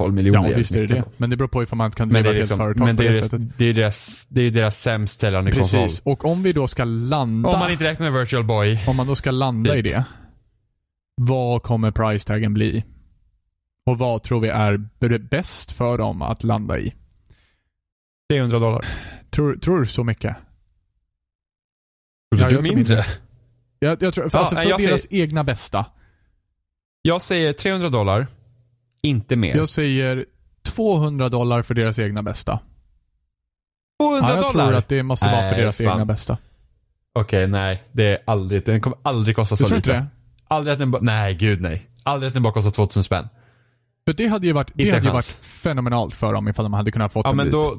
12 miljoner Ja, visst är det det. Men det beror på ifall man kan driva det ett liksom, företag men på det det, är, sättet. det är deras, det är deras sämst säljande konsol. Precis. Och om vi då ska landa, Om man inte räknar med Virtual Boy. om man då ska landa Typ. i det. Vad kommer price taggen bli? Och vad tror vi är bäst för dem att landa i? 300 dollar. Tror, tror du så mycket? Ja, du jag tror mindre? mindre. Jag, jag tror, för, Ja, alltså, för deras säger- egna bästa. Jag säger 300 dollar. Inte mer. Jag säger 200 dollar för deras egna bästa. 200 Ja, jag dollar? tror att det måste vara för Nej, deras fan. egna bästa. Okej, nej. Det är aldrig, den kommer aldrig kosta Du så tror lite. inte det? Aldrig att den bara, nej gud nej. Aldrig att den bara kostar 2000 spänn. För det hade ju varit, det Inte hade ju varit fenomenalt för dem ifall de hade kunnat fått Ja den men dit. då,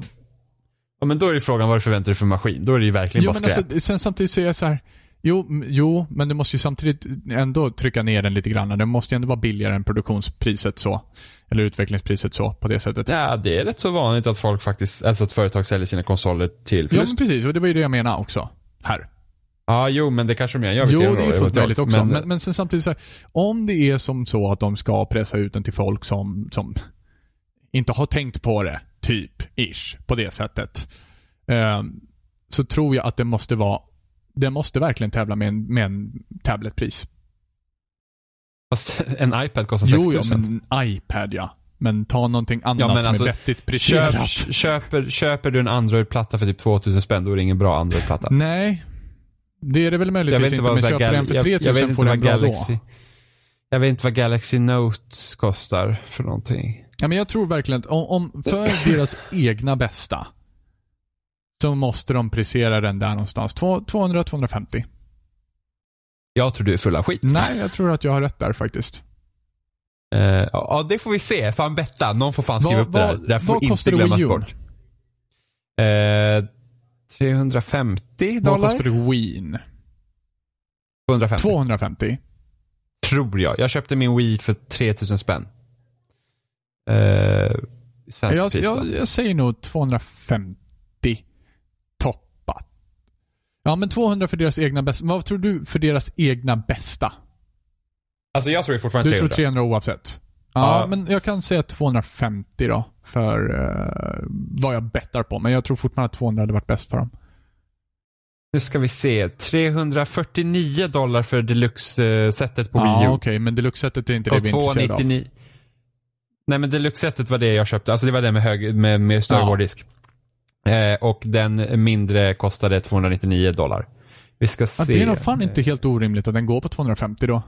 ja men då är det frågan vad du förväntar dig för maskin. Då är det ju verkligen Jo bara men skräp. alltså, sen samtidigt säger jag så här. Jo, jo, men du måste ju samtidigt ändå trycka ner den lite grann. Det måste ju ändå vara billigare än produktionspriset så. Eller utvecklingspriset så, på det sättet. Ja, det är rätt så vanligt att folk faktiskt, alltså att företag säljer sina konsoler till Ja, men precis. Och det var ju det jag menade också. Här. Ja, jo men det kanske de gör. Jag vet Jo, inte, det är fullt möjligt också. Men, Men, men, sen samtidigt så här, om det är som så att de ska pressa ut den till folk som, som inte har tänkt på det, typ, ish, på det sättet. ehm, så tror jag att det måste vara, det måste verkligen tävla med en, med en tabletpris. fast en iPad kostar Jo, 6000. ja, men iPad ja. Men ta någonting annat Ja, som alltså, är vettigt Köp, priserat. köper, köper du en Android-platta för typ 2000 spänn, då är det ingen bra Android-platta. Nej. Det är det väl Jag möjligtvis inte men köper Gal- en för jag- 3000 jag inte får du en bra Galaxy, då. Jag vet inte vad Galaxy Note kostar för någonting. Ja, men jag tror verkligen att om, om för deras egna bästa så måste de prisera den där någonstans. Två- 200-250. Jag tror du är full av skit. Nej, jag tror att jag har rätt där faktiskt. Eh, ja, det får vi se. Fan betta. Någon får fan skriva Vad- upp det där. vad- Det får vad inte glömmas Wii U? bort. Eh, 350 Vad dollar? kostar det Wii? 250. 250. Tror jag. Jag köpte min Wii för 3000 spänn. Eh, svensk Jag, pris då. jag, jag säger nog 250 toppat. Ja, men 200 för deras egna bästa. Vad tror du för deras egna bästa? Alltså jag tror fortfarande Du tror 300. 300 oavsett? Ja, Ja. men jag kan säga 250 då. För eh, vad jag bettar på. Men jag tror fortfarande att 200 hade varit bäst för dem. Nu ska vi se. 349 dollar för deluxe-setet på Wii U. Ja, okej. men deluxe-setet är inte det Och vi är intresserade av. 299. Nej men deluxe-setet var det jag köpte. Alltså det var det med, hög, med, med större Ja. hårddisk. Eh, och den mindre kostade 299 dollar. Vi ska Ja, se. det är nog fan inte helt orimligt att den går på 250 då.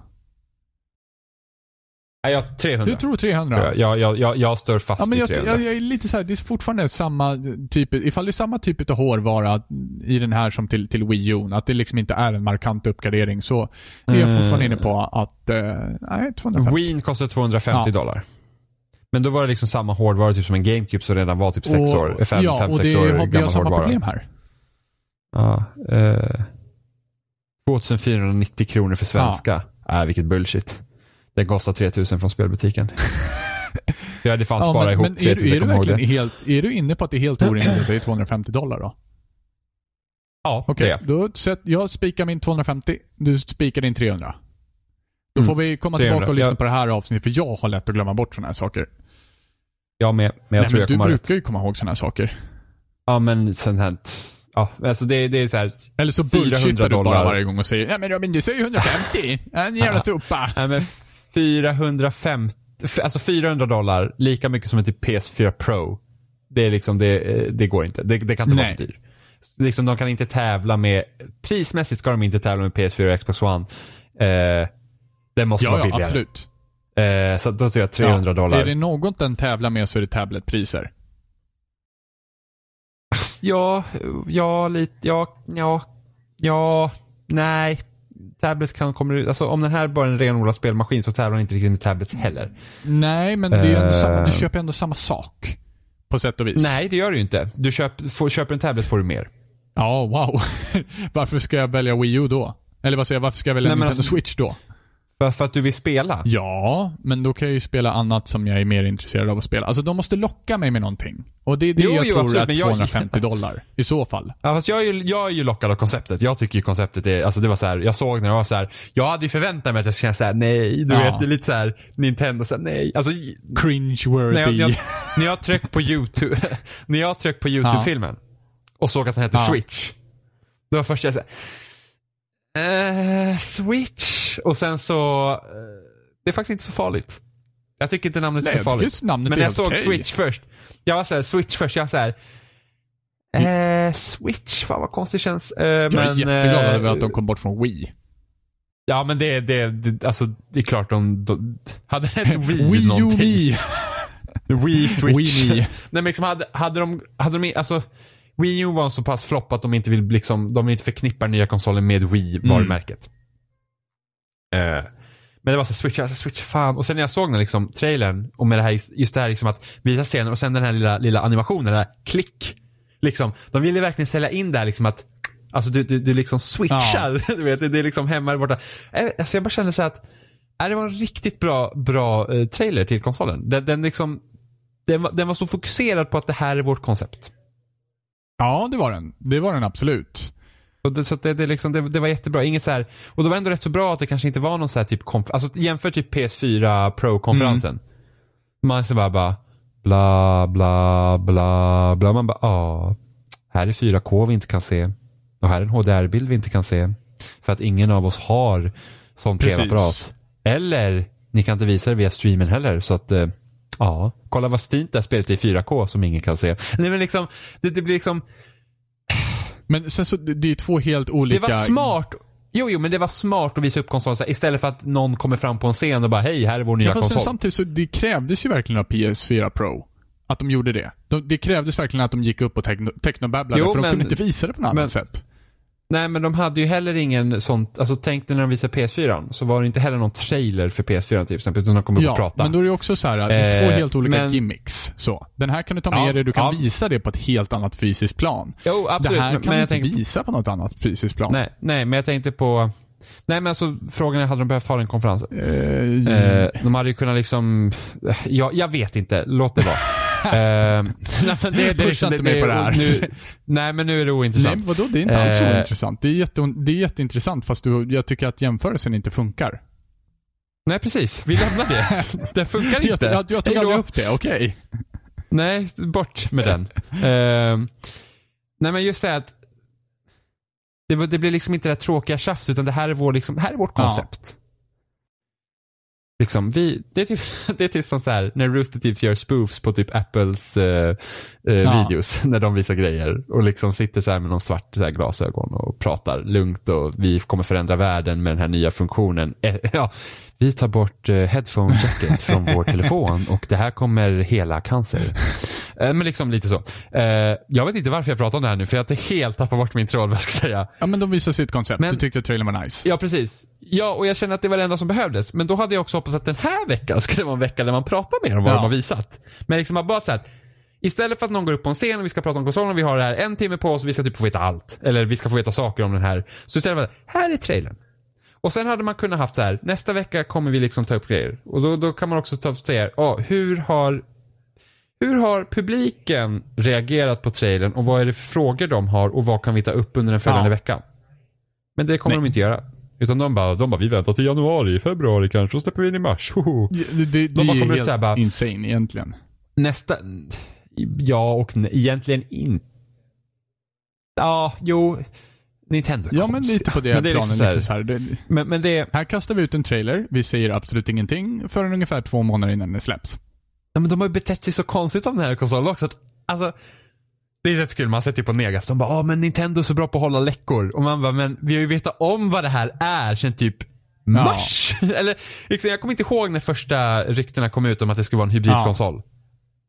Nej, jag, 300. Du tror 300? Jag, jag, jag, jag står fast Ja, men jag, 300. jag, jag är lite så här, det är fortfarande samma typ, ifall det är samma typ av hårdvara i den här som till, till Wii U, att det liksom inte är en markant uppgradering, så är jag Mm. fortfarande inne på att, eh, nej, 250. Wien kostar 250 Ja. dollar. Men då var det liksom samma hårdvara typ som en GameCube som redan var typ 6 Och- år, 5, ja, 5 och 6 det år har, vi har gammal samma hårdvara. problem här. Ja, eh, 2490 kronor för svenska. Äh, vilket bullshit. Den kostar 3000 från spelbutiken. jag hade fan sparat ihop men är, 3000, du- är, jag du verkligen det. helt, är du inne på att det är helt orimligt att det är 250 dollar då? Ja, Okej, det är jag. då sätt, jag spikar min 250, du spikar din 300. Då Mm. får vi komma 300. tillbaka och lyssna Jag- på det här avsnittet, för jag har lätt att glömma bort sådana här saker. Jag med, men jag Nej, tror men jag du kommer ha rätt. brukar ju komma ihåg sådana här saker. Ja, men sen här, ja, alltså det, det är så här. Eller så 400 bullshittar du bara varje gång och säger ja men Robin du säger 150. En jävla tuppa. Nej men 450, f- alltså 400 dollar, lika mycket som en typ PS4 Pro. Det är liksom, det, eh, det går inte. Det, det kan inte vara Nej. så dyrt. Liksom de kan inte tävla med, prismässigt ska de inte tävla med PS4 och Xbox One. Eh, det måste Ja, vara ja billigare. absolut. Eh, så då tror jag 300 ja. dollar. Är det något den tävlar med så är det tabletpriser. Ja, ja, lite, ja, ja, ja, nej. Tablet kan komma ut, alltså om den här bara är en renodlad spelmaskin så tävlar den inte riktigt med tablets heller. Nej, men det är ändå Eh. samma, du köper ändå samma sak. På sätt och vis. Nej, det gör du ju inte. Du köp, får, köper en tablet får du mer. Ja, wow. varför ska jag välja Wii U då? Eller vad säger jag, varför ska jag välja Nej, Nintendo alltså- Switch då? För, för att du vill spela. Ja, men då kan jag ju spela annat som jag är mer intresserad av att spela. Alltså de måste locka mig med någonting. Och det är det Jo, jag jo, tror absolut, är men jag- 250 dollar. I så fall. Ja, fast jag är, ju, jag är ju lockad av konceptet. Jag tycker ju konceptet är, alltså det var så här, jag såg när det var så här, jag hade ju förväntat mig att jag skulle känna så här, nej, du Ja. vet, det är lite så här, Nintendo så här, nej. Alltså, Cringe-worthy. när jag, när jag, när jag tryckte på YouTube, när jag tryckte på YouTube-filmen och såg att den hette Ja. Switch. Då var först jag såhär, eh, Switch. Och sen så, eh, det är faktiskt inte så farligt. Jag tycker inte namnet är Nej, så jag farligt. namnet Men är jag såg. Switch först, jag var såhär, Switch först, jag var såhär, Eh, Switch, fan vad konstigt känns. Eh, Jag är men, jätteglad eh, över att de kom bort från Wii. Ja men det, det, det, alltså det är klart de, de hade ett Wii, Wii någonting. Mi. Wii Switch. Wii. Nej men liksom hade, hade de, hade de, alltså Wii U var en så pass flopp att de inte vill liksom, de vill inte förknippa nya konsolen med Wii-varumärket. Eh, men det var så Switch, alltså Switch, fan. Och sen när jag såg den liksom, trailern och med det här, just det här liksom att visa scenen och sen den här lilla, lilla animationen, den här klick. Liksom, de ville verkligen sälja in det här liksom att, alltså du, du, du liksom switchar. Du vet, det är liksom hemma eller borta. Eh, Alltså jag bara kände så att, äh, det var en riktigt bra, bra trailer till konsolen. Den, den liksom, den var, den var så fokuserad på att det här är vårt koncept. Ja, det var den. Det var den absolut. Och det, så det, det, liksom, det, det var jättebra. Inget så här, och det var ändå rätt så bra att det kanske inte var någon så här typ konf- Alltså jämför typ PS4 Pro-konferensen. Man så bara, bara bla bla bla bla. Man bara, ja. Här är 4K vi inte kan se. Och här är en HDR-bild vi inte kan se. För att ingen av oss har sån tv-apparat. Eller, ni kan inte visa det via streamen heller. Så att, eh, ja. Kolla vad fint det här spelet är i 4K som ingen kan se. Nej men liksom, det, det blir liksom Men sen så, det det är två helt det olika... var smart. Jo, jo, men det var smart att visa upp konsolen så här, istället för att någon kommer fram på en scen och bara hej, här är vår nya Ja, fast konsol. samtidigt så det krävdes ju verkligen av PS4 Pro. Att de gjorde det. De, det krävdes verkligen att de gick upp och techno, technobabblade Jo, för de men- kunde inte visa det på något annat sätt. Nej, men de hade ju heller ingen sånt, alltså tänk dig när de visade PS4 så var det inte heller någon trailer för PS4 till exempel, utan de kom upp och Ja, pratade. men då är det också så här det är två Eh, helt olika men- gimmicks. Så. Den här kan du ta med Ja, dig, du kan ja. visa det på ett helt annat fysiskt plan. Jo, absolut. det här kan men du inte tänkte, visa på något annat fysiskt plan. nej, nej, men jag tänkte på, nej men alltså frågan är, hade de behövt ha den konferensen? Eh, Eh, de hade ju kunnat liksom, ja, jag vet inte, låt det vara. eh, nej, men det, det, Pusha inte mig på det här. Nu, nej, men nu är det Nej, ointressant. men vadå? Det är inte alls Eh, ointressant. Det är, jätte, det är jätteintressant fast du, jag tycker att jämförelsen inte funkar. Nej, precis. Vi lämnar det. Det funkar Jag, inte. jag, jag tog Hej då. aldrig upp det, okej. Nej, bort med den. Ehm, nej, men just det här att det, det blir liksom inte det här tråkiga tjafs, utan det här är, vår, liksom, här är vårt Ja. Liksom, vi, det, är typ, det är typ som så här, när Rooster Teeth gör spoofs på typ Apples eh, eh, Ja. videos, när de visar grejer. Och liksom sitter så här med någon svart så här glasögon och pratar lugnt och vi kommer förändra världen med den här nya funktionen. Eh, ja, vi tar bort eh, headphone jacket från vår telefon och det här kommer hela cancer. Eh, men liksom lite så. Eh, jag vet inte varför jag pratar om det här nu, för jag har helt tappat bort min tråd vad jag ska säga. Ja, men de visar sitt koncept. Men- du tyckte trailern var nice. Ja, precis. Ja, och jag känner att det var det enda som behövdes. Men då hade jag också hoppats att den här veckan skulle vara en vecka där man pratar mer om vad Ja. de har visat. Men liksom bara så att Istället för att någon går upp på en scen och vi ska prata om konsolen och vi har det här en timme på oss och vi ska typ få veta allt. Eller vi ska få veta saker om den här. Så istället för att, här är trailern. Och sen hade man kunnat haft så här, nästa vecka kommer vi liksom ta upp grejer. Och då, då kan man också ta säga, ja, hur har hur har publiken reagerat på trailern och vad är det för frågor de har och vad kan vi ta upp under den följande Ja. veckan? Men det kommer Nej. de inte göra. Utan de bara, de bara, vi väntar till januari, februari kanske och släpper vi in i mars. Det, det, De bara kommer ut helt så här bara- insane egentligen. Nästa, ja och ne, egentligen inte. Ja, jo, Nintendo Ja, men lite på det Men det planen. liksom så här, Liksom så här. Det, men, men det, här kastar vi ut en trailer, vi säger absolut ingenting förrän ungefär två månader innan den släpps. Ja, men de har ju betett sig så konstigt om den här konsolen också. Att, alltså, det är rätt kul, man sätter ju på Negaf, de bara ah men Nintendo är så bra på att hålla läckor. Och man bara, men vi har ju vetat om vad det här är sen typ mars. Eller, liksom, jag kommer inte ihåg när första ryktena kom ut om att det skulle vara en hybridkonsol.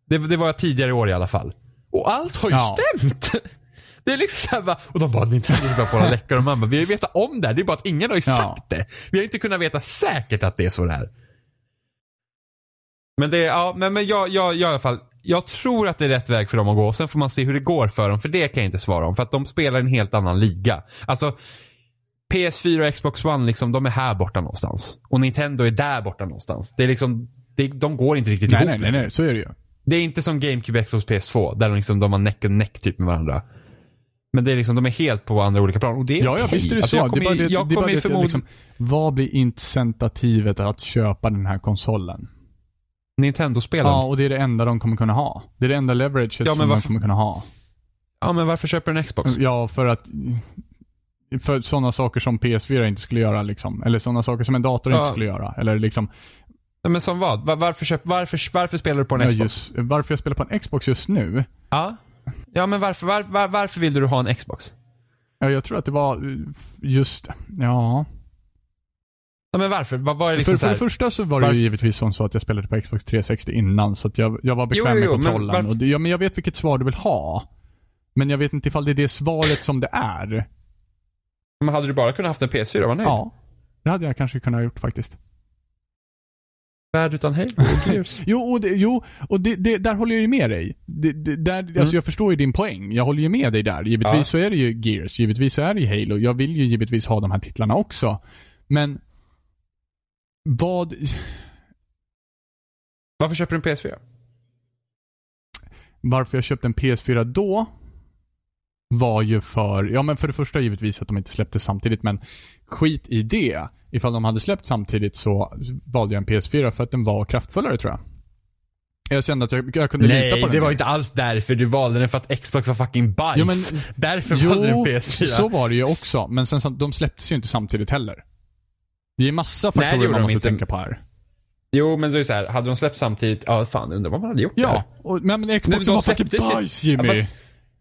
Det, det var tidigare i år i alla fall. Och allt har ju Ja. stämt. Det är liksom såhär bara, och de bara Nintendo bra på att hålla läckor och man bara, vi har ju vetat om det här, det är bara att ingen har ju Ja. sagt det. Vi har inte kunnat veta säkert att det är så det är. Men det, ja, men, men jag, jag, jag i alla fall, jag tror att det är rätt väg för dem att gå. Sen får man se hur det går för dem, för det kan jag inte svara om. För att de spelar en helt annan liga. Alltså, PS4 och Xbox One, liksom, de är här borta någonstans. Och Nintendo är där borta någonstans. Det är liksom, det, de går inte riktigt Nej, ihop nej, nej, nej, så är det ju. Det är inte som GameCube, Xbox, PS2, där de, liksom, de har neck och neck typ med varandra. Men det är liksom, de är helt på andra olika plan. Och det är Ja, ja, visst är det Alltså, så. jag det kommer, bara det, jag det, bara kommer det jag förmodligen... liksom, vad blir incitativet att köpa den här konsolen? Nintendo-spelen. Ja, Ja. och det är det enda de kommer kunna ha. Det är det enda leveraget Ja, som de varför- kommer kunna ha. men varför köper du en Xbox? Ja, för att för sådana saker som PS4 inte skulle göra liksom. Eller sådana saker som en dator Ja. inte skulle göra. Eller liksom, Ja, Men som vad? Var, varför, köp, varför, varför spelar du på en ja, Xbox? just, varför jag spelar på en Xbox just nu. Ja. Ja, men varför, var, var, varför vill du ha en Xbox? Ja, jag tror att det var eh, just, ja. Ja, men varför? Vad var det liksom för, för det första så var det varför- ju givetvis som så att jag spelade på Xbox 360 innan, så att jag, jag var bekväm Jo, jo, jo, med men kontrollen. varför- och det, ja, men jag vet vilket svar du vill ha. Men jag vet inte ifall det är det svaret som det är. Men hade du bara kunnat haft en PS4 var nöjd? Ja. Det hade jag kanske kunnat ha gjort faktiskt. Värld utan Gears. Jo, och, det, jo, och det, det, där håller jag ju med dig. Det, där, alltså jag förstår ju din poäng. Jag håller ju med dig där. Givetvis Mm. Ja. så är det ju Gears, givetvis så är det ju Halo. Jag vill ju givetvis ha de här titlarna också. Men vad... Varför köper du en PS4? Varför jag köpte en PS4 då var ju för, ja men för det första givetvis att de inte släppte samtidigt, men skit i det. Ifall de hade släppt samtidigt så valde jag en PS4 för att den var kraftfullare tror jag. Jag kände att jag, jag kunde lita på Nej, den. det var inte alls därför du valde den för att Xbox var fucking bajs. Jo, men- därför valde du en PS4. så var det ju också. Men sen de släpptes ju inte samtidigt heller. Det är massa faktorer det gjorde man måste inte. tänka på här. Jo, men det är så här, hade de släppt samtidigt, ja fan undrar vad man hade gjort Ja, där. och, men, men Nej, Xbox de var fucking bajs Jimmy. Ja, fast,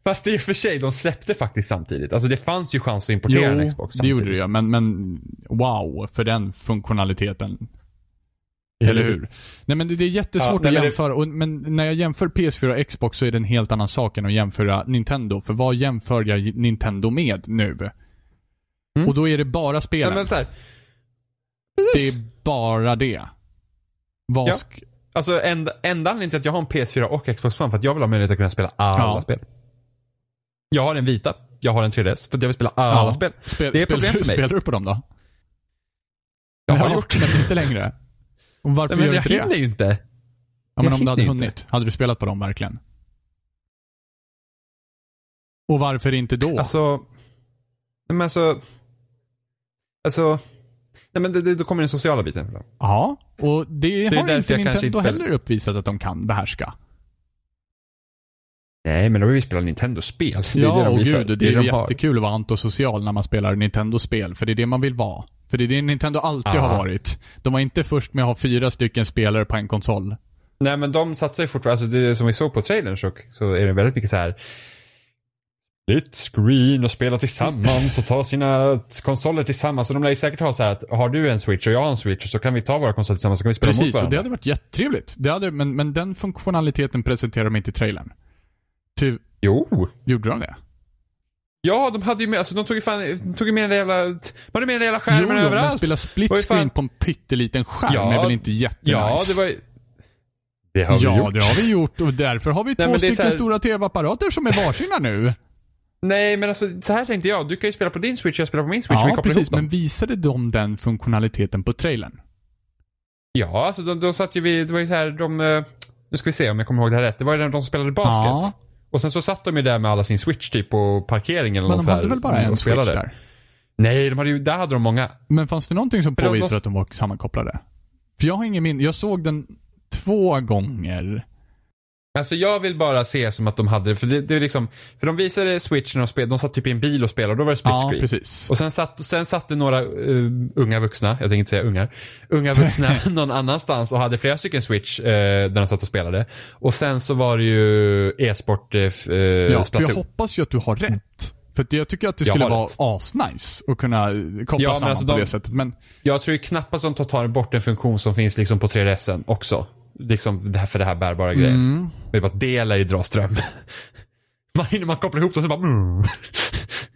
fast det är i och för sig, de släppte faktiskt samtidigt. Alltså det fanns ju chans att importera en Xbox det samtidigt. gjorde det ju. Men, men wow, för den funktionaliteten. Eller hur? Nej men det, det är jättesvårt Ja, nej, att men det- jämföra. Och, men när jag jämför PS4 och Xbox så är det en helt annan sak än att jämföra Nintendo. För vad jämför jag Nintendo med nu? Mm. Och då är det bara Ja, spelen. men här, det är bara det. Vad Ja. Alltså enda, enda anledningen till att jag har en PS4 och Xbox One för att jag vill ha möjlighet att kunna spela alla Ja. spel. Jag har en vita, jag har en 3DS för att jag vill spela alla Ja. spel. Spel, Det är spel- problem för mig. Spelar du på dem då? Jag har Ja, gjort det. Men inte längre. Och varför Men gör du jag inte hinner det? ju inte. Ja, men jag om du hade hinner inte. hunnit, hade du spelat på dem verkligen? Och varför inte då? Alltså, nej, men alltså, alltså, nej men det, det, då kommer den sociala biten. ja, och det, är har inte Nintendo inte spelar. heller uppvisat att de kan behärska. Nej, men då vill vi spela Nintendo-spel. Det är ja, det de och visar. gud, det är, de jättekul att vara antisocial när man spelar Nintendo-spel, för det är det man vill vara. För det är det Nintendo alltid Ah. har varit. De var inte först med att ha fyra stycken spelare på en konsol. Nej, men de satsar ju fortfarande, alltså det som vi såg på trailern så, så är det väldigt mycket så här. Split screen och spela tillsammans och ta sina konsoler tillsammans. Och de lär ju säkert ha så att har du en switch och jag har en switch så kan vi ta våra konsoler tillsammans så kan vi spela mot Precis, och varandra. det hade varit jättetrevligt. Det hade, men, men den funktionaliteten presenterar de inte i trailern. Ty, Jo. gjorde de det? Ja, de hade ju med, alltså de tog ju fan, de tog ju med den jävla, man hade med den jävla skärmen jo, jo, överallt. men spela split är fan- screen på en pytteliten skärm Ja, är väl inte jättenice? Ja, det var. Det har vi Ja, gjort. det har vi gjort och därför har vi Nej, två stycken här- stora tv-apparater som är varsina nu. Nej, men alltså så här tänkte jag. Du kan ju spela på din switch, jag spelar på min switch. vi ja, kopplar precis. ihop dem. Men visade de den funktionaliteten på trailern? Ja, alltså de, de satt ju vid, det var ju så här, de, eh, nu ska vi se om jag kommer ihåg det här rätt. Det var ju när de spelade basket. Ja. Och sen så satt de ju där med alla sin switch typ på parkeringen eller Men något de hade här, väl bara en och switch spelade. där? Nej, de hade ju, där hade de många. Men fanns det någonting som Men de- de- att de var sammankopplade? För jag har ingen minne. Jag såg den två gånger. Alltså jag vill bara se som att de hade, för det, det är liksom, för de visade switchen och spel, de satt typ i en bil och spelade och då var det split Ja, screen. precis. Och sen satt, sen satt det några eh, unga vuxna, jag tänker inte säga ungar, unga vuxna någon annanstans och hade flera stycken switch uh, där de satt och spelade. Och sen så var det ju e-sport uh, Ja, för jag Splatoon. hoppas ju att du har rätt. För jag tycker att det skulle vara rätt. asnice att kunna koppla Ja, samman alltså på de- det sättet. Men Jag tror ju knappast de tar- tar bort en funktion som finns liksom på 3DSen också. Liksom det här, för det här bärbara grejen. mm, Det är bara att det lär ju dra ström. man, hinner man kopplar ihop dem så bara mm.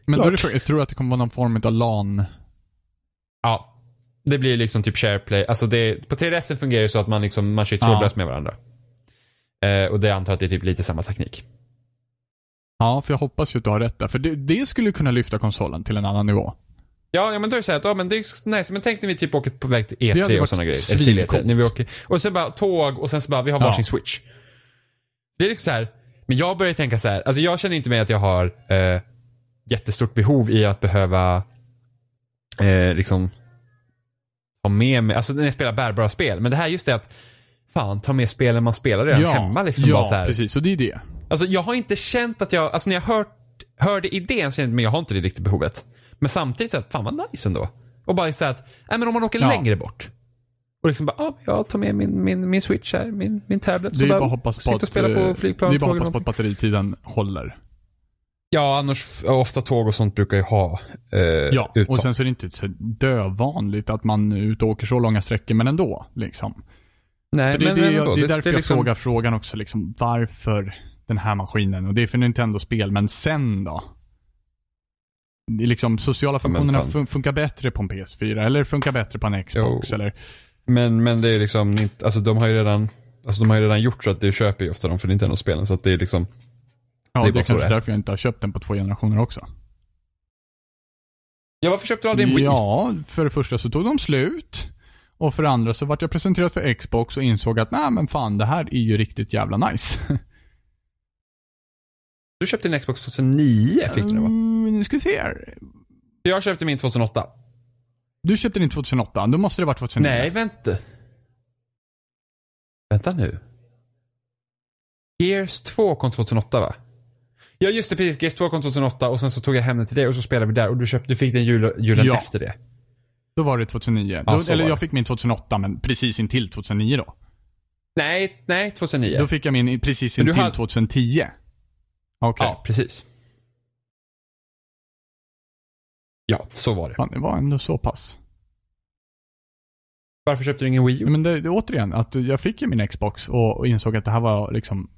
men då är det, tror att det kommer vara någon form av LAN. Ja. Det blir liksom typ shareplay. Alltså det, på 3DSen fungerar det så att man liksom, man kör Ja. trådlöst med varandra. Eh, och det antar att det är typ lite samma teknik. Ja, för jag hoppas ju att du har rätt där. För det, det skulle kunna lyfta konsolen till en annan nivå. Ja, ja men då är det så här att, ja men det är nice, men tänk när vi typ åker på väg till Det hade E3 varit och sådana grejer. Eller till E3. svincoolt. När vi åker, och sen bara tåg och sen så bara, vi har Ja. varsin switch. Det är liksom så här, men jag börjar tänka så här, alltså jag känner inte med att jag har eh, jättestort behov i att behöva eh, liksom ha med mig, alltså när jag spelar bärbara spel. Men det här just det att, fan ta med spelen man spelar redan ja, hemma liksom. ja bara så här. precis. Och det är det. Alltså jag har inte känt att jag, alltså när jag hört, hörde idén så kände jag, men jag har inte det riktigt behovet. Men samtidigt så att, fan vad nice ändå. Och bara så att, nej men om man åker Ja. längre bort. Och liksom bara, ja, jag tar med min, min, min switch här, min, min tablet. Det är så bara att hoppas på att, och spela på flygplan. det är bara hoppas på att batteritiden håller. Ja, annars ofta tåg och sånt brukar ju ha eh, Ja, uttal. och sen så är det inte så dövanligt att man ute och åker så långa sträckor, men ändå. Liksom. Nej, För det, men, det, men är- ändå, det är därför jag liksom- frågar frågan också, liksom, varför den här maskinen? Och det är för Nintendo-spel, men sen då? Det är liksom, sociala funktionerna fun- funkar bättre på en PS4, eller funkar bättre på en Xbox, Jo. eller? Men, men det är liksom, alltså de har ju redan Alltså de har ju redan gjort så att du köper ju ofta dem för Nintendo-spelen så att det är liksom Ja, Det det är är, bara så kanske det är. därför jag inte har köpt den på två generationer också. Ja, varför köpte du aldrig en Wii? Ja, för det första så tog de slut. Och för det andra så vart jag presenterad för Xbox och insåg att nej men fan, det här är ju riktigt jävla nice. Du köpte en Xbox 2009 fick du det va? Nu ska vi se här. Jag köpte min 2008. Du köpte din 2008, då måste det varit 2009. Nej, vänta. Vänta nu. Gears 2 kom 2008 va? Ja just det, precis. Gears 2 kom 2008 och sen så tog jag hem den till dig och så spelade vi där och du, köpte, du fick den jul, julen Ja. efter det. Då var det 2009. Ja, då, eller var jag det. fick min 2008, men precis intill 2009 då. Nej, nej 2009. Då fick jag min precis intill hade- 2010. Okej. Ja, precis. Ja, så var det. Fan, det var ändå så pass. Varför köpte du ingen Wii U? Men det, det, återigen, att jag fick ju min Xbox och, och insåg att det här var liksom,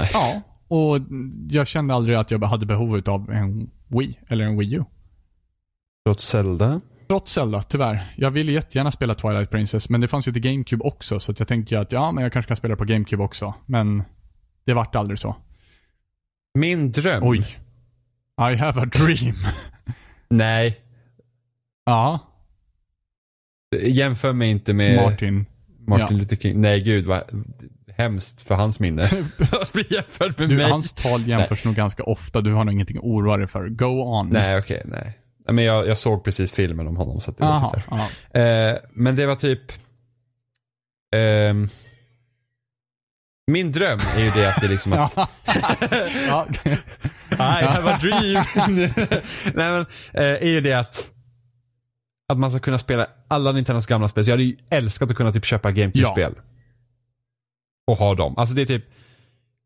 Nej. ja. Och jag kände aldrig att jag hade behov av en Wii, eller en Wii U. Trots Zelda. Trots Zelda, tyvärr. Jag ville jättegärna spela Twilight Princess, men det fanns ju till GameCube också, så jag tänkte att ja, men jag kanske kan spela på GameCube också. Men det vart aldrig så. Min dröm. Oj. I have a dream. Nej. ja, Jämför mig inte med Martin. Martin Ja. Luther King. Nej, gud vad hemskt för hans minne. Bli jämförd med Du, mig. hans tal jämförs nog ganska ofta. Du har nog ingenting att oroa dig för. Go on. Nej, okej, nej. Nej, Men jag, jag såg precis filmen om honom så att det var Aha, typ. Eh, men det var typ... ehm, min dröm är ju det att det liksom att... ja. I have a dream. Nej men, eh, är ju det att att man ska kunna spela alla Nintendos gamla spel. Så jag hade ju älskat att kunna typ köpa GameCube-spel. Och ha dem. Alltså det är typ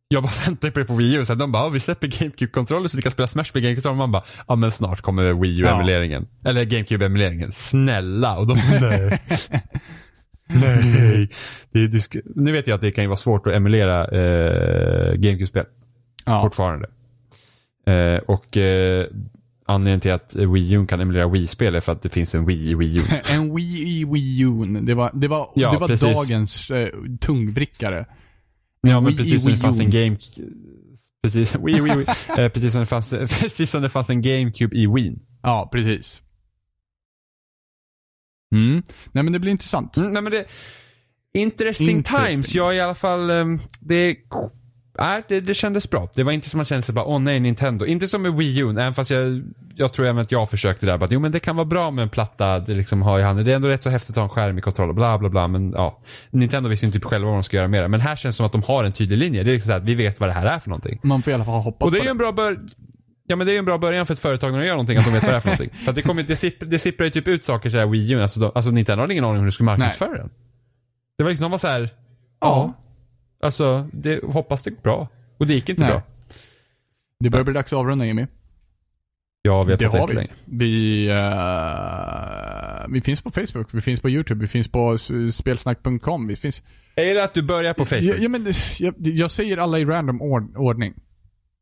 jag bara väntar på det på Wii U. Sen de bara, "Ja, vi släpper GameCube-kontroller så du kan spela Smash med GameCube-kontroller. Man bara, ja men snart kommer Wii U-emuleringen. Eller GameCube-emuleringen. Snälla. Och de bara, nej. nej. Det, det. Nu vet jag att det kan ju vara svårt att emulera eh, GameCube-spel ja. fortfarande. Eh, och eh, anledningen till att Wii U kan emulera Wii-spel är för att det finns en Wii i Wii U. En Wii i Wii U. Det var, det var, Ja, det var precis. dagens eh, tungvrickare. ja, men Wii i precis som det fanns en. Game... Precis, Wii, Wii, Wii. Eh, precis, som det fanns, precis som det fanns en GameCube i Wii. Ja, precis. Mm. Nej men det blir intressant. Mm, nej men det... Interesting, Interesting. times. Jag i alla fall, ehm, det... Nej, det, det kändes bra. Det var inte som att kände sig bara, åh nej, Nintendo. Inte som med Wii U, även fast jag, jag tror även att jag försökte där. Bara, jo men det kan vara bra med en platta, det liksom har i handen. Det är ändå rätt så häftigt att ha en skärm i kontroll och bla bla bla. Men ja, Nintendo visste inte typ själva vad de ska göra med det. Men här känns det som att de har en tydlig linje. Det är liksom så här, att vi vet vad det här är för någonting. Man får i alla fall hoppas Och det är ju en bra bör... Ja men det är ju en bra början för ett företag när de gör någonting, att de vet vad det är för någonting. För att det, kommer, det, sipp, det sipprar ju typ ut saker såhär Wii U, alltså, de, alltså Nintendo hade ingen aning om hur de skulle marknadsföra den. Det var liksom, de var så här. ja. Alltså, det, hoppas det går bra. Och det gick inte Nej. bra. Det börjar bli dags att avrunda Jimmy. Ja, vi har Det har vi. länge. Vi, eh, vi finns på Facebook, vi finns på YouTube, vi finns på spelsnack.com, vi finns... Är det att du börjar på Facebook? Ja, ja, men jag, jag säger alla i random ord, ordning.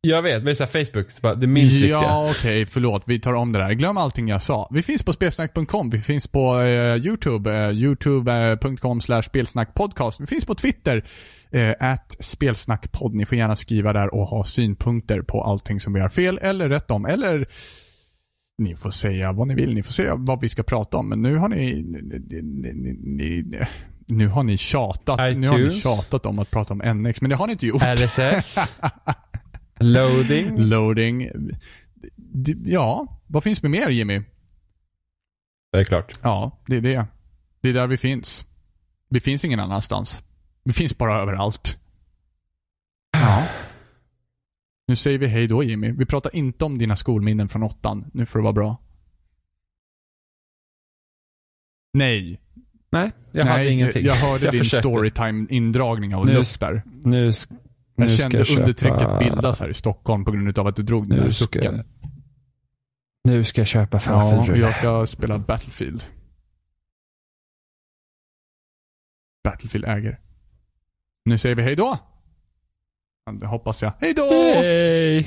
Jag vet, men det är Facebook, det minns viktiga. Ja, okej, förlåt. Vi tar om det där. Glöm allting jag sa. Vi finns på spelsnack.com, vi finns på eh, YouTube, eh, youtube.com spelsnackpodcast. Vi finns på Twitter, eh, at spelsnackpodd. Ni får gärna skriva där och ha synpunkter på allting som vi har fel eller rätt om. Eller ni får säga vad ni vill, ni får säga vad vi ska prata om. Men nu har ni, ni, ni, ni nu har ni tjatat, nu har ni tjatat om att prata om NX, men det har ni inte gjort. RSS. Loading. Loading. Ja, vad finns med mer Jimmy? Det är klart. Ja, det är det. Det är där vi finns. Vi finns ingen annanstans. Vi finns bara överallt. Ja. Nu säger vi hej då Jimmy. Vi pratar inte om dina skolminnen från åttan. Nu får det vara bra. Nej. Nej, jag hade Nej, ingenting. Jag hörde din försökte. storytime-indragning av luft där. Nu, Jag Nu kände jag köpa- undertrycket bildas här i Stockholm på grund av att du drog den där Nu ska, sucken. nu ska jag köpa Ja, falafelrulle. jag ska spela Battlefield. Battlefield äger. Nu säger vi hejdå. Det hoppas jag. Hejdå! Hej!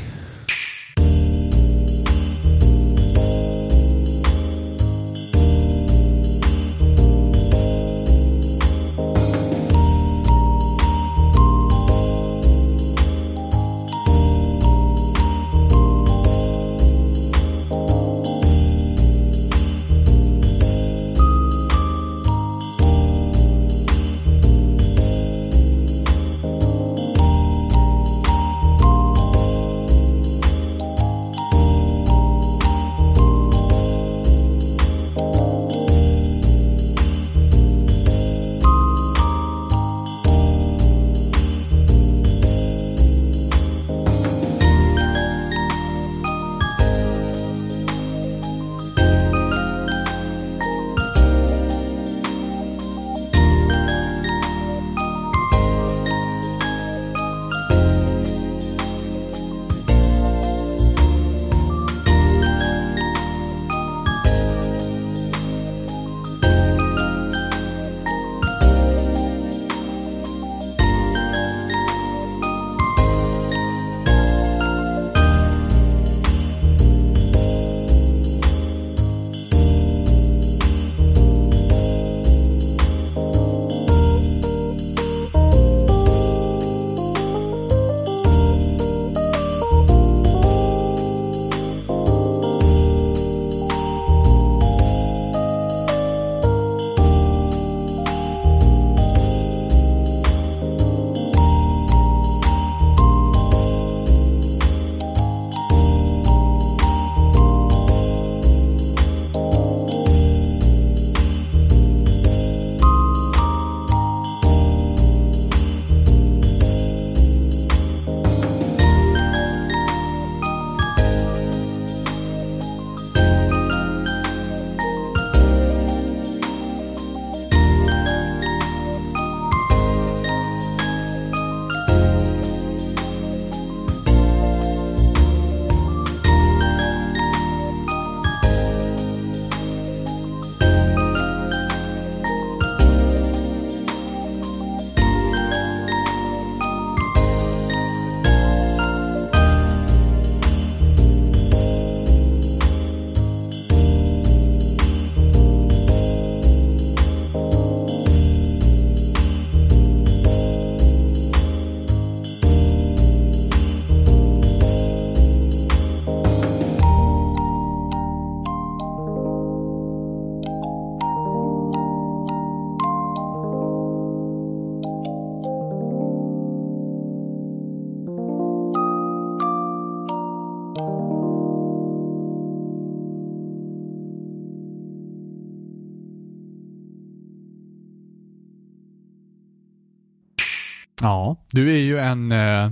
Du är ju en, eh,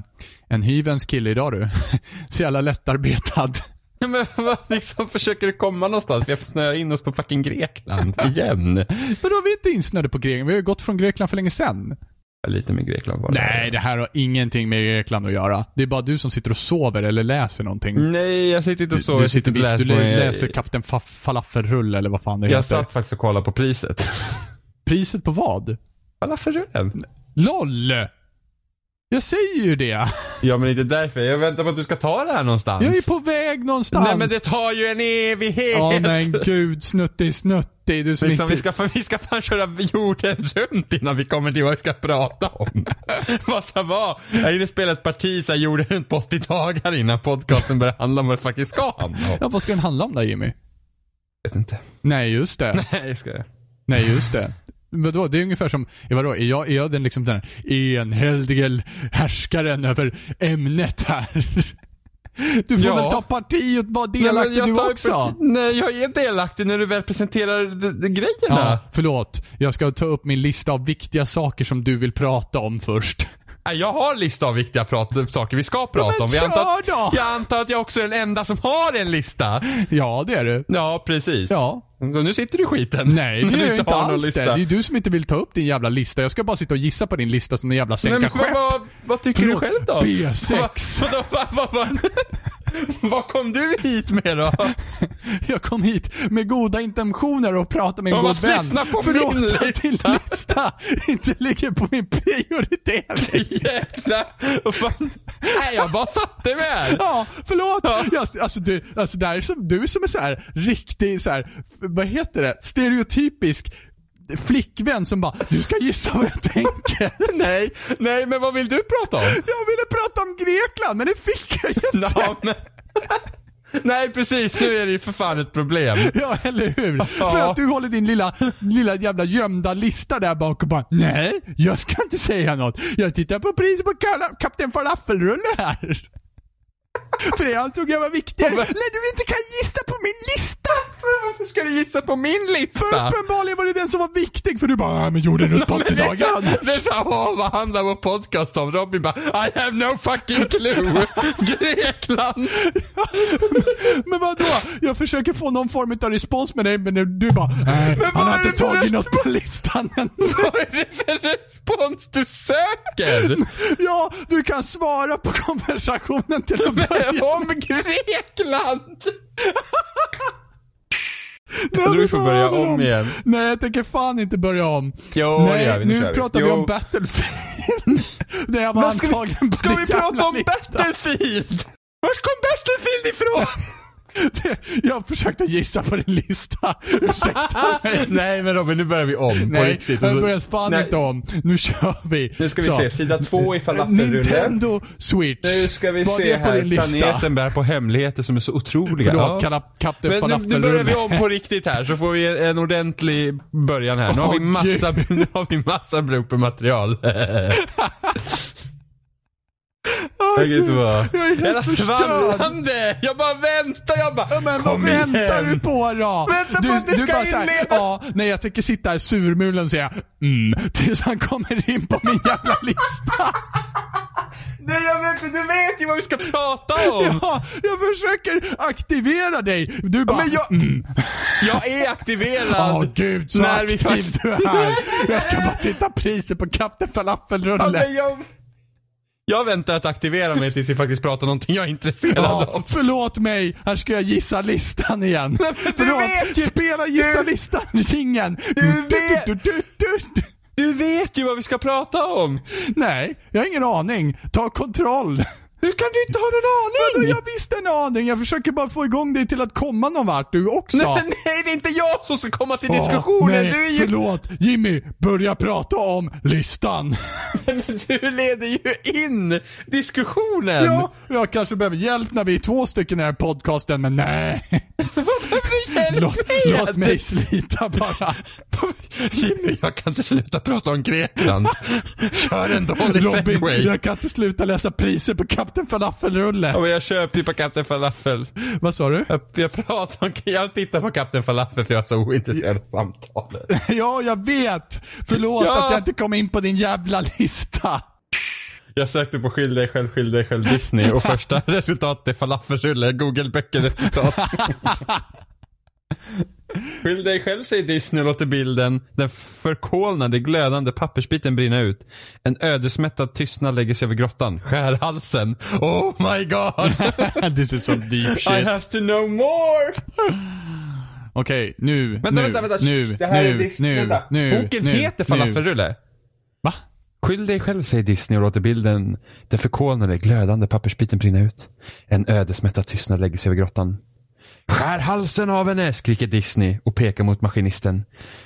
en hyvens kille idag du. Så jävla lättarbetad. Men vad liksom försöker du komma någonstans? Vi har snöat in oss på fucking Grekland igen. Vadå, vi är inte insnöade på Grekland. Vi har ju gått från Grekland för länge sedan. Lite med Grekland var det. Nej, det här har ingenting med Grekland att göra. Det är bara du som sitter och sover eller läser någonting. Nej, jag sitter inte och så. du Jag sitter och visst, läser du läser Kapten Fa- Falafelrulle eller vad fan det Jag heter. satt faktiskt och kollade på priset. Priset på vad? Falafelrullen. LOL! Jag säger ju det. Ja, men inte därför. Jag väntar på att du ska ta det här någonstans. Jag är på väg någonstans. Nej, men det tar ju en evighet. Ja men gud, snuttig, snuttig. Du som Liksom, inte... vi, ska, vi ska fan köra jorden runt innan vi kommer till vad vi ska prata om. vad ska vara? Jag hinner spela ett parti så här jorden runt på 80 dagar innan podcasten börjar handla om vad det faktiskt ska handla om. Ja, vad ska den handla om där Jimmy? vet inte. Nej, just det. Nej, ska jag. Nej, just det. Vadå? Det är ungefär som, ja, vadå, är jag, är jag den liksom den enhällige härskaren över ämnet här? Du får Ja. väl ta parti och vara delaktig jag du också? Nej, jag är delaktig när du väl presenterar de, de grejerna. Ja, förlåt. Jag ska ta upp min lista av viktiga saker som du vill prata om först. Nej, Jag har en lista av viktiga saker vi ska prata men om. Jag antar, att, jag antar att jag också är den enda som har en lista. Ja, det är du. Ja, precis. Ja. Så nu sitter du i skiten. Nej, det gör jag inte alls det. Det är du som inte vill ta upp din jävla lista. Jag ska bara sitta och gissa på din lista som en jävla Men, sänka men skepp. vad, vad tycker Förlåt, du själv då? B6. Vad, vad, vad, vad, kom du hit med då? Jag kom hit med goda intentioner och pratade med en god vän. på Förlåt min att din lista. inte ligger på min prioritering. Nej, jag bara satte mig här. Ja, förlåt. Ja. Jag, alltså du, alltså det här är som, du är som en så här riktig så här, vad heter det, stereotypisk flickvän som bara, du ska gissa vad jag tänker. Nej, nej, men vad vill du prata om? Jag ville prata om Grekland, men det fick jag ju inte. Ja, men... Nej, precis. Nu är det ju för fan ett problem. Ja, eller hur? Ja. För att du håller din lilla, lilla jävla gömda lista där bak och bara Nej, jag ska inte säga något. Jag tittar på priset på Kapten Falafelrulle här. För det ansåg jag var viktigare. Men- När du inte kan gissa på min lista! Men varför ska du gissa på min För lista? uppenbarligen var det den som var viktig, för du bara, "Ah, men Men det är 80 dagar. så- Det är såhär, åh vad handlar vår podcast om? Robin bara, I have no fucking clue. Grekland. Men vadå? Jag försöker få någon form av respons med dig, men du bara, nej, vad han har inte för tagit något på listan än. Vad är det för respons du söker? Ja, du kan svara på konversationen till att börja om Grekland. Jag tror vi får börja om igen. Nej, jag tänker fan inte börja om. Jo, Nej, gör vi. Nu nu vi. pratar vi Jo. om Battlefield. det var Men ska vi, ska vi prata om lista. Battlefield? Vart kom Battlefield ifrån? Det- Jag försökte gissa på din lista. Ursäkta. Nej men Robin, nu börjar vi om. på Nej, riktigt. jag börjar fan Nej. inte om. Nu kör vi. Nu ska vi Så. se, sida två i falafelrullen. Nintendo Switch. Nu ska vi Vad se är på här, din lista? planeten bär på hemligheter som är så otroliga. Förlåt, Ja. Kapten Men nu, nu börjar vi om på riktigt här, så får vi en, en ordentlig början här. Nu har vi massa, nu har vi massa bloopermaterial. Jag inte är helt Jävla svamlande! Jag bara väntar, jag bara Ja, men vad kom väntar igen. du på då? Vänta på att du ska bara så här, inleda. Ja, nej jag tänker sitta här surmulen och säga mm, tills han kommer in på min jävla lista. Nej jag vet inte, du vet ju vad vi ska prata om! Ja, jag försöker aktivera dig. Du bara, Men jag- mm. Jag är aktiverad! Åh gud så När vi aktiv fakt- du är. Jag ska bara titta priser på Kapten Ja, Falafelrulle. men jag... väntar att aktivera mig tills vi faktiskt pratar någonting jag är intresserad Ja, av. förlåt mig, här ska jag gissa listan igen. men du förlåt, vet ju- spela gissa du- listan, jingeln. Du vet- du, du, du. Du vet ju vad vi ska prata om! Nej, jag har ingen aning. Ta kontroll. Hur kan du inte ha någon Vadå, aning? jag visste en aning. Jag försöker bara få igång dig till att komma någon vart du också. Nej, nej, det är inte jag som ska komma till diskussionen. nej, du är ju... förlåt. Jimmy, börja prata om listan. Du leder ju in diskussionen. Ja, jag kanske behöver hjälp när vi är två stycken i den här podcasten, men nej. Vad behöver du hjälp Låt, med? låt mig slita bara. Jimmy, jag kan inte sluta prata om Grekland. Kör en dålig Robin, segway. jag kan inte sluta läsa priser på Kapten Falafelrulle. Ja, men jag köpte ju på Kapten Falafel. Vad sa du? Jag, jag pratar om, jag tittar på Kapten Falafel för jag är så ointresserad av samtalet. Ja, jag vet. Förlåt Ja. att jag inte kom in på din jävla lista. Jag sökte på Skyll dig själv, skyll dig själv Disney och första resultatet är falafelrulle, Google böcker-resultat. Skyll dig själv säger Disney och låter bilden, den förkolnade glödande pappersbiten brinna ut. En ödesmättad tystnad lägger sig över grottan. Skär halsen. Oh my god! This is some deep I have to know more! Okej, nu, Vänta, nu, vänta, vänta. nu, det här är nu, nu, nu, Boken nu, heter. Falafelrulle. Skyll dig själv, säger Disney och låter bilden, den förkolnade, glödande pappersbiten brinna ut. En ödesmättad tystnad lägger sig över grottan. Skär halsen av henne, skriker Disney och pekar mot maskinisten.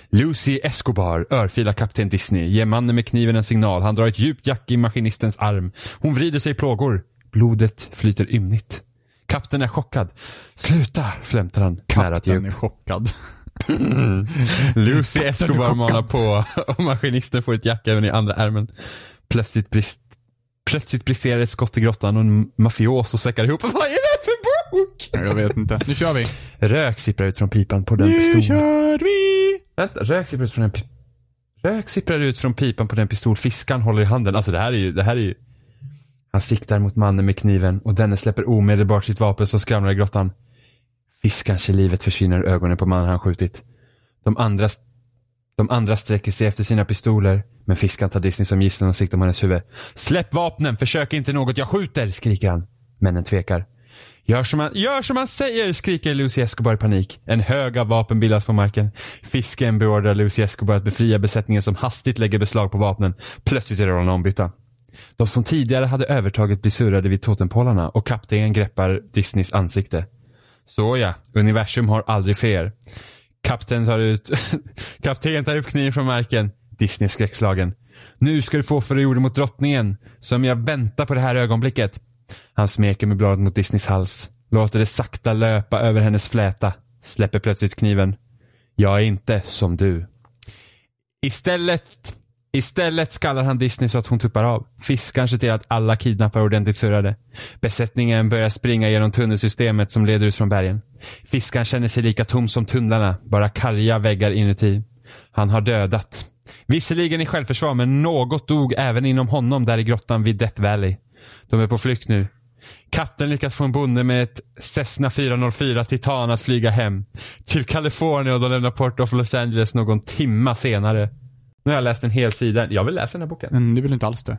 Lucy Escobar örfilar kapten Disney, ger mannen med kniven en signal. Han drar ett djupt jack i maskinistens arm. Hon vrider sig i plågor. Blodet flyter ymnigt. Kapten är chockad. Sluta, flämtar han Kapten är chockad. Lucy Escobar manar på och maskinisten får ett jack även i andra ärmen. Plötsligt, brist, plötsligt briserar ett skott i grottan och en mafioso säckar ihop. Vad är det för bok? Jag vet inte. Nu kör vi. Rök sipprar ut från pipan på den Nu pistol. kör vi! Vänta, rök sipprar ut från en pi- Rök sipprar ut från pipan på den pistol fiskaren håller i handen. Alltså det här är ju, det här är ju. Han siktar mot mannen med kniven och denne släpper omedelbart sitt vapen som skramlar i grottan. Fiskans i livet försvinner ur ögonen på mannen han skjutit. De andra, de andra sträcker sig efter sina pistoler, men fiskan tar Disney som gisslan och siktar på hennes huvud. Släpp vapnen, försök inte något, jag skjuter, skriker han. Männen tvekar. Gör som, han, gör som han säger, skriker Lucy Escobar i panik. En hög av vapen bildas på marken. Fisken beordrar Lucy Escobar att befria besättningen som hastigt lägger beslag på vapnen. Plötsligt är rollerna ombytta. De som tidigare hade övertaget blir surrade vid totempålarna och kaptenen greppar Disneys ansikte. Så ja, universum har aldrig fel. Kapten tar ut, kapten tar upp kniven från marken. Disney skräckslagen. Nu ska du få för du gjorde mot drottningen, som jag väntar på det här ögonblicket. Han smeker med bladet mot Disneys hals, låter det sakta löpa över hennes fläta, släpper plötsligt kniven. Jag är inte som du. Istället, istället skallar han Disney så att hon tuppar av. Fiskaren ser till att alla kidnappar ordentligt surrade. Besättningen börjar springa genom tunnelsystemet som leder ut från bergen. Fiskaren känner sig lika tom som tunnlarna, bara karga väggar inuti. Han har dödat. Visserligen i självförsvar, men något dog även inom honom där i grottan vid Death Valley. De är på flykt nu. Katten lyckas få en bonde med ett Cessna 404 Titan att flyga hem till Kalifornien och de lämnar Port of Los Angeles någon timma senare. Nu har jag läst en hel sida. Jag vill läsa den här boken. Men det vill inte alls det.